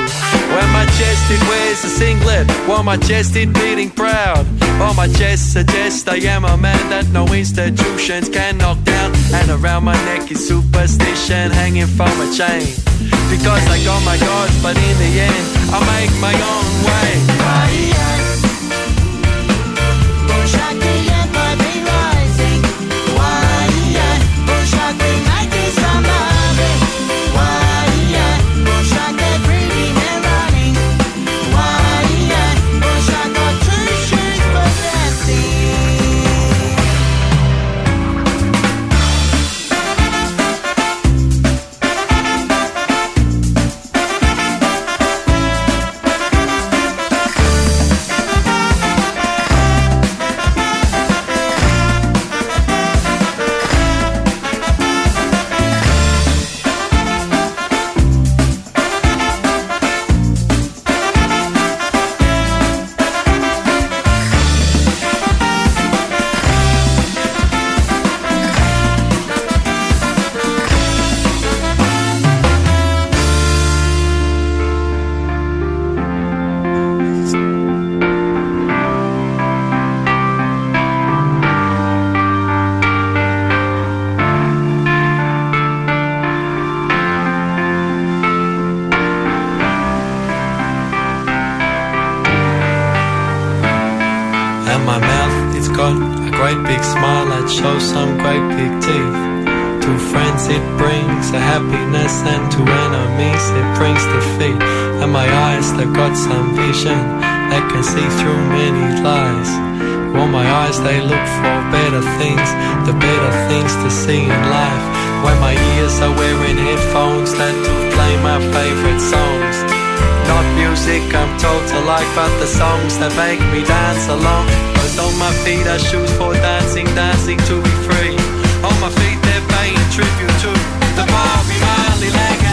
[SPEAKER 24] When my chest it wears a singlet, while my chest it beating proud. While my chest suggests I am a man that no institutions can knock down. And around my neck is superstition hanging from a chain. Because I got my gods, but in the end, I make my own way.
[SPEAKER 25] But the songs that make me dance along. Cause on my feet are shoes for dancing, dancing to be free. On my feet they're paying tribute to the Bobby Marley legacy.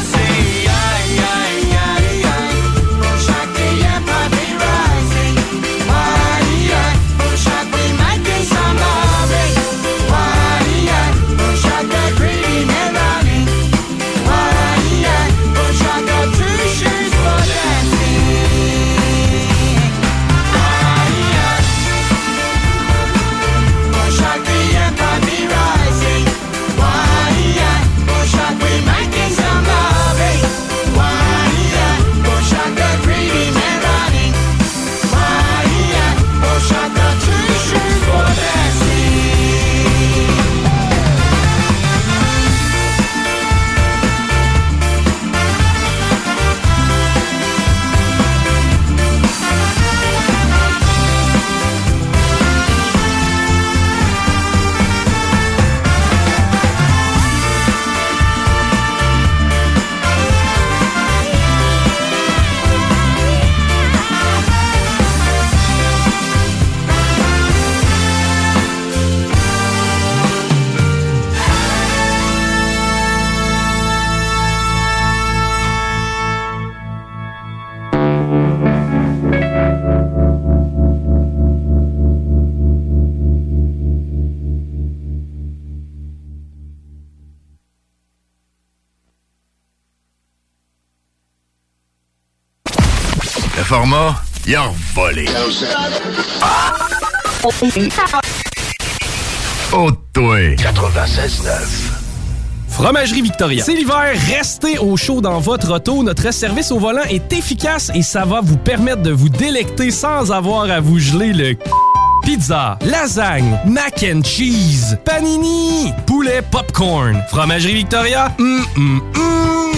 [SPEAKER 16] Format, il a volé. Oh, toi. 96.9.
[SPEAKER 26] Fromagerie Victoria. C'est l'hiver, restez au chaud dans votre auto. Notre service au volant est efficace et ça va vous permettre de vous délecter sans avoir à vous geler le Pizza, lasagne, mac and cheese, panini, poulet popcorn. Fromagerie Victoria, hum, hum, hum.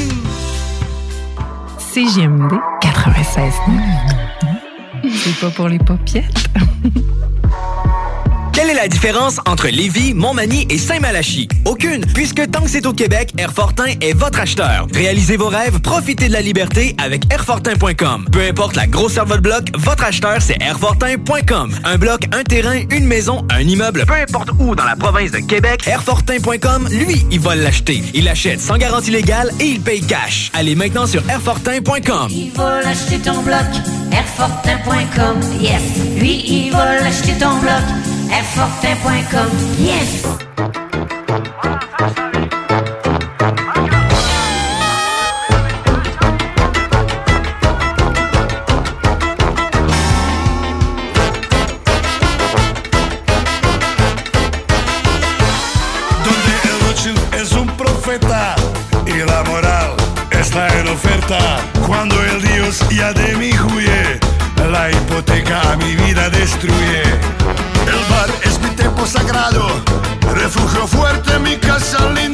[SPEAKER 27] CGMD 96. C'est pas pour les popiettes.
[SPEAKER 28] Quelle est la différence entre Lévis, Montmagny et Saint-Malachie? Aucune, puisque tant que c'est au Québec, Airfortin est votre acheteur. Réalisez vos rêves, profitez de la liberté avec Airfortin.com. Peu importe la grosseur de votre bloc, votre acheteur, c'est Airfortin.com. Un bloc, un terrain, une maison, un immeuble, peu importe où dans la province de Québec, Airfortin.com, lui, il va l'acheter. Il achète sans garantie légale et il paye cash. Allez maintenant sur Airfortin.com.
[SPEAKER 29] Il va l'acheter ton bloc, Airfortin.com, yes. Lui, il va l'acheter ton bloc, Airfortin.com, yes.
[SPEAKER 30] donde el Rothschild es un profeta y la moral está en oferta. Cuando el Dios ya de mí huye, la hipoteca a mi vida destruye. Sagrado, refugio fuerte, mi casa linda,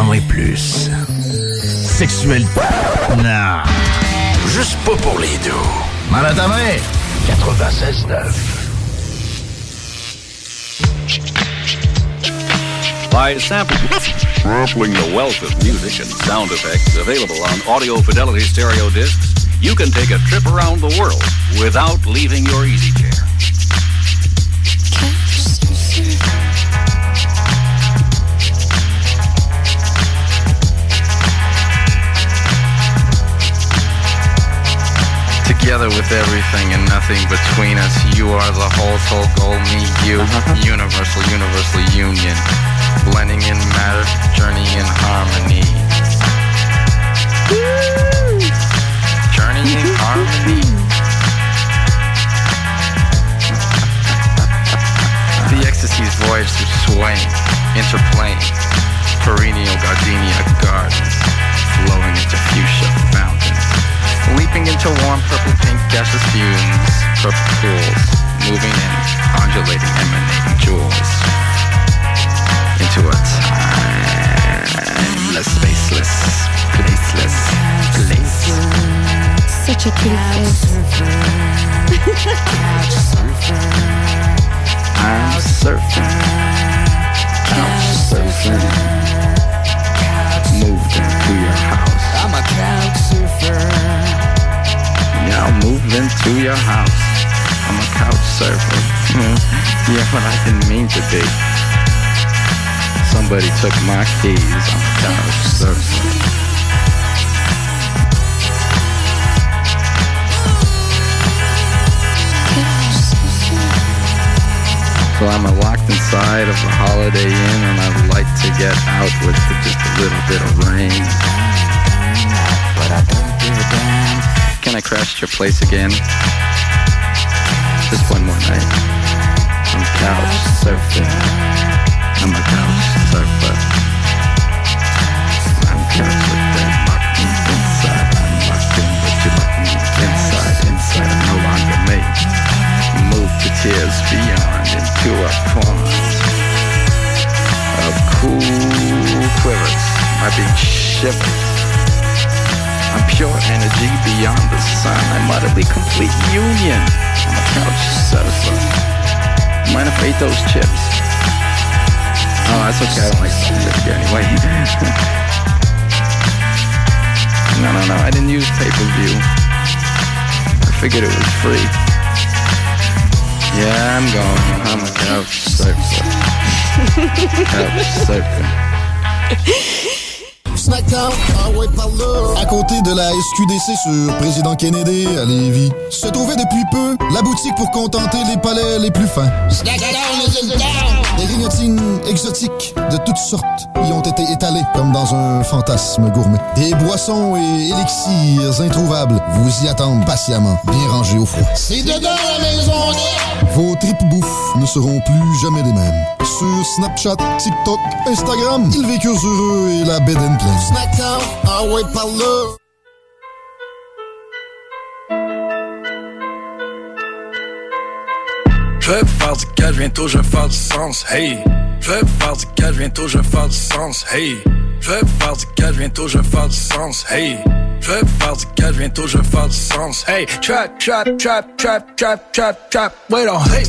[SPEAKER 16] Ans et plus. Sexuel. Non. Juste pas pour les deux. Mal à ta main. 96.9.
[SPEAKER 31] by sample. Sampling the wealth of music and sound effects available on Audio Fidelity stereo discs, you can take a trip around the world without leaving your easy
[SPEAKER 32] together with everything and nothing between us. You are the whole soul goal, me, you. Universal, universal union. Blending in matter, journey in harmony. Journey in harmony. The ecstasy's voyage through swaying, interplaying. Perennial gardenia gardens, flowing into fuchsia warm purple pink gaseous fumes, purple pools, moving in, undulating, emanating jewels. Into a timeless, spaceless, placeless place.
[SPEAKER 27] Such a pretty face.
[SPEAKER 32] I'm surfing. I'm surfing. Moved into your house. I'm a couch surfer. Yeah, I'll move into your house. I'm a couch surfer. yeah, but I didn't mean to be. Somebody took my keys. I'm a couch surfer. So I'm locked inside of the Holiday Inn and I'd like to get out with just a little bit of rain. But I don't give a damn. Can I crash at your place again? Just one more night. I'm couch surfing. I'm a couch surfer. I'm couch that locked inside. I'm locked in, but you locked me inside. Inside, I'm no longer me. Move to tears beyond into a pond of cool quivers. My being shivered. I'm pure energy beyond the sun. I'm utterly complete union. I'm a couch surfer. Mind if I eat those chips? Oh, that's okay. I don't like chips anyway. no, no, no. I didn't use pay-per-view. I figured it was free. Yeah, I'm going. I'm a couch surfer. couch surfer.
[SPEAKER 19] Ah ouais, par là. À côté de la SQDC sur Président Kennedy à Lévis, se trouvait depuis peu la boutique pour contenter les palais les plus fins. Des grignotines exotiques de toutes sortes y ont été étalées comme dans un fantasme gourmet. Des boissons et élixirs introuvables vous y attendent patiemment, bien rangés au froid.
[SPEAKER 9] C'est dedans la maison
[SPEAKER 19] Vos tripes bouffe ne seront plus jamais les mêmes. Sur Snapchat, TikTok, Instagram, ils vécurent heureux et la bed and.
[SPEAKER 9] Snackdown, ah ouais, par là.
[SPEAKER 30] Je vais faire du cash, bientôt je vais faire du sens. Hey,
[SPEAKER 21] Je vais faire du cash, bientôt je vais faire du sens, hey. Je vais faire du cash, bientôt je vais faire du sens, hey. Je vais faire du cash, bientôt je vais faire du sens, hey. Trap, trap, trap, trap, trap, trap, trap, wait on, hey.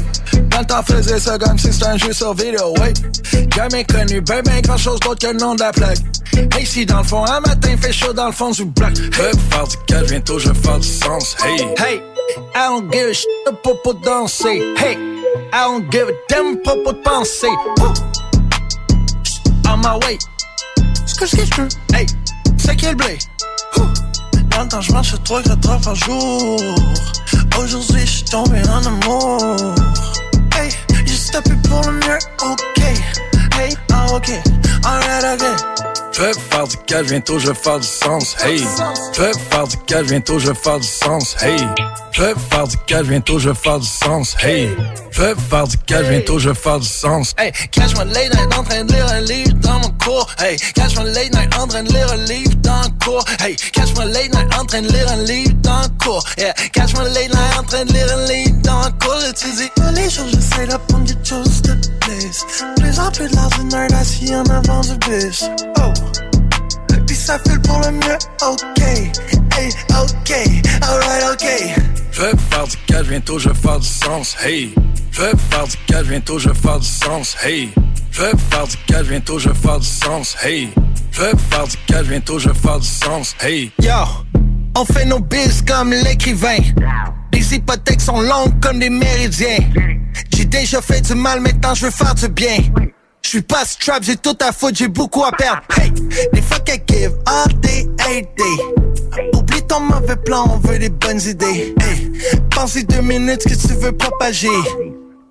[SPEAKER 21] Dans le temps faisait ça comme si c'était un jeu sur vidéo, ouais. Jamais connu, ben ben grand chose d'autre que le nom de la plaque. Hey, si dans le fond, un matin fait chaud dans le fond du bloc. Je vais faire du cash, bientôt je vais faire du sens, hey. Hey, I don't give a shit de popo danser, hey. I don't give a damn propos de penser. On my way. Ce que je veux, hey, c'est quel blé? Temps, je marche 3 4 heures par jour. Aujourd'hui, je suis tombé en amour. Hey, j'ai tapé pour le mieux, ok. Hey, ah, ok, alright, ok. Je vais faire du cash, bientôt je vais faire du sens, hey. Je vais faire du cash, bientôt je vais faire du sens, hey. Je vais faire du cash, bientôt je vais faire du sens, hey. Je vais faire du cash, bientôt je vais faire du sens. Hey, catch my late night en train de lire un livre dans mon cours. Hey, catch my late night en train de lire un livre dans le cours. Hey, catch my late night en train de lire un livre dans le cours. Yeah, catch my late night en train de lire un livre dans le cours. Tu dis, les jours j'essaie d'apprendre des choses plus. Plus en plus de l'ordinaire assis en avant du bus. Oh. Puis ça file pour le mieux, ok, hey, ok, alright, ok. Je vais faire du cash, bientôt je vais faire du sens, hey. Je vais faire du cash, bientôt je vais faire du sens, hey. Je vais faire du cash, bientôt je vais faire du sens, hey. Je vais faire du cash, bientôt je vais faire du sens, hey. Yo, on fait nos biz comme l'écrivain. Les hypothèques sont longues comme des méridiens. J'ai déjà fait du mal, maintenant je veux faire du bien. Je suis pas strap, j'ai tout à foutre, j'ai beaucoup à perdre. Hey, des fuck I give all day, every day. Oublie ton mauvais plan, on veut des bonnes idées. Hey, pense deux minutes que tu veux propager.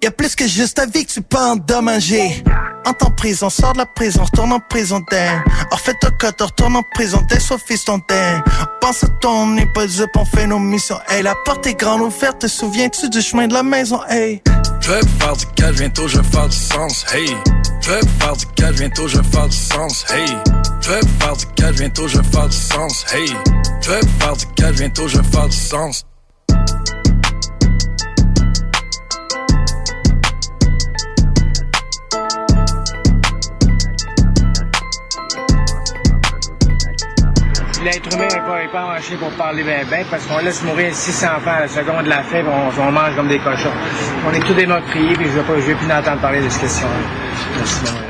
[SPEAKER 21] Y'a plus que juste ta vie que tu peux endommager. En prison, sors de la prison, retourne en prison d'air. Refais ton code, retourne en prison, t'es soit fiston d'air. Pense à toi, on n'est pas dupe, on fait nos missions. Hey, la porte est grande ouverte, te souviens-tu du chemin de la maison? Hey. Je vais faire du cash, bientôt je vais du sens, hey. Je vais faire du cash, bientôt je vais du sens, hey. Je vais faire du cash, bientôt je vais du sens, hey. Je vais faire du cash, bientôt je vais du sens.
[SPEAKER 33] L'être humain n'est pas, est pas marché pour parler bien ben, parce qu'on laisse mourir 600 enfants à la seconde de la faim, on, mange comme des cochons. On est tous des meurtriers, puis je ne vais, plus entendre parler de cette question-là.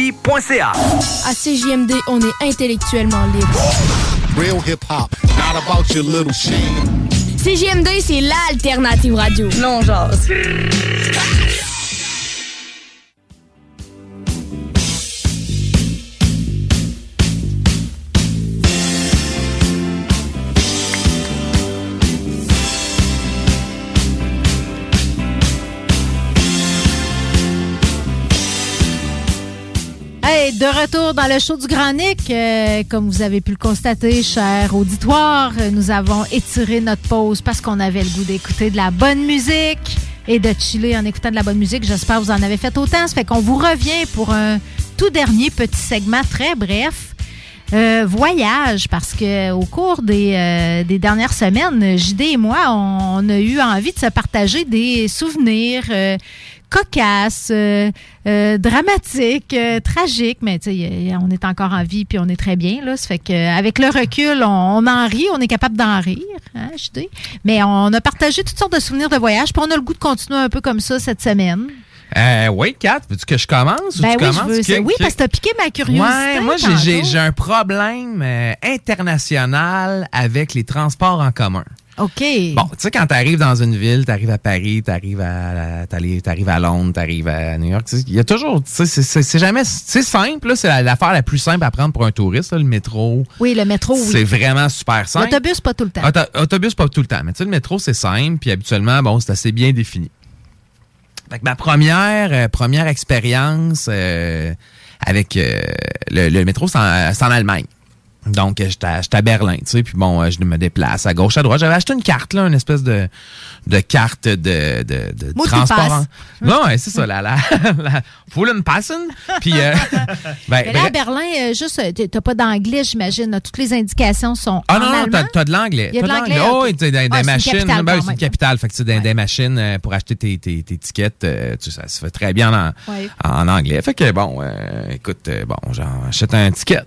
[SPEAKER 28] cégeplevy.ca
[SPEAKER 34] À CJMD, on est intellectuellement libre.
[SPEAKER 35] Real hip hop, not about your little shit.
[SPEAKER 34] CJMD, c'est l'alternative radio. Non, genre.
[SPEAKER 11] De retour dans le show du Grand. Euh, comme vous avez pu le constater, cher auditoire, nous avons étiré notre pause parce qu'on avait le goût d'écouter de la bonne musique et de chiller en écoutant de la bonne musique. J'espère que vous en avez fait autant. Ça fait qu'on vous revient pour un tout dernier petit segment très bref. Euh, voyage, parce que au cours des, euh, dernières semaines, JD et moi, on, a eu envie de se partager des souvenirs cocasses, euh, euh, dramatiques, euh, tragiques, mais tu sais, on est encore en vie puis on est très bien là. Ça fait que avec le recul, on, on en rit, on est capable d'en rire, hein, JD. Mais on a partagé toutes sortes de souvenirs de voyage, puis on a le goût de continuer un peu comme ça cette semaine.
[SPEAKER 12] Euh, oui, Kat, veux-tu que je commence ou
[SPEAKER 11] Ben
[SPEAKER 12] tu
[SPEAKER 11] oui, je
[SPEAKER 12] commences?
[SPEAKER 11] veux. Oui, parce que t'as piqué ma curiosité.
[SPEAKER 12] Ouais, moi, j'ai- un problème euh, international avec les transports en commun.
[SPEAKER 11] OK.
[SPEAKER 12] Bon, tu sais, quand tu arrives dans une ville, tu arrives à Paris, tu arrives à, t'arrives- à Londres, tu arrives à New York, il y a toujours, tu sais, c'est- jamais, c'est simple, c'est la- l'affaire la plus simple à prendre pour un touriste, là, le métro.
[SPEAKER 11] Oui, le métro, oui.
[SPEAKER 12] C'est vraiment super simple.
[SPEAKER 11] L'autobus, pas tout le temps.
[SPEAKER 12] Auto- autobus, pas tout le temps. Mais tu sais, le métro, c'est simple. Puis habituellement, bon, c'est assez bien défini. Fait que ma première, euh, première expérience euh, avec euh, le, le métro, c'est en, c'est en Allemagne. Donc, euh, j'étais à, Berlin, tu sais, puis bon, euh, je me déplace à gauche, à droite. J'avais acheté une carte, là, une espèce de, de carte de, de, transport. en- Non, ouais, c'est ça, la, la, la Fullenpassen. Puis, euh, ben,
[SPEAKER 11] Mais là, à. Berlin, juste, t'as pas d'anglais, j'imagine. Toutes les indications sont
[SPEAKER 12] Ah
[SPEAKER 11] en
[SPEAKER 12] non, non, t'as, de l'anglais.
[SPEAKER 11] Il y a de l'anglais,
[SPEAKER 12] Oh,
[SPEAKER 11] ok.
[SPEAKER 12] oui, t'as des, des
[SPEAKER 11] Ah, c'est une
[SPEAKER 12] machines. ben, c'est une
[SPEAKER 11] même.
[SPEAKER 12] capitale. Fait que tu sais, des, des machines pour acheter tes, tes, tes tickets, euh, tu sais, ça se fait très bien en,
[SPEAKER 11] Ouais.
[SPEAKER 12] en anglais. Fait que bon, euh, écoute, bon, j'achète un ticket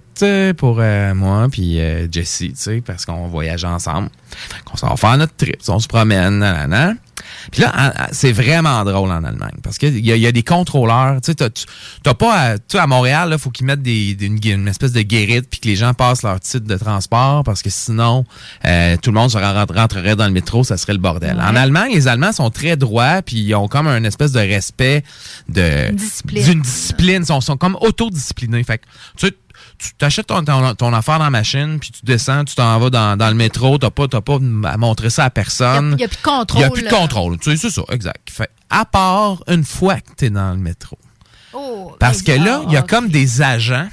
[SPEAKER 12] pour euh, moi puis euh, Jessie, tu sais, parce qu'on voyage ensemble. Qu'on s'en va faire notre trip, on se promène, nanana. Puis là, c'est vraiment drôle en Allemagne parce qu'il y, y a des contrôleurs. Tu sais, t'as- pas à, tu à Montréal, il faut qu'ils mettent des, des- une, espèce de guérite puis que les gens passent leur titre de transport parce que sinon, euh, tout le monde se ren- rentrerait dans le métro, ça serait le bordel. En Allemagne, les Allemands sont très droits puis ils ont comme un espèce de respect de d'une discipline. Ils sont, sont comme autodisciplinés. Fait que, tu sais, tu t'achètes ton, ton, ton affaire dans la machine, puis tu descends, tu t'en vas dans, dans le métro, t'as pas, pas à montrer ça à personne.
[SPEAKER 11] Il y a plus de contrôle,
[SPEAKER 12] Il y a plus de contrôle. Tu sais, c'est ça, exact. Fait, à part une fois que t'es dans le métro.
[SPEAKER 11] Oh,
[SPEAKER 12] Parce que
[SPEAKER 11] ben,
[SPEAKER 12] là, il y a
[SPEAKER 11] ah,
[SPEAKER 12] comme des agents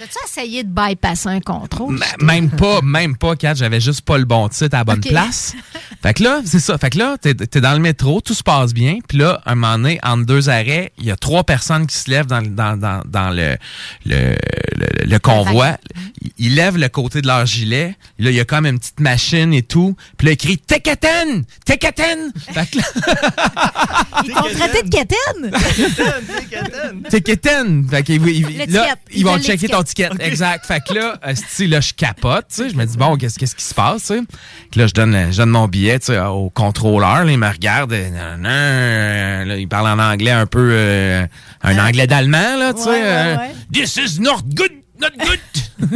[SPEAKER 11] T'as-tu essayé de bypasser un contrôle?
[SPEAKER 12] M- Même pas, même pas, Kat, j'avais juste pas le bon titre à la bonne place. Fait que là, c'est ça. Fait que là, t'es es dans le métro, tout se passe bien. Puis là, un moment donné, entre deux arrêts, il y a trois personnes qui se lèvent dans, le- dans, dans, dans le, le, le, le convoi. Ils, ils lèvent le côté de leur gilet. Là, il y a comme une petite machine et tout. Puis là, il crie « Teketen! Teketen! » Fait que là,
[SPEAKER 11] Ils t'ont traité de quétaine?
[SPEAKER 12] Teketen! Fait que, ils- ils- là,
[SPEAKER 11] Ils
[SPEAKER 12] ils vont checker ton Exact. Fait que là, esti, là, je capote, tu sais. Je me dis, bon, qu'est-ce qu'est-ce qui se passe, tu sais? Puis là, je donne, je donne mon billet, tu sais, au contrôleur. Là, il me regarde. euh, là, il parle en anglais un peu, euh, un anglais d'allemand, là, tu sais.
[SPEAKER 9] Ouais, ouais,
[SPEAKER 12] euh,
[SPEAKER 9] ouais.
[SPEAKER 12] This is not good! Not good!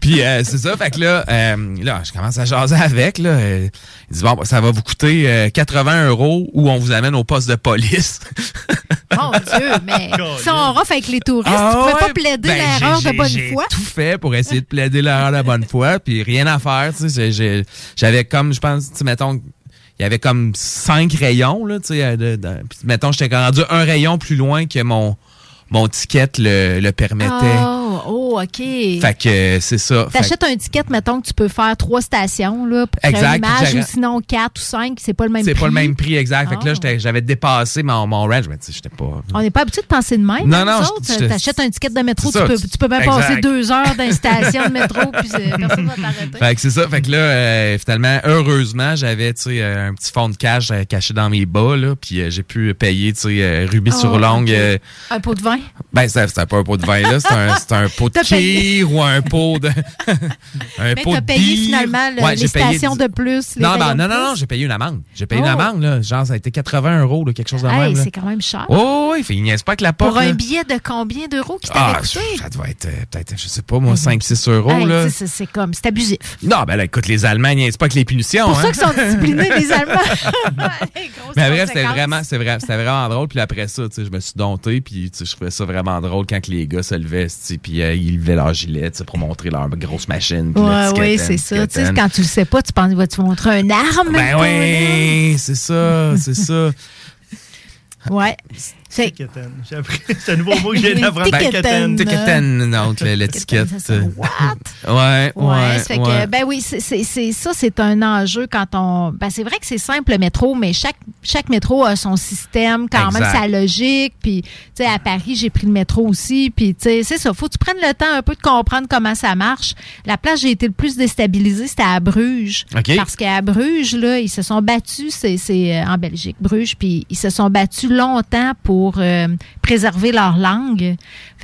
[SPEAKER 12] Puis euh, c'est ça, fait que là, euh, là, je commence à jaser avec. Là, euh, il dit bon, ça va vous coûter euh, 80 euros ou on vous amène au poste de police.
[SPEAKER 11] Mon Dieu, mais si on rough avec les touristes,
[SPEAKER 12] Ah
[SPEAKER 11] tu pouvais
[SPEAKER 12] ouais,
[SPEAKER 11] pas plaider
[SPEAKER 12] ben,
[SPEAKER 11] l'erreur
[SPEAKER 12] j'ai-
[SPEAKER 11] de bonne
[SPEAKER 12] j'ai
[SPEAKER 11] foi?
[SPEAKER 12] tout fait pour essayer de plaider l'erreur de bonne foi, puis rien à faire. Tu sais, j'ai- j'ai- j'avais comme, je pense, tu sais, mettons, il y avait comme cinq rayons là, tu sais, de- de- puis mettons, j'étais rendu un rayon plus loin que mon mon ticket le, le permettait.
[SPEAKER 11] Oh, oh, OK.
[SPEAKER 12] Fait que euh, c'est ça. Que-
[SPEAKER 11] T'achètes un ticket, mettons que tu peux faire trois stations là, pour
[SPEAKER 12] Exact,
[SPEAKER 11] image, ou sinon quatre ou cinq, c'est pas le même
[SPEAKER 12] c'est
[SPEAKER 11] prix.
[SPEAKER 12] pas le même prix exact. Fait que là,
[SPEAKER 11] Ah.
[SPEAKER 12] j'avais dépassé mon, mon range, mais tu sais, j'étais pas.
[SPEAKER 11] On n'est pas habitué de penser de même.
[SPEAKER 12] Non,
[SPEAKER 11] hein,
[SPEAKER 12] non,
[SPEAKER 11] T'achètes un ticket de métro,
[SPEAKER 12] c'est
[SPEAKER 11] tu peux, tu peux même passer deux heures dans une station de métro, puis c'est- personne va t'arrêter.
[SPEAKER 12] Fait que c'est ça. Fait que là, euh, finalement, heureusement, j'avais, tu sais, euh, un petit fond de cash euh, caché dans mes bas, là, puis euh, j'ai pu payer, tu sais, euh, rubis
[SPEAKER 11] Oh,
[SPEAKER 12] sur longue.
[SPEAKER 11] ok.
[SPEAKER 12] euh,
[SPEAKER 11] Un pot de vin.
[SPEAKER 12] Ben, c'est c'était pas un pot de vin, là, c'est un, un pot de kir ou un pot de... un
[SPEAKER 11] Mais
[SPEAKER 12] pot de
[SPEAKER 11] payé
[SPEAKER 12] bière.
[SPEAKER 11] finalement le-
[SPEAKER 12] Ouais,
[SPEAKER 11] les
[SPEAKER 12] payé
[SPEAKER 11] stations de plus. les
[SPEAKER 12] Non, ben, non, non, non, j'ai payé une amende. J'ai payé une
[SPEAKER 11] Oh.
[SPEAKER 12] amende, là. Genre, ça a été 80 euros, là, quelque chose de
[SPEAKER 11] Hey,
[SPEAKER 12] même.
[SPEAKER 11] c'est quand même cher.
[SPEAKER 12] Oh, oui, il niaise pas avec la porte.
[SPEAKER 11] Pour un billet de combien d'euros qui t'avait
[SPEAKER 12] Ah,
[SPEAKER 11] coûté?
[SPEAKER 12] ça doit être euh, peut-être, je sais pas, moi, 5-6 euros,
[SPEAKER 11] Hey,
[SPEAKER 12] là.
[SPEAKER 11] c'est comme, c'est abusif.
[SPEAKER 12] Non, ben là, écoute, les Allemands niaisent pas avec les punitions.
[SPEAKER 11] C'est pour
[SPEAKER 12] hein.
[SPEAKER 11] ça qu'ils sont disciplinés, les Allemands.
[SPEAKER 12] Mais bref, c'était vraiment, c'était vrai, c'était vraiment drôle. Puis après ça, tu sais, je me suis dompté. Puis tu sais, je trouvais ça vraiment drôle quand les gars se levaient, puis euh, ils levaient leur gilet, pour montrer leur grosse machine.
[SPEAKER 11] Ouais, oui, c'est ça. quand tu le sais pas, tu penses, vas-tu montrer un arme?
[SPEAKER 12] Ben oui, c'est ça, c'est ça.
[SPEAKER 11] Ouais. C'est
[SPEAKER 36] Ticketen. J'ai appris. C'est un nouveau mot que j'ai d'apprendre.
[SPEAKER 11] Ticketen.
[SPEAKER 12] Ticketen, donc le- l'étiquette. Ouais, ouais,
[SPEAKER 11] Ouais, ça fait
[SPEAKER 12] ouais.
[SPEAKER 11] que, ben oui, c'est ça, c'est un enjeu quand on. Ben, c'est vrai que c'est simple le métro, mais chaque, chaque métro a son système, quand même sa logique. Puis, tu sais, à Paris, j'ai pris le métro aussi. Puis, tu sais, c'est ça. Faut que tu prennes le temps un peu de comprendre comment ça marche. La place, j'ai été le plus déstabilisée, c'était à Bruges.
[SPEAKER 12] OK.
[SPEAKER 11] Parce qu'à Bruges, là, ils se sont battus, c'est c'est, euh, en Belgique, Bruges, puis ils se sont battus longtemps pour euh, préserver leur langue.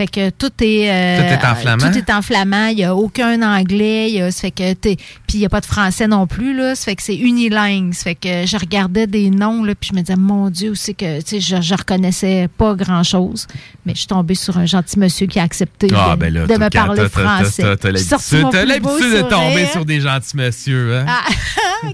[SPEAKER 11] Fait que tout est euh,
[SPEAKER 12] Tout est en flamand?
[SPEAKER 11] Tout est en flamand. Il n'y a aucun anglais. Il y a, ça fait que t'es- puis il n'y a pas de français non plus là. Ça fait que c'est unilingue. Ça fait que je regardais des noms là, puis je me disais mon Dieu, c'est que je, je reconnaissais pas grand chose. Mais je suis tombée sur un gentil monsieur qui a accepté
[SPEAKER 12] Ah,
[SPEAKER 11] de,
[SPEAKER 12] ben là,
[SPEAKER 11] de
[SPEAKER 12] t'as-
[SPEAKER 11] me parler français.
[SPEAKER 12] t'as- l'habitude de tomber sur des gentils monsieur, hein?
[SPEAKER 11] Ah.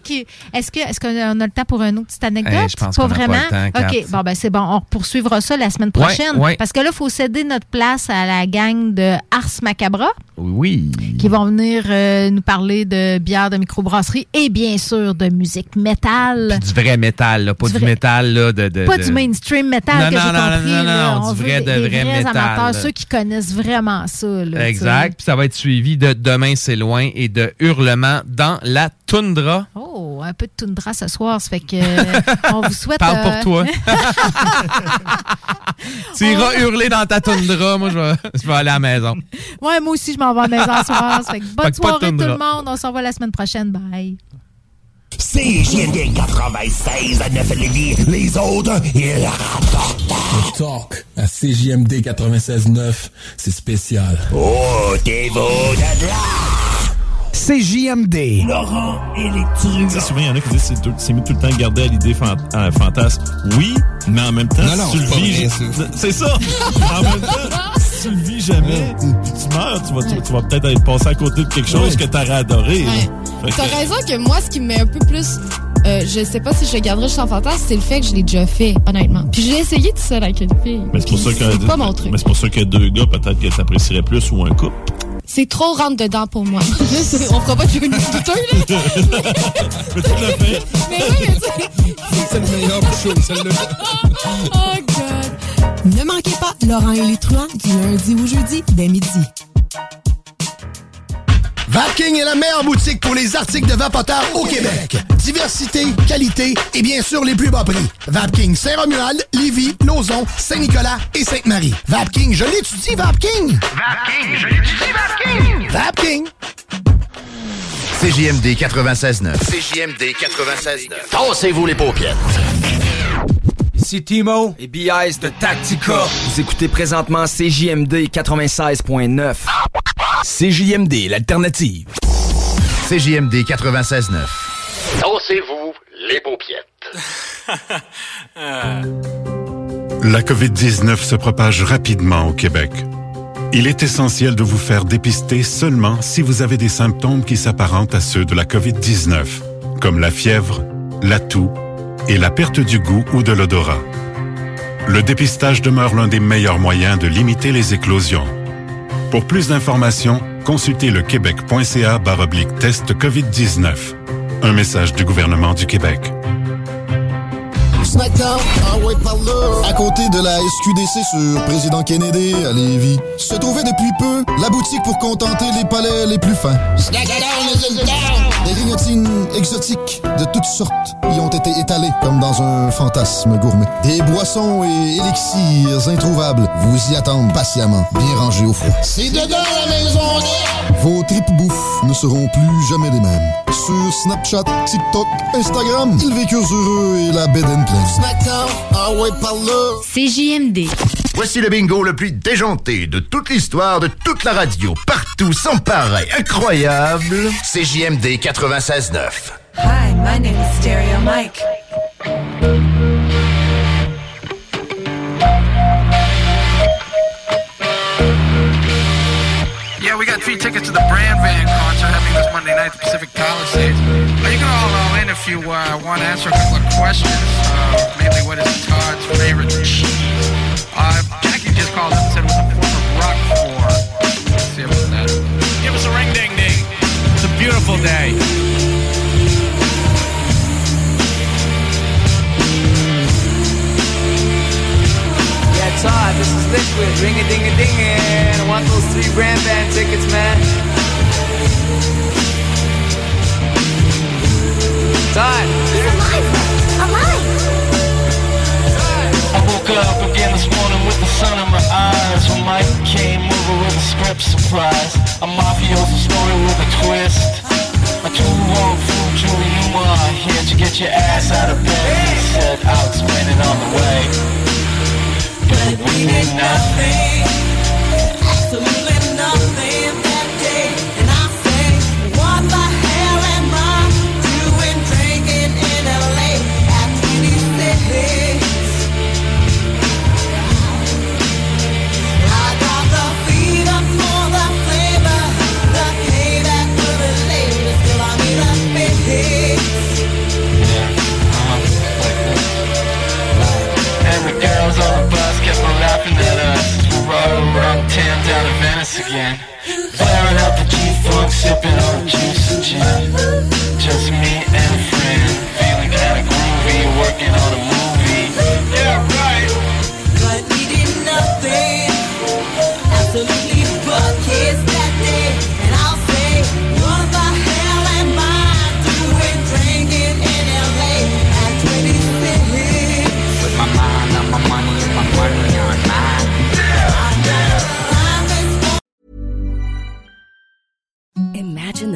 [SPEAKER 11] Est-ce que est-ce qu'on a le temps pour une autre petite anecdote?
[SPEAKER 12] Je pense
[SPEAKER 11] pas vraiment?
[SPEAKER 12] le temps, Kat.
[SPEAKER 11] OK. Bon, ben c'est bon. On poursuivra ça la semaine prochaine.
[SPEAKER 12] Ouais, ouais.
[SPEAKER 11] Parce que là, il faut céder notre place à la gang de Ars Macabra
[SPEAKER 12] Oui.
[SPEAKER 11] qui vont venir euh, nous parler de bières de microbrasserie et bien sûr de musique métal.
[SPEAKER 12] Du vrai métal, là, pas
[SPEAKER 11] Du
[SPEAKER 12] du,
[SPEAKER 11] vrai-
[SPEAKER 12] métal là, de, de-
[SPEAKER 11] Pas
[SPEAKER 12] de-
[SPEAKER 11] du mainstream métal
[SPEAKER 12] Non,
[SPEAKER 11] que j'ai compris.
[SPEAKER 12] non, non,
[SPEAKER 11] là. On
[SPEAKER 12] du vrai- de vrai
[SPEAKER 11] vrais
[SPEAKER 12] métal,
[SPEAKER 11] amateurs, ceux qui connaissent vraiment ça. là,
[SPEAKER 12] Exact. Puis ça va être suivi de Demain c'est loin et de Hurlement dans la toundra.
[SPEAKER 11] Oh, un peu de toundra ce soir, ça fait que euh, on vous souhaite.
[SPEAKER 12] Parle pour
[SPEAKER 11] euh,
[SPEAKER 12] toi. Tu iras hurler dans ta toundra. Moi, je vais, je vais aller à la maison.
[SPEAKER 11] Ouais, moi aussi, je m'en vais à la maison ce soir. Fait que bonne
[SPEAKER 12] Fait que
[SPEAKER 11] soirée tout le monde. On se revoit la semaine prochaine. Bye.
[SPEAKER 16] CJMD 96 à 9 Lévis. Les autres, ils rapportent.
[SPEAKER 35] Le talk à CJMD 96.9, c'est spécial.
[SPEAKER 16] Oh, t'es beau de là. CJMD. Laurent
[SPEAKER 21] Tu sais, souvent, il y en a qui disent c'est tout- c'est mieux tout le temps garder à l'idée fantasme. Oui, mais en même temps,
[SPEAKER 35] Non, non,
[SPEAKER 21] si tu le vis. C'est ça! en même temps, si tu le vis jamais, puis tu meurs, tu vas, tu, tu vas peut-être aller passer à côté de quelque chose que t'aurais adoré. que-
[SPEAKER 27] T'as raison que moi, ce qui me met un peu plus. euh, je sais pas si je le garderai juste en fantasme, c'est le fait que je l'ai déjà fait, honnêtement. Puis j'ai essayé tout seul avec une fille.
[SPEAKER 21] Mais c'est pour ça que.
[SPEAKER 27] C'est pas mon truc.
[SPEAKER 21] Mais c'est pour ça que deux gars, peut-être que t'apprécierais plus ou un couple.
[SPEAKER 27] C'est trop rentre dedans pour moi. On fera pas de une douteux, là.
[SPEAKER 21] Mais tu l'as fait.
[SPEAKER 27] Mais oui, mais tu sais.
[SPEAKER 35] C'est le meilleur show, celle-là.
[SPEAKER 27] Oh, God.
[SPEAKER 25] Ne manquez pas Laurent et les truands du lundi au jeudi dès midi.
[SPEAKER 6] Vapking est la meilleure boutique pour les articles de vapoteurs au Québec. Diversité, qualité et bien sûr les plus bas prix. Vapking Saint-Romuald, Lévis, Lauson, Saint-Nicolas et Sainte-Marie. Vapking, je l'étudie, Vapking!
[SPEAKER 16] Vapking, je l'étudie, Vapking.
[SPEAKER 6] Vapking!
[SPEAKER 16] CJMD 96.9. CJMD 96.9. Tassez-vous les paupières.
[SPEAKER 28] Ici Timo et BIS de Tactica. Vous écoutez présentement CJMD 96.9.
[SPEAKER 16] CJMD, l'alternative. CJMD 96.9. Tassez-vous les paupiètes.
[SPEAKER 19] La COVID-19 se propage rapidement au Québec. Il est essentiel de vous faire dépister seulement si vous avez des symptômes qui s'apparentent à ceux de la COVID-19, comme la fièvre, la toux et la perte du goût ou de l'odorat. Le dépistage demeure l'un des meilleurs moyens de limiter les éclosions. Pour plus d'informations, consultez le québec.ca baroblique test COVID-19. Un message du gouvernement du Québec.
[SPEAKER 6] Snackdown, ah ouais, par là. À côté de la SQDC sur Président Kennedy à Lévis, se trouvait depuis peu la boutique pour contenter les palais les plus fins. Des grignotines exotiques de toutes sortes y ont été étalées comme dans un fantasme gourmet. Des boissons et élixirs introuvables vous y attendent patiemment, bien rangés au froid. C'est dedans la maison Vos tripes bouffe ne seront plus jamais les mêmes. Sur Snapchat, TikTok, Instagram, ils vécurent heureux et la bed and ah ouais, par là.
[SPEAKER 16] CJMD. Voici le bingo le plus déjanté de toute l'histoire de toute la radio. Partout, sans pareil, incroyable. CJMD 96.9.
[SPEAKER 25] Hi, my name is Stereo Mike.
[SPEAKER 32] Tickets to the Brand Van concert happening this Monday night at the Pacific Palisades. But you can all uh, in if you uh, want to answer a couple of questions. Uh, mainly, what is Todd's favorite cheese? Uh, Jackie just called up and said was a form of Roquefort. Let's see about that. Give us a ring ding ding. It's a beautiful day.
[SPEAKER 37] Yeah, Todd, this is Liquid. Ring a ding a ding I want those three brand band tickets, man. Todd.
[SPEAKER 32] I woke up again this morning with the sun in my eyes. When Mike came over with a script surprise. A mafioso story with a twist. A two-wrong fool, Julie Newmar Here to get your ass out of bed. He said, I'll explain it on the way But we did nothing.
[SPEAKER 25] Absolutely road where I'm tanned out of Venice again. Blaring out the G-Funk, sipping on juice and gin. Just me
[SPEAKER 32] and a friend, feeling kinda groovy, working on a